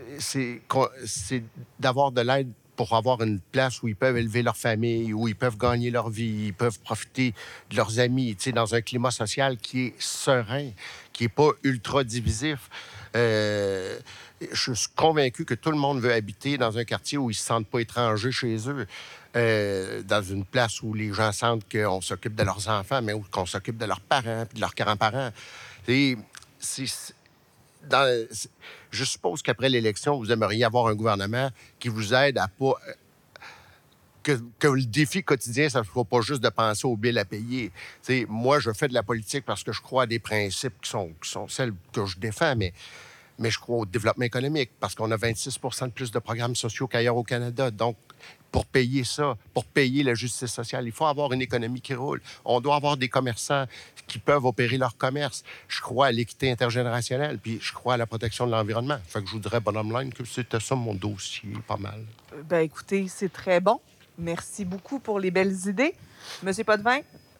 d'avoir de l'aide pour avoir une place où ils peuvent élever leur famille, où ils peuvent gagner leur vie, ils peuvent profiter de leurs amis, tu sais, dans un climat social qui est serein, qui n'est pas ultra divisif. Euh, je suis convaincu que tout le monde veut habiter dans un quartier où ils ne se sentent pas étrangers chez eux, euh, dans une place où les gens sentent qu'on s'occupe de leurs enfants, mais qu'on s'occupe de leurs parents puis de leurs grands-parents. C'est- je suppose qu'après l'élection, vous aimeriez avoir un gouvernement qui vous aide à pas. euh, Que, le défi quotidien, ça ne soit pas juste de penser aux billes à payer. Tu sais, moi, je fais de la politique parce que je crois à des principes qui sont, qui sont celles que je défends, mais, mais je crois au développement économique parce qu'on a 26 de plus de programmes sociaux qu'ailleurs au Canada. Donc, pour payer ça, pour payer la justice sociale, il faut avoir une économie qui roule. On doit avoir des commerçants qui peuvent opérer leur commerce. Je crois à l'équité intergénérationnelle, puis je crois à la protection de l'environnement. Fait que je vous dirais, bottom line, que c'était ça mon dossier, pas mal. Euh, Ben, écoutez, c'est très bon. Merci beaucoup pour les belles idées. Monsieur Potvin,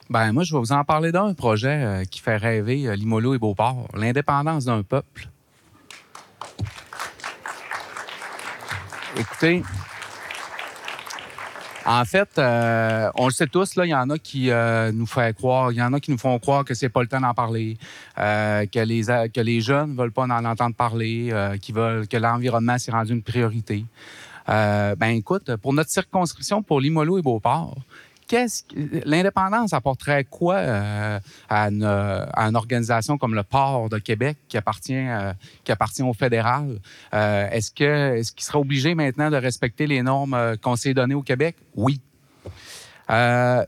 Ben, moi, je vais vous en parler d'un projet euh, qui fait rêver euh, Limolo et Beauport, l'indépendance d'un peuple. Écoutez, En fait, euh, on le sait tous, il y en a qui euh, nous font croire, il y en a qui nous font croire que c'est pas le temps d'en parler, euh, que les que les jeunes veulent pas en entendre parler, qui veulent que l'environnement s'est rendu une priorité. ben écoute, pour notre circonscription, pour Limolo et Beauport, qu'est-ce l'indépendance apporterait quoi euh, à, une, organisation comme le Port de Québec qui appartient euh, qui appartient au fédéral? Euh, Est-ce que est-ce qu'il serait obligé maintenant de respecter les normes qu'on s'est données au Québec? Oui.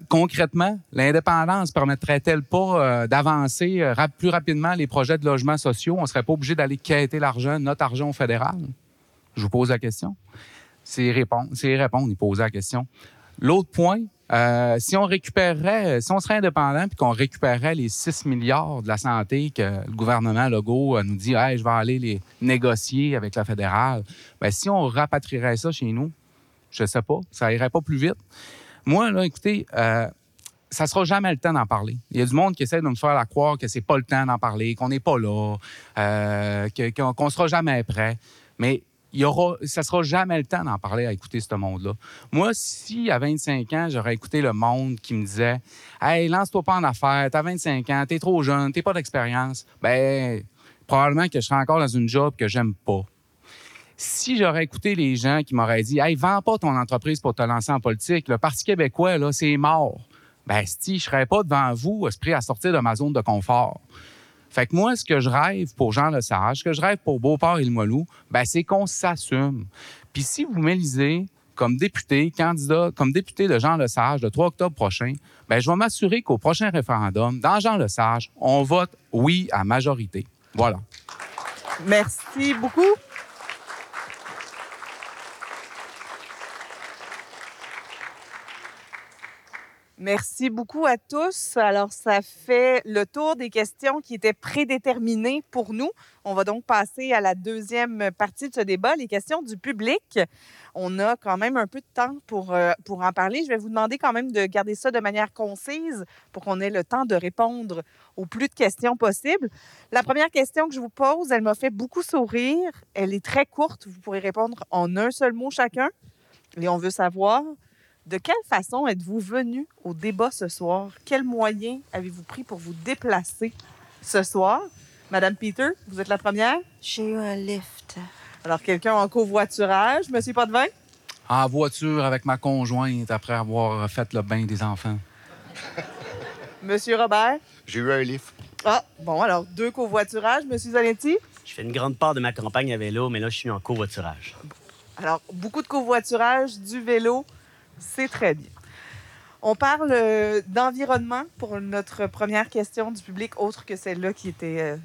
concrètement, l'indépendance permettrait-elle pas d'avancer plus rapidement les projets de logements sociaux? On serait pas obligé d'aller quêter l'argent, notre argent au fédéral? Je vous pose la question. C'est répondre, c'est répondre, il poser la question. L'autre point, euh, si on récupérerait, si on serait indépendant puis qu'on récupérerait les 6 milliards de la santé que le gouvernement Legault euh, nous dit, hey, je vais aller les négocier avec la fédérale, bien, si on rapatrierait ça chez nous, je sais pas, ça irait pas plus vite. Moi, là, écoutez, euh, ça sera jamais le temps d'en parler. Il y a du monde qui essaie de nous faire croire que c'est pas le temps d'en parler, qu'on n'est pas là, euh, qu'on ne sera jamais prêt. Mais il y aura, ça sera jamais le temps d'en parler à écouter ce monde-là. Moi, si à 25 ans, j'aurais écouté le monde qui me disait Hey, lance-toi pas en affaires, t'as 25 ans, t'es trop jeune, t'es pas d'expérience, ben probablement que je serais encore dans une job que j'aime pas. Si j'aurais écouté les gens qui m'auraient dit Hey, vends pas ton entreprise pour te lancer en politique, le Parti québécois, là, c'est mort. Ben, si je serais pas devant vous, esprit à sortir de ma zone de confort. Fait que moi, ce que je rêve pour Jean Lesage, ce que je rêve pour Beauport et Limoilou, ben, c'est qu'on s'assume. Puis si vous m'élisez comme député, candidat, comme député de Jean Lesage le 3 octobre prochain, ben, je vais m'assurer qu'au prochain référendum, dans Jean Lesage, on vote oui à majorité. Voilà. Merci beaucoup. Merci beaucoup à tous. Alors, ça fait le tour des questions qui étaient prédéterminées pour nous. On va donc passer à la deuxième partie de ce débat, les questions du public. On a quand même un peu de temps pour, euh, pour en parler. Je vais vous demander quand même de garder ça de manière concise pour qu'on ait le temps de répondre au plus de questions possibles. La première question que je vous pose, elle m'a fait beaucoup sourire. Elle est très courte. Vous pourrez répondre en un seul mot chacun. Et on veut savoir, de quelle façon êtes-vous venu au débat ce soir? Quels moyens avez-vous pris pour vous déplacer ce soir? Madame Peter, vous êtes la première? J'ai eu un lift. Alors, quelqu'un en covoiturage, Monsieur Potvin? En voiture avec ma conjointe après avoir fait le bain des enfants. [LAUGHS] Monsieur Robert? J'ai eu un lift. Ah, bon, alors, deux covoiturages. Monsieur Zanetti? Je fais une grande part de ma campagne à vélo, mais là, je suis en covoiturage. Alors, beaucoup de covoiturage, du vélo. C'est très bien. On parle euh, d'environnement pour notre première question du public, autre que celle-là qui était euh,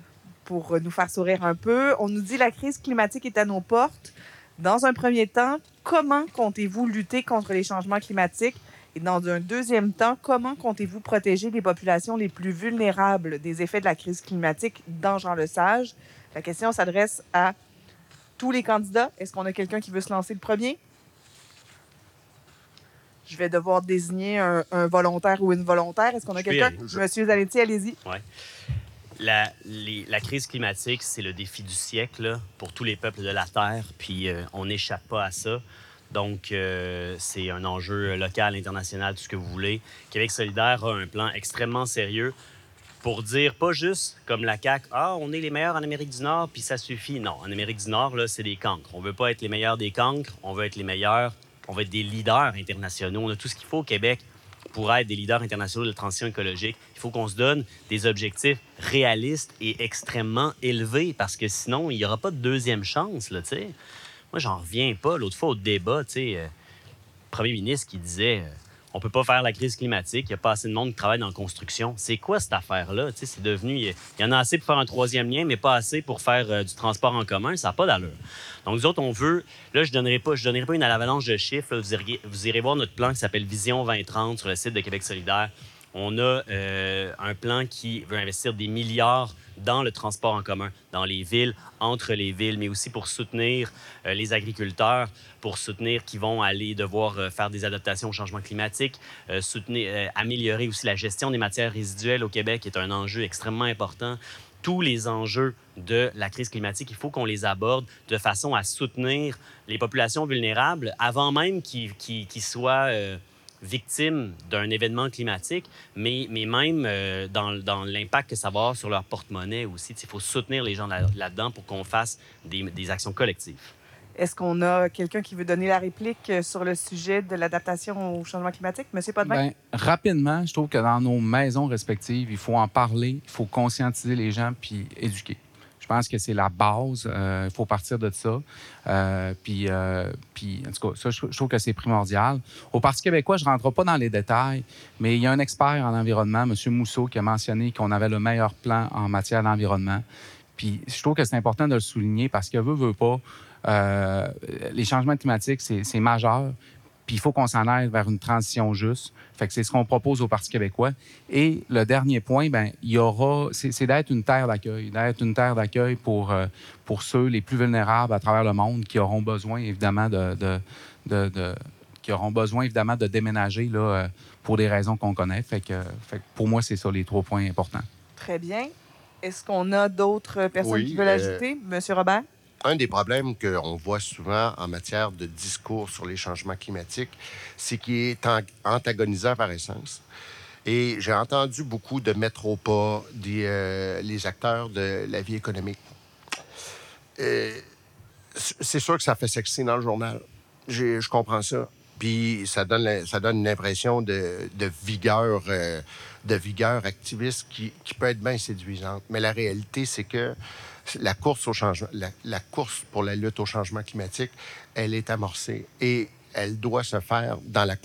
pour nous faire sourire un peu. On nous dit la crise climatique est à nos portes. Dans un premier temps, comment comptez-vous lutter contre les changements climatiques? Et dans un deuxième temps, comment comptez-vous protéger les populations les plus vulnérables des effets de la crise climatique dans Jean-Lesage? La question s'adresse à tous les candidats. Est-ce qu'on a quelqu'un qui veut se lancer le premier? Je vais devoir désigner un, volontaire ou une volontaire. Est-ce qu'on a quelqu'un? Monsieur Zanetti, allez-y. Oui. La, la, crise climatique, c'est le défi du siècle pour tous les peuples de la Terre, puis euh, on n'échappe pas à ça. Donc, euh, c'est un enjeu local, international, tout ce que vous voulez. Québec solidaire a un plan extrêmement sérieux pour dire pas juste comme la CAQ, ah, on est les meilleurs en Amérique du Nord, puis ça suffit. Non, en Amérique du Nord, là, c'est des cancres. On veut pas être les meilleurs des cancres, on veut être les meilleurs on va être des leaders internationaux. On a tout ce qu'il faut au Québec pour être des leaders internationaux de la transition écologique. Il faut qu'on se donne des objectifs réalistes et extrêmement élevés parce que sinon, il n'y aura pas de deuxième chance. Là, Moi, j'en reviens pas. L'autre fois, au débat, sais, euh, premier ministre qui disait euh, on peut pas faire la crise climatique, il n'y a pas assez de monde qui travaille dans la construction. C'est quoi cette affaire-là? C'est devenu. Il y en a assez pour faire un troisième lien, mais pas assez pour faire euh, du transport en commun. Ça n'a pas d'allure. Donc, nous autres, on veut. Là, je ne donnerai, pas, je donnerai pas une avalanche de chiffres. Vous, irez, vous irez voir notre plan qui s'appelle Vision 2030 sur le site de Québec solidaire. On a euh, un plan qui veut investir des milliards dans le transport en commun, dans les villes, entre les villes, mais aussi pour soutenir euh, les agriculteurs, pour soutenir qui vont aller devoir euh, faire des adaptations au changement climatique, améliorer aussi la gestion des matières résiduelles au Québec, qui est un enjeu extrêmement important tous les enjeux de la crise climatique. Il faut qu'on les aborde de façon à soutenir les populations vulnérables avant même qu'ils soient victimes d'un événement climatique, mais, mais même euh, dans, dans l'impact que ça va avoir sur leur porte-monnaie aussi. Il faut soutenir les gens là-dedans pour qu'on fasse des, des actions collectives. Est-ce qu'on a quelqu'un qui veut donner la réplique euh, sur le sujet de l'adaptation au changement climatique? Monsieur Potvin? Bien, rapidement, je trouve que dans nos maisons respectives, il faut en parler, il faut conscientiser les gens puis éduquer. Je pense que c'est la base. Euh, il faut partir de ça. Euh, puis, puis, en tout cas, ça, je, trouve que c'est primordial. Au Parti québécois, je ne rentre pas dans les détails, mais il y a un expert en environnement, M. Mousseau, qui a mentionné qu'on avait le meilleur plan en matière d'environnement. Puis je trouve que c'est important de le souligner parce que veut, veut pas, euh, les changements climatiques, c'est majeur. Puis il faut qu'on s'en aille vers une transition juste. Fait que c'est ce qu'on propose au Parti québécois. Et le dernier point, ben il y aura, c'est d'être une terre d'accueil, d'être une terre d'accueil pour euh, pour ceux les plus vulnérables à travers le monde qui auront besoin évidemment de, de, de, qui auront besoin évidemment de déménager là euh, pour des raisons qu'on connaît. Fait que, fait que pour moi c'est ça les trois points importants. Très bien. Est-ce qu'on a d'autres personnes qui veulent ajouter, Monsieur Robert? Un des problèmes qu'on voit souvent en matière de discours sur les changements climatiques, c'est qu'il est antagonisant par essence. Et j'ai entendu beaucoup de mettre au pas euh, les acteurs de la vie économique. Euh, c'est sûr que ça fait sexy dans le journal. Je comprends ça. Puis ça donne, une impression de, vigueur, euh, de vigueur activiste qui peut être bien séduisante. Mais la réalité, c'est que la course au changement, la, course pour la lutte au changement climatique, elle est amorcée et elle doit se faire dans la,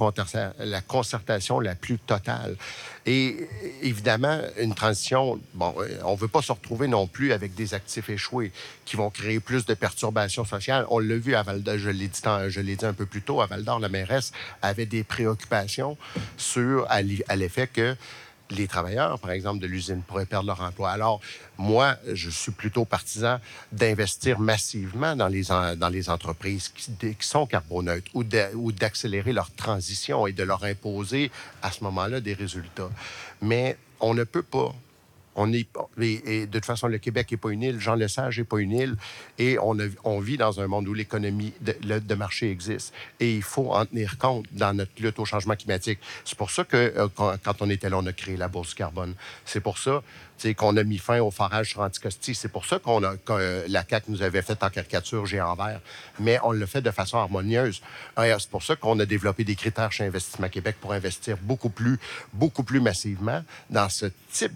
la concertation la plus totale. Et évidemment, une transition, bon, euh, on ne veut pas se retrouver non plus avec des actifs échoués qui vont créer plus de perturbations sociales. On l'a vu à Val d'Or, je l'ai dit, dit un peu plus tôt, à Val d'Or, la mairesse avait des préoccupations sur, à l'effet que les travailleurs, par exemple, de l'usine pourraient perdre leur emploi. Alors, moi, je suis plutôt partisan d'investir massivement dans les, entreprises qui, qui sont carboneutres ou d'accélérer leur transition et de leur imposer à ce moment-là des résultats. Mais on ne peut pas on est, de toute façon, le Québec n'est pas une île, Jean Lesage n'est pas une île, et on, vit dans un monde où l'économie de, marché existe. Et il faut en tenir compte dans notre lutte au changement climatique. C'est pour ça que, euh, quand, on était là, on a créé la bourse carbone. C'est pour ça qu'on a mis fin au forage sur Anticosti. C'est pour ça qu'on a, que euh, la CAQ nous avait fait en caricature géant vert. Mais on le fait de façon harmonieuse. C'est pour ça qu'on a développé des critères chez Investissement Québec pour investir beaucoup plus, beaucoup plus massivement dans ce type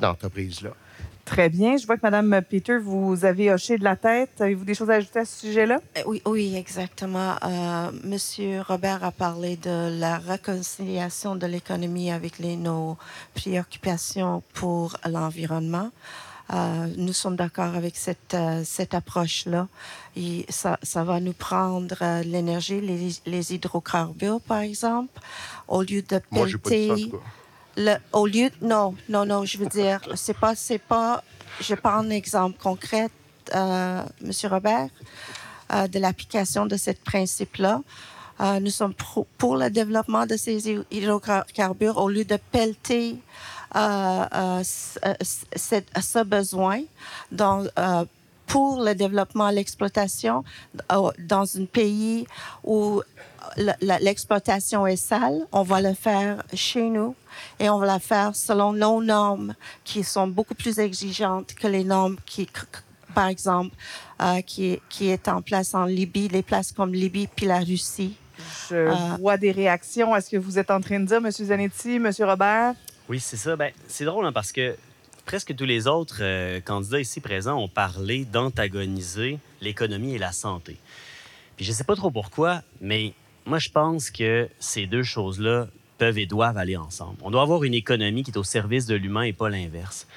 Très bien. Je vois que Mme Peter, vous avez hoché de la tête. Avez-vous des choses à ajouter à ce sujet-là? Euh, oui, oui, exactement. Euh, Monsieur Robert a parlé de la réconciliation de l'économie avec les, nos préoccupations pour l'environnement. Euh, nous sommes d'accord avec cette, euh, cette approche-là. Et ça, ça va nous prendre euh, l'énergie, les, les, hydrocarbures, par exemple, au lieu de pelleter au lieu, non, non, non, je veux dire, c'est pas, c'est pas, je prends un exemple concret, euh, Monsieur Robert, euh, de l'application de ce principe-là. Euh, nous sommes pour le développement de ces hydrocarbures au lieu de pelleter euh, euh, ce besoin dans, pour le développement, l'exploitation dans un pays où l'exploitation est sale, on va le faire chez nous et on va la faire selon nos normes qui sont beaucoup plus exigeantes que les normes qui, par exemple, euh, qui, qui est en place en Libye, les places comme Libye puis la Russie. Je euh, vois des réactions. Est-ce que vous êtes en train de dire, M. Zanetti, M. Robert? Oui, c'est ça. Ben, c'est drôle hein, parce que presque tous les autres euh, candidats ici présents ont parlé d'antagoniser l'économie et la santé. Puis je ne sais pas trop pourquoi, mais moi, je pense que ces deux choses-là peuvent et doivent aller ensemble. On doit avoir une économie qui est au service de l'humain et pas l'inverse.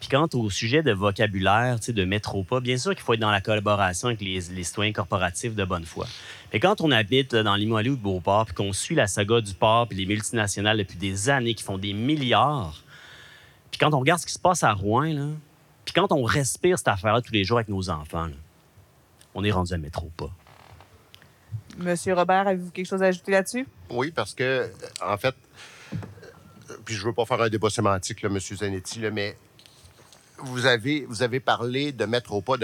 Puis quant au sujet de vocabulaire, de métropole, bien sûr qu'il faut être dans la collaboration avec les, citoyens corporatifs de bonne foi. Mais quand on habite dans Limoilou ou Beauport, puis qu'on suit la saga du port, puis les multinationales depuis des années qui font des milliards, puis quand on regarde ce qui se passe à Rouen, puis quand on respire cette affaire-là tous les jours avec nos enfants, on est rendu à métropole. Monsieur Robert, avez-vous quelque chose à ajouter là-dessus? Oui, parce que, en fait, puis je veux pas faire un débat sémantique, là, M. Zanetti, mais vous avez, parlé de mettre au pas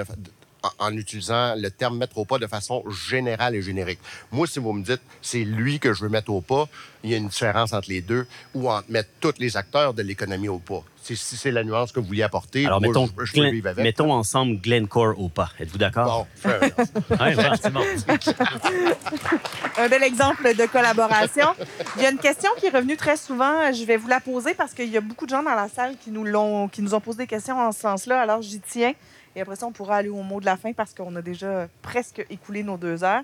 en utilisant le terme mettre au pas de façon générale et générique. Moi, si vous me dites c'est lui que je veux mettre au pas, il y a une différence entre les deux ou entre mettre tous les acteurs de l'économie au pas. Si c'est la nuance que vous vouliez apporter, Alors, mettons, mettons ensemble Glencore au pas. Êtes-vous d'accord? Bon, c'est [LAUGHS] bon. [LAUGHS] Un bel exemple de collaboration. Il y a une question qui est revenue très souvent. Je vais vous la poser parce qu'il y a beaucoup de gens dans la salle qui nous, l'ont, qui nous ont posé des questions en ce sens-là. Alors, j'y tiens. Et après ça, on pourra aller au mot de la fin parce qu'on a déjà presque écoulé nos deux heures.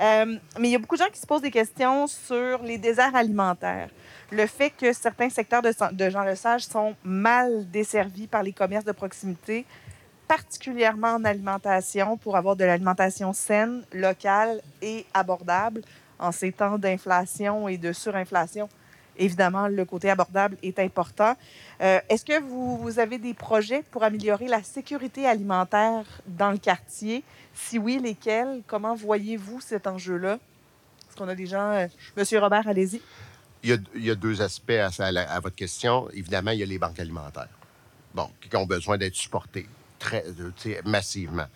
Euh, mais il y a beaucoup de gens qui se posent des questions sur les déserts alimentaires. Le fait que certains secteurs de, de Jean Lesage sont mal desservis par les commerces de proximité, particulièrement en alimentation, pour avoir de l'alimentation saine, locale et abordable en ces temps d'inflation et de surinflation évidemment, le côté abordable est important. Euh, est-ce que vous, avez des projets pour améliorer la sécurité alimentaire dans le quartier? Si oui, lesquels? Comment voyez-vous cet enjeu-là? Est-ce qu'on a des gens... Euh, Monsieur Robert, allez-y. Il y, a, deux aspects à, votre question. Évidemment, il y a les banques alimentaires, bon, qui ont besoin d'être supportées très, massivement.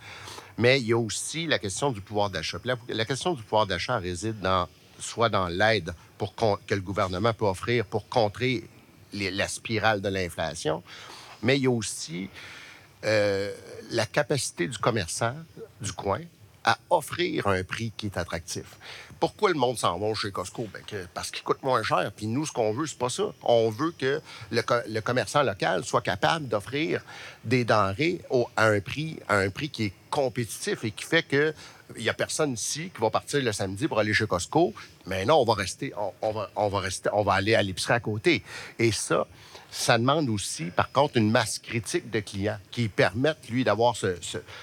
Mais il y a aussi la question du pouvoir d'achat. la question du pouvoir d'achat réside dans soit dans l'aide que le gouvernement peut offrir pour contrer la spirale de l'inflation, mais il y a aussi euh, la capacité du commerçant du coin à offrir un prix qui est attractif. Pourquoi le monde s'en va chez Costco? Ben, parce qu'il coûte moins cher. Puis nous, ce qu'on veut, c'est pas ça. On veut que le, commerçant local soit capable d'offrir des denrées à, un prix, à un prix qui est compétitif et qui fait que il n'y a personne ici qui va partir le samedi pour aller chez Costco. Mais non, on va rester, on, va, on va rester, on va aller à l'épicerie à côté. Et ça, ça demande aussi, par contre, une masse critique de clients qui permettent, lui, d'avoir ce,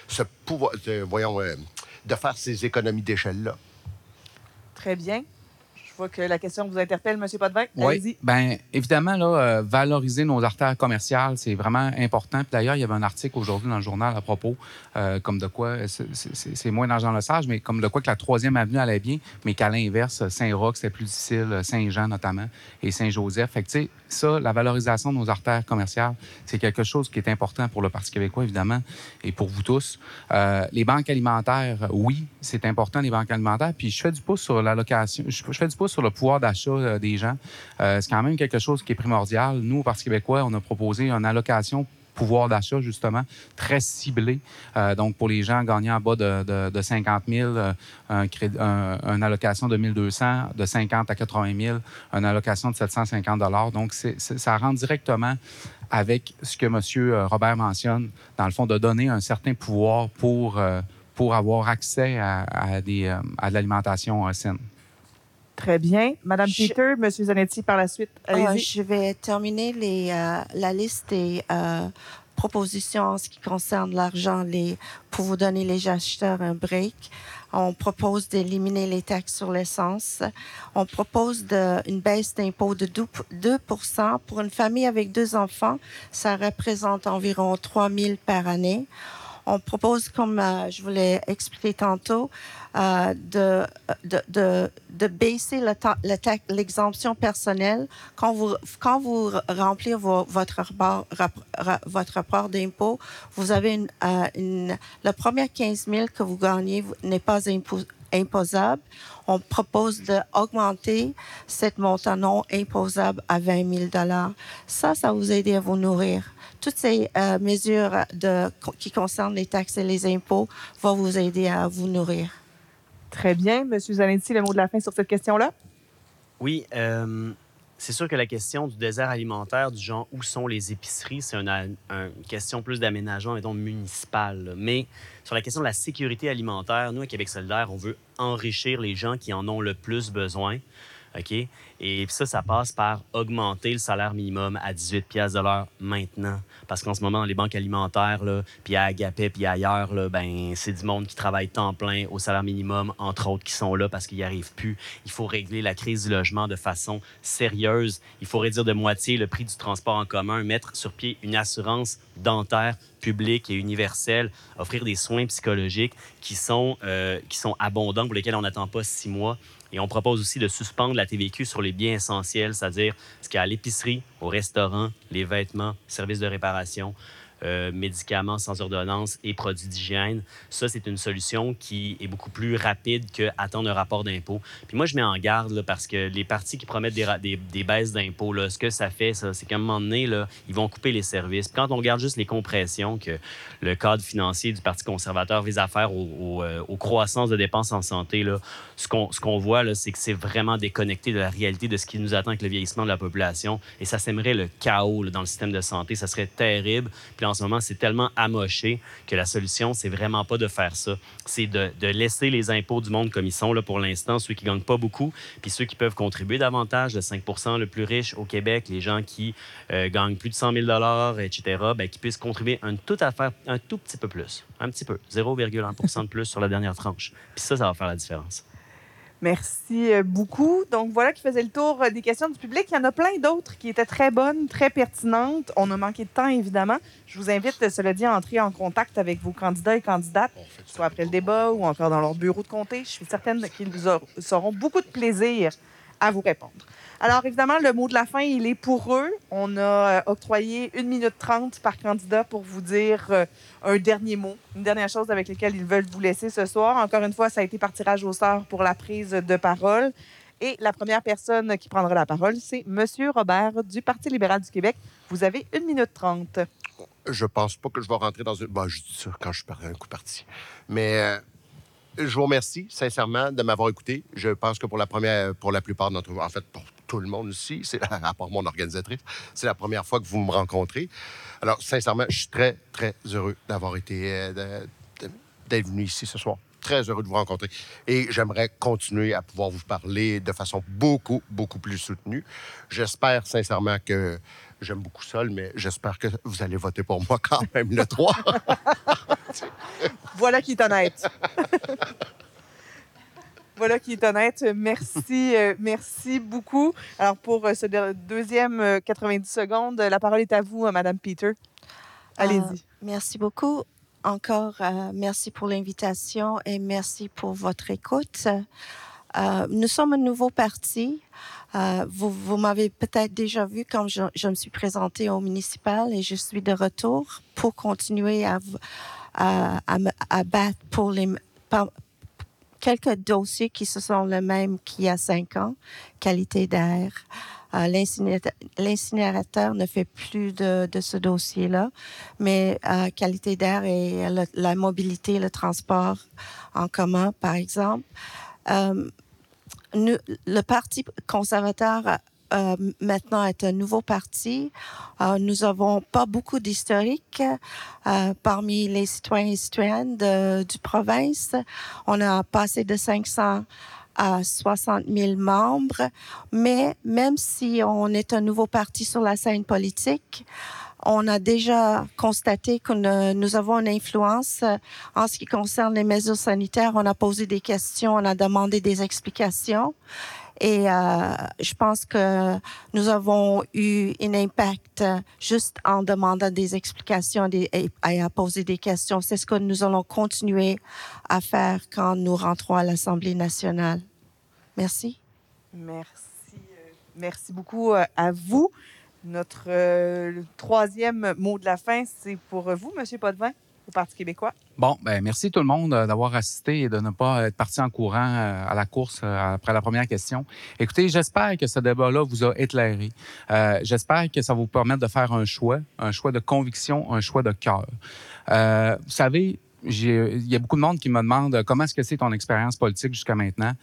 ce, pouvoir, voyons, euh, de faire ces économies d'échelle-là. Très bien vois que la question vous interpelle, M. Potvin. Oui, bien évidemment, là, euh, valoriser nos artères commerciales, c'est vraiment important. D'ailleurs, il y avait un article aujourd'hui dans le journal à propos, euh, comme de quoi, c'est moins dans le sage, mais comme de quoi que la troisième avenue allait bien, mais qu'à l'inverse, Saint-Roch, c'était plus difficile, Saint-Jean notamment, et Saint-Joseph. Fait que, tu sais, ça, la valorisation de nos artères commerciales, c'est quelque chose qui est important pour le Parti québécois, évidemment, et pour vous tous. Euh, les banques alimentaires, oui, c'est important, les banques alimentaires. Puis je fais du pouce sur l'allocation. Je, fais du pouce sur le pouvoir d'achat euh, des gens. Euh, c'est quand même quelque chose qui est primordial. Nous, au Parti québécois, on a proposé une allocation pouvoir d'achat, justement, très ciblé. Euh, donc, pour les gens gagnant en bas de, de, 50 000, un, une allocation de 1 200, de 50 à 80 000, une allocation de 750 Donc, ça rentre directement avec ce que M. Robert mentionne, dans le fond, de donner un certain pouvoir pour, pour avoir accès à, à de l'alimentation saine. Très bien. Madame Peter, Monsieur Zanetti par la suite. Euh, je vais terminer les, euh, la liste des euh, propositions en ce qui concerne l'argent les, pour vous donner les acheteurs un break. On propose d'éliminer les taxes sur l'essence. On propose de, une baisse d'impôt de 2, 2 Pour une famille avec deux enfants, ça représente environ 3 000 par année. On propose, comme je vous l'ai expliqué tantôt, euh, de, baisser l'exemption personnelle quand vous, remplissez votre, rapport, rapport d'impôt. Vous avez une, euh, le premier 15 000 que vous gagnez n'est pas imposable. On propose d'augmenter cette montant non imposable à 20 000 Ça, ça vous aide à vous nourrir toutes ces euh, mesures de, qui concernent les taxes et les impôts vont vous aider à vous nourrir. Très bien. Monsieur Zanetti, le mot de la fin sur cette question-là? Oui. Euh, c'est sûr que la question du désert alimentaire, du genre où sont les épiceries, c'est une, question plus d'aménagement, mettons, municipal. Mais sur la question de la sécurité alimentaire, nous, à Québec solidaire, on veut enrichir les gens qui en ont le plus besoin. OK? Et ça, ça passe par augmenter le salaire minimum à 18 pièces de maintenant. Parce qu'en ce moment, les banques alimentaires, là, puis à Agapé, puis ailleurs, là, ben, c'est du monde qui travaille temps plein au salaire minimum, entre autres, qui sont là parce qu'ils n'y arrivent plus. Il faut régler la crise du logement de façon sérieuse. Il faut réduire de moitié le prix du transport en commun, mettre sur pied une assurance dentaire publique et universelle, offrir des soins psychologiques qui sont, euh, qui sont abondants, pour lesquels on n'attend pas six mois et on propose aussi de suspendre la TVQ sur les biens essentiels, c'est-à-dire ce qu'il y a à l'épicerie, au restaurant, les vêtements, services de réparation. Euh, médicaments sans ordonnance et produits d'hygiène. Ça, c'est une solution qui est beaucoup plus rapide qu'attendre un rapport d'impôt. Puis moi, je mets en garde là, parce que les partis qui promettent des, baisses d'impôts, ce que ça fait, ça, c'est qu'à un moment donné, là, ils vont couper les services. Puis quand on regarde juste les compressions que le cadre financier du Parti conservateur vise à faire aux, euh, aux, croissances de dépenses en santé, là, ce qu'on ce qu'on voit, c'est que c'est vraiment déconnecté de la réalité de ce qui nous attend avec le vieillissement de la population. Et ça sèmerait le chaos dans le système de santé. Ça serait terrible. Puis en ce moment, c'est tellement amoché que la solution, c'est vraiment pas de faire ça. C'est de, laisser les impôts du monde comme ils sont là pour l'instant, ceux qui gagnent pas beaucoup, puis ceux qui peuvent contribuer davantage, le 5% le plus riche au Québec, les gens qui euh, gagnent plus de 100 000 etc., bien, qui puissent contribuer un tout, à un tout petit peu plus. Un petit peu. 0,1 de plus sur la dernière tranche. Puis ça, ça va faire la différence. Merci euh, beaucoup. Donc voilà qui faisait le tour euh, des questions du public. Il y en a plein d'autres qui étaient très bonnes, très pertinentes. On a manqué de temps, évidemment. Je vous invite, euh, cela dit, à entrer en contact avec vos candidats et candidates, soit après le débat ou encore dans leur bureau de comté. Je suis certaine qu'ils auront beaucoup de plaisir à vous répondre. Alors, évidemment, le mot de la fin, il est pour eux. On a euh, octroyé une minute trente par candidat pour vous dire euh, un dernier mot, une dernière chose avec laquelle ils veulent vous laisser ce soir. Encore une fois, ça a été par tirage au sort pour la prise de parole. Et la première personne qui prendra la parole, c'est M. Robert du Parti libéral du Québec. Vous avez une minute trente. Je pense pas que je vais rentrer dans une. Bon, je dis ça quand je suis un coup parti. Mais euh, je vous remercie sincèrement de m'avoir écouté. Je pense que pour la première, pour la plupart d'entre vous, en fait, pour tout le monde ici, [LAUGHS] c'est à part mon organisatrice, c'est la première fois que vous me rencontrez. Alors, sincèrement, je suis très, très heureux d'avoir été, euh, d'être venu ici ce soir. Très heureux de vous rencontrer. Et j'aimerais continuer à pouvoir vous parler de façon beaucoup, beaucoup plus soutenue. J'espère sincèrement que j'aime beaucoup Sol, mais j'espère que vous allez voter pour moi quand même le 3. [LAUGHS] voilà qui est honnête. [LAUGHS] Voilà qui est honnête. Merci, euh, merci beaucoup. Alors, pour euh, ce deuxième 90 euh, secondes, la parole est à vous, Madame Peter. Allez-y. merci beaucoup. Encore, merci pour l'invitation et merci pour votre écoute. nous sommes un nouveau parti. Vous, vous m'avez peut-être déjà vu quand je, je, me suis présentée au municipal et je suis de retour pour continuer à, à, à, à battre pour les, quelques dossiers qui se sont les mêmes qu'il y a cinq ans. Qualité d'air. Euh, L'incinérateur ne fait plus de, de ce dossier-là, mais euh, qualité d'air et la mobilité, le transport en commun, par exemple. Le Parti conservateur euh, maintenant est un nouveau parti. Euh, nous avons pas beaucoup d'historique euh, parmi les citoyens et citoyennes de, du province. On a passé de 500 à 60 000 membres, mais même si on est un nouveau parti sur la scène politique, on a déjà constaté que nous avons une influence en ce qui concerne les mesures sanitaires. On a posé des questions, on a demandé des explications. Et euh, je pense que nous avons eu un impact juste en demandant des explications et, à poser des questions. C'est ce que nous allons continuer à faire quand nous rentrons à l'Assemblée nationale. Merci. Merci. Euh, merci beaucoup euh, à vous. Notre troisième mot de la fin, c'est pour vous, M. Potvin. Parti québécois. Bon, ben merci tout le monde euh, d'avoir assisté et de ne pas être parti en courant euh, à la course euh, après la première question. Écoutez, j'espère que ce débat-là vous a éclairé. j'espère que ça vous permettre de faire un choix, un choix de conviction, un choix de cœur. vous savez, il y a beaucoup de monde qui me demande comment est-ce que c'est ton expérience politique jusqu'à maintenant?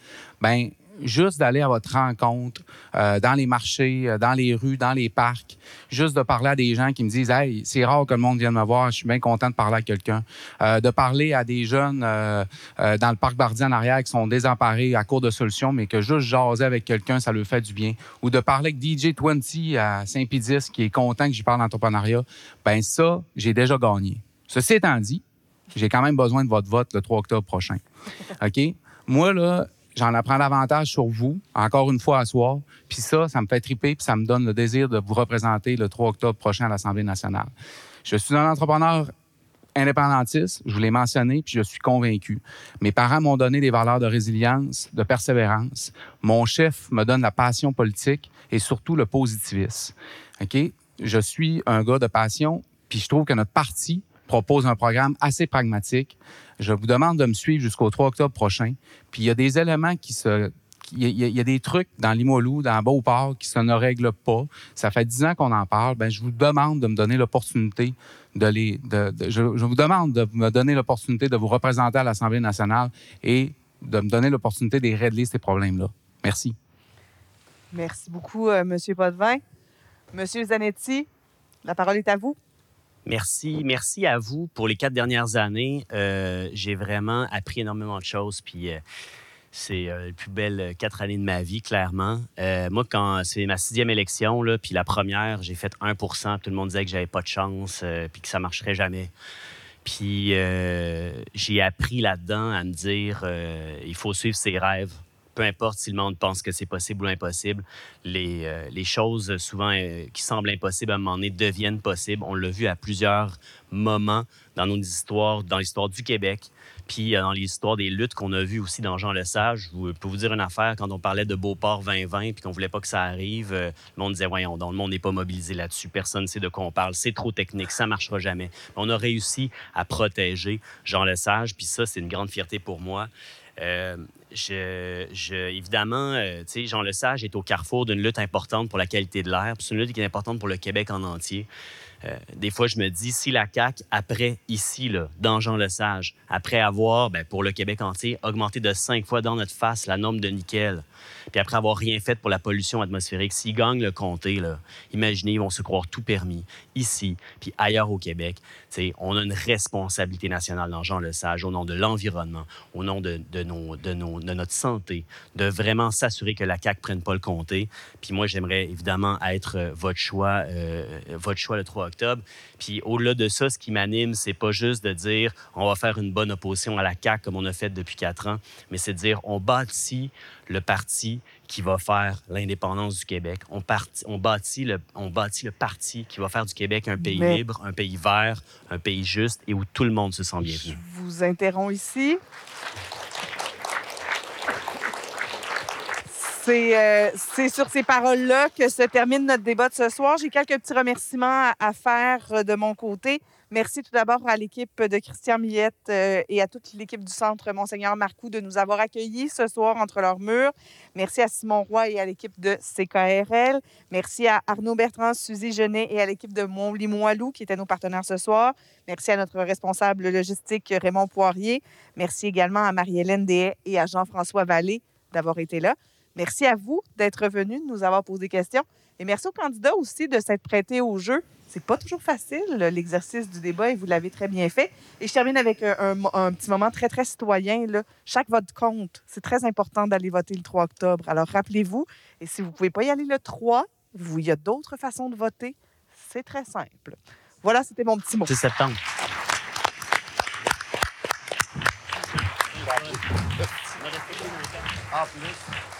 Ben juste d'aller à votre rencontre euh, dans les marchés, euh, dans les rues, dans les parcs, juste de parler à des gens qui me disent Hey, c'est rare que le monde vienne me voir, je suis bien content de parler à quelqu'un. Euh, de parler à des jeunes dans le parc Bardi en arrière qui sont désemparés à court de solutions, mais que juste jaser avec quelqu'un, ça leur fait du bien. Ou de parler avec DJ 20 à Saint-Pédis qui est content que j'y parle d'entrepreneuriat. Ben ça, j'ai déjà gagné. Ceci étant dit, j'ai quand même besoin de votre vote le 3 octobre prochain. [LAUGHS] OK? Moi, là, J'en apprends davantage sur vous, encore une fois à soir. Puis ça, ça me fait triper, puis ça me donne le désir de vous représenter le 3 octobre prochain à l'Assemblée nationale. Je suis un entrepreneur indépendantiste, je vous l'ai mentionné, puis je suis convaincu. Mes parents m'ont donné des valeurs de résilience, de persévérance. Mon chef me donne la passion politique et surtout le positivisme. OK? Je suis un gars de passion, Puis je trouve que notre parti propose un programme assez pragmatique. Je vous demande de me suivre jusqu'au 3 octobre prochain. Puis il y a des éléments qui se il y, a, des trucs dans Limoilou, dans Beauport, qui se ne règlent pas. Ça fait dix ans qu'on en parle. Ben, je vous demande de me donner l'opportunité de les. Je, vous demande de me donner l'opportunité de vous représenter à l'Assemblée nationale et de me donner l'opportunité de régler ces problèmes-là. Merci. Merci beaucoup, euh, M. Potvin. Monsieur Zanetti, la parole est à vous. Merci, merci à vous pour les quatre dernières années. Euh, j'ai vraiment appris énormément de choses. Puis euh, c'est euh, les plus belles quatre années de ma vie, clairement. moi, quand c'est ma sixième élection, puis la première, j'ai fait 1% Tout le monde disait que j'avais pas de chance, puis que ça marcherait jamais. Puis j'ai appris là-dedans à me dire, il faut suivre ses rêves peu importe si le monde pense que c'est possible ou impossible, les, euh, choses souvent euh, qui semblent impossibles à un moment donné deviennent possibles. On l'a vu à plusieurs moments dans nos histoires, dans l'histoire du Québec, puis euh, dans l'histoire des luttes qu'on a vues aussi dans Jean Lesage. Je peux vous dire une affaire, quand on parlait de Beauport 2020 puis qu'on voulait pas que ça arrive, le monde disait, voyons donc, le monde n'est pas mobilisé là-dessus, personne ne sait de quoi on parle, c'est trop technique, ça marchera jamais. On a réussi à protéger Jean Lesage, puis ça, c'est une grande fierté pour moi. Je, évidemment, euh, Jean Lesage est au carrefour d'une lutte importante pour la qualité de l'air. C'est une lutte qui est importante pour le Québec en entier. Euh, des fois, je me dis, si la CAQ, après, ici, là, dans Jean Lesage, après avoir, ben, pour le Québec entier, augmenté de cinq fois dans notre face la norme de nickel, puis après avoir rien fait pour la pollution atmosphérique, s'ils gagnent le comté, là, imaginez, ils vont se croire tout permis, ici, puis ailleurs au Québec. on a une responsabilité nationale dans Jean Lesage au nom de l'environnement, au nom de, de, nos, de, nos, de, notre santé, de vraiment s'assurer que la CAQ ne prenne pas le comté. Puis moi, j'aimerais évidemment être euh, votre choix, euh, votre choix le 3 octobre. Puis au-delà de ça, ce qui m'anime, c'est pas juste de dire on va faire une bonne opposition à la CAQ comme on a fait depuis quatre ans, mais c'est de dire on bâtit le parti qui va faire l'indépendance du Québec. On, on, bâtit le, on bâtit le parti qui va faire du Québec un pays libre, un pays vert, un pays juste et où tout le monde se sent bienvenu. Je vous interromps ici. Euh, c'est sur ces paroles-là que se termine notre débat de ce soir. J'ai quelques petits remerciements à, faire euh, de mon côté. Merci tout d'abord à l'équipe de Christian Millette euh, et à toute l'équipe du Centre Monseigneur Marcoux de nous avoir accueillis ce soir entre leurs murs. Merci à Simon Roy et à l'équipe de CKRL. Merci à Arnaud Bertrand, Suzy Genet et à l'équipe de Montlimoilou qui étaient nos partenaires ce soir. Merci à notre responsable logistique Raymond Poirier. Merci également à Marie-Hélène Dehaye et à Jean-François Vallée d'avoir été là. Merci à vous d'être venus, de nous avoir posé des questions. Et merci aux candidats aussi de s'être prêtés au jeu. C'est pas toujours facile, l'exercice du débat, et vous l'avez très bien fait. Et je termine avec un, petit moment très, très citoyen. Là. Chaque vote compte. C'est très important d'aller voter le 3 octobre. Alors, rappelez-vous, et si vous ne pouvez pas y aller le 3, il y a d'autres façons de voter. C'est très simple. Voilà, c'était mon petit mot. C'est septembre. En plus.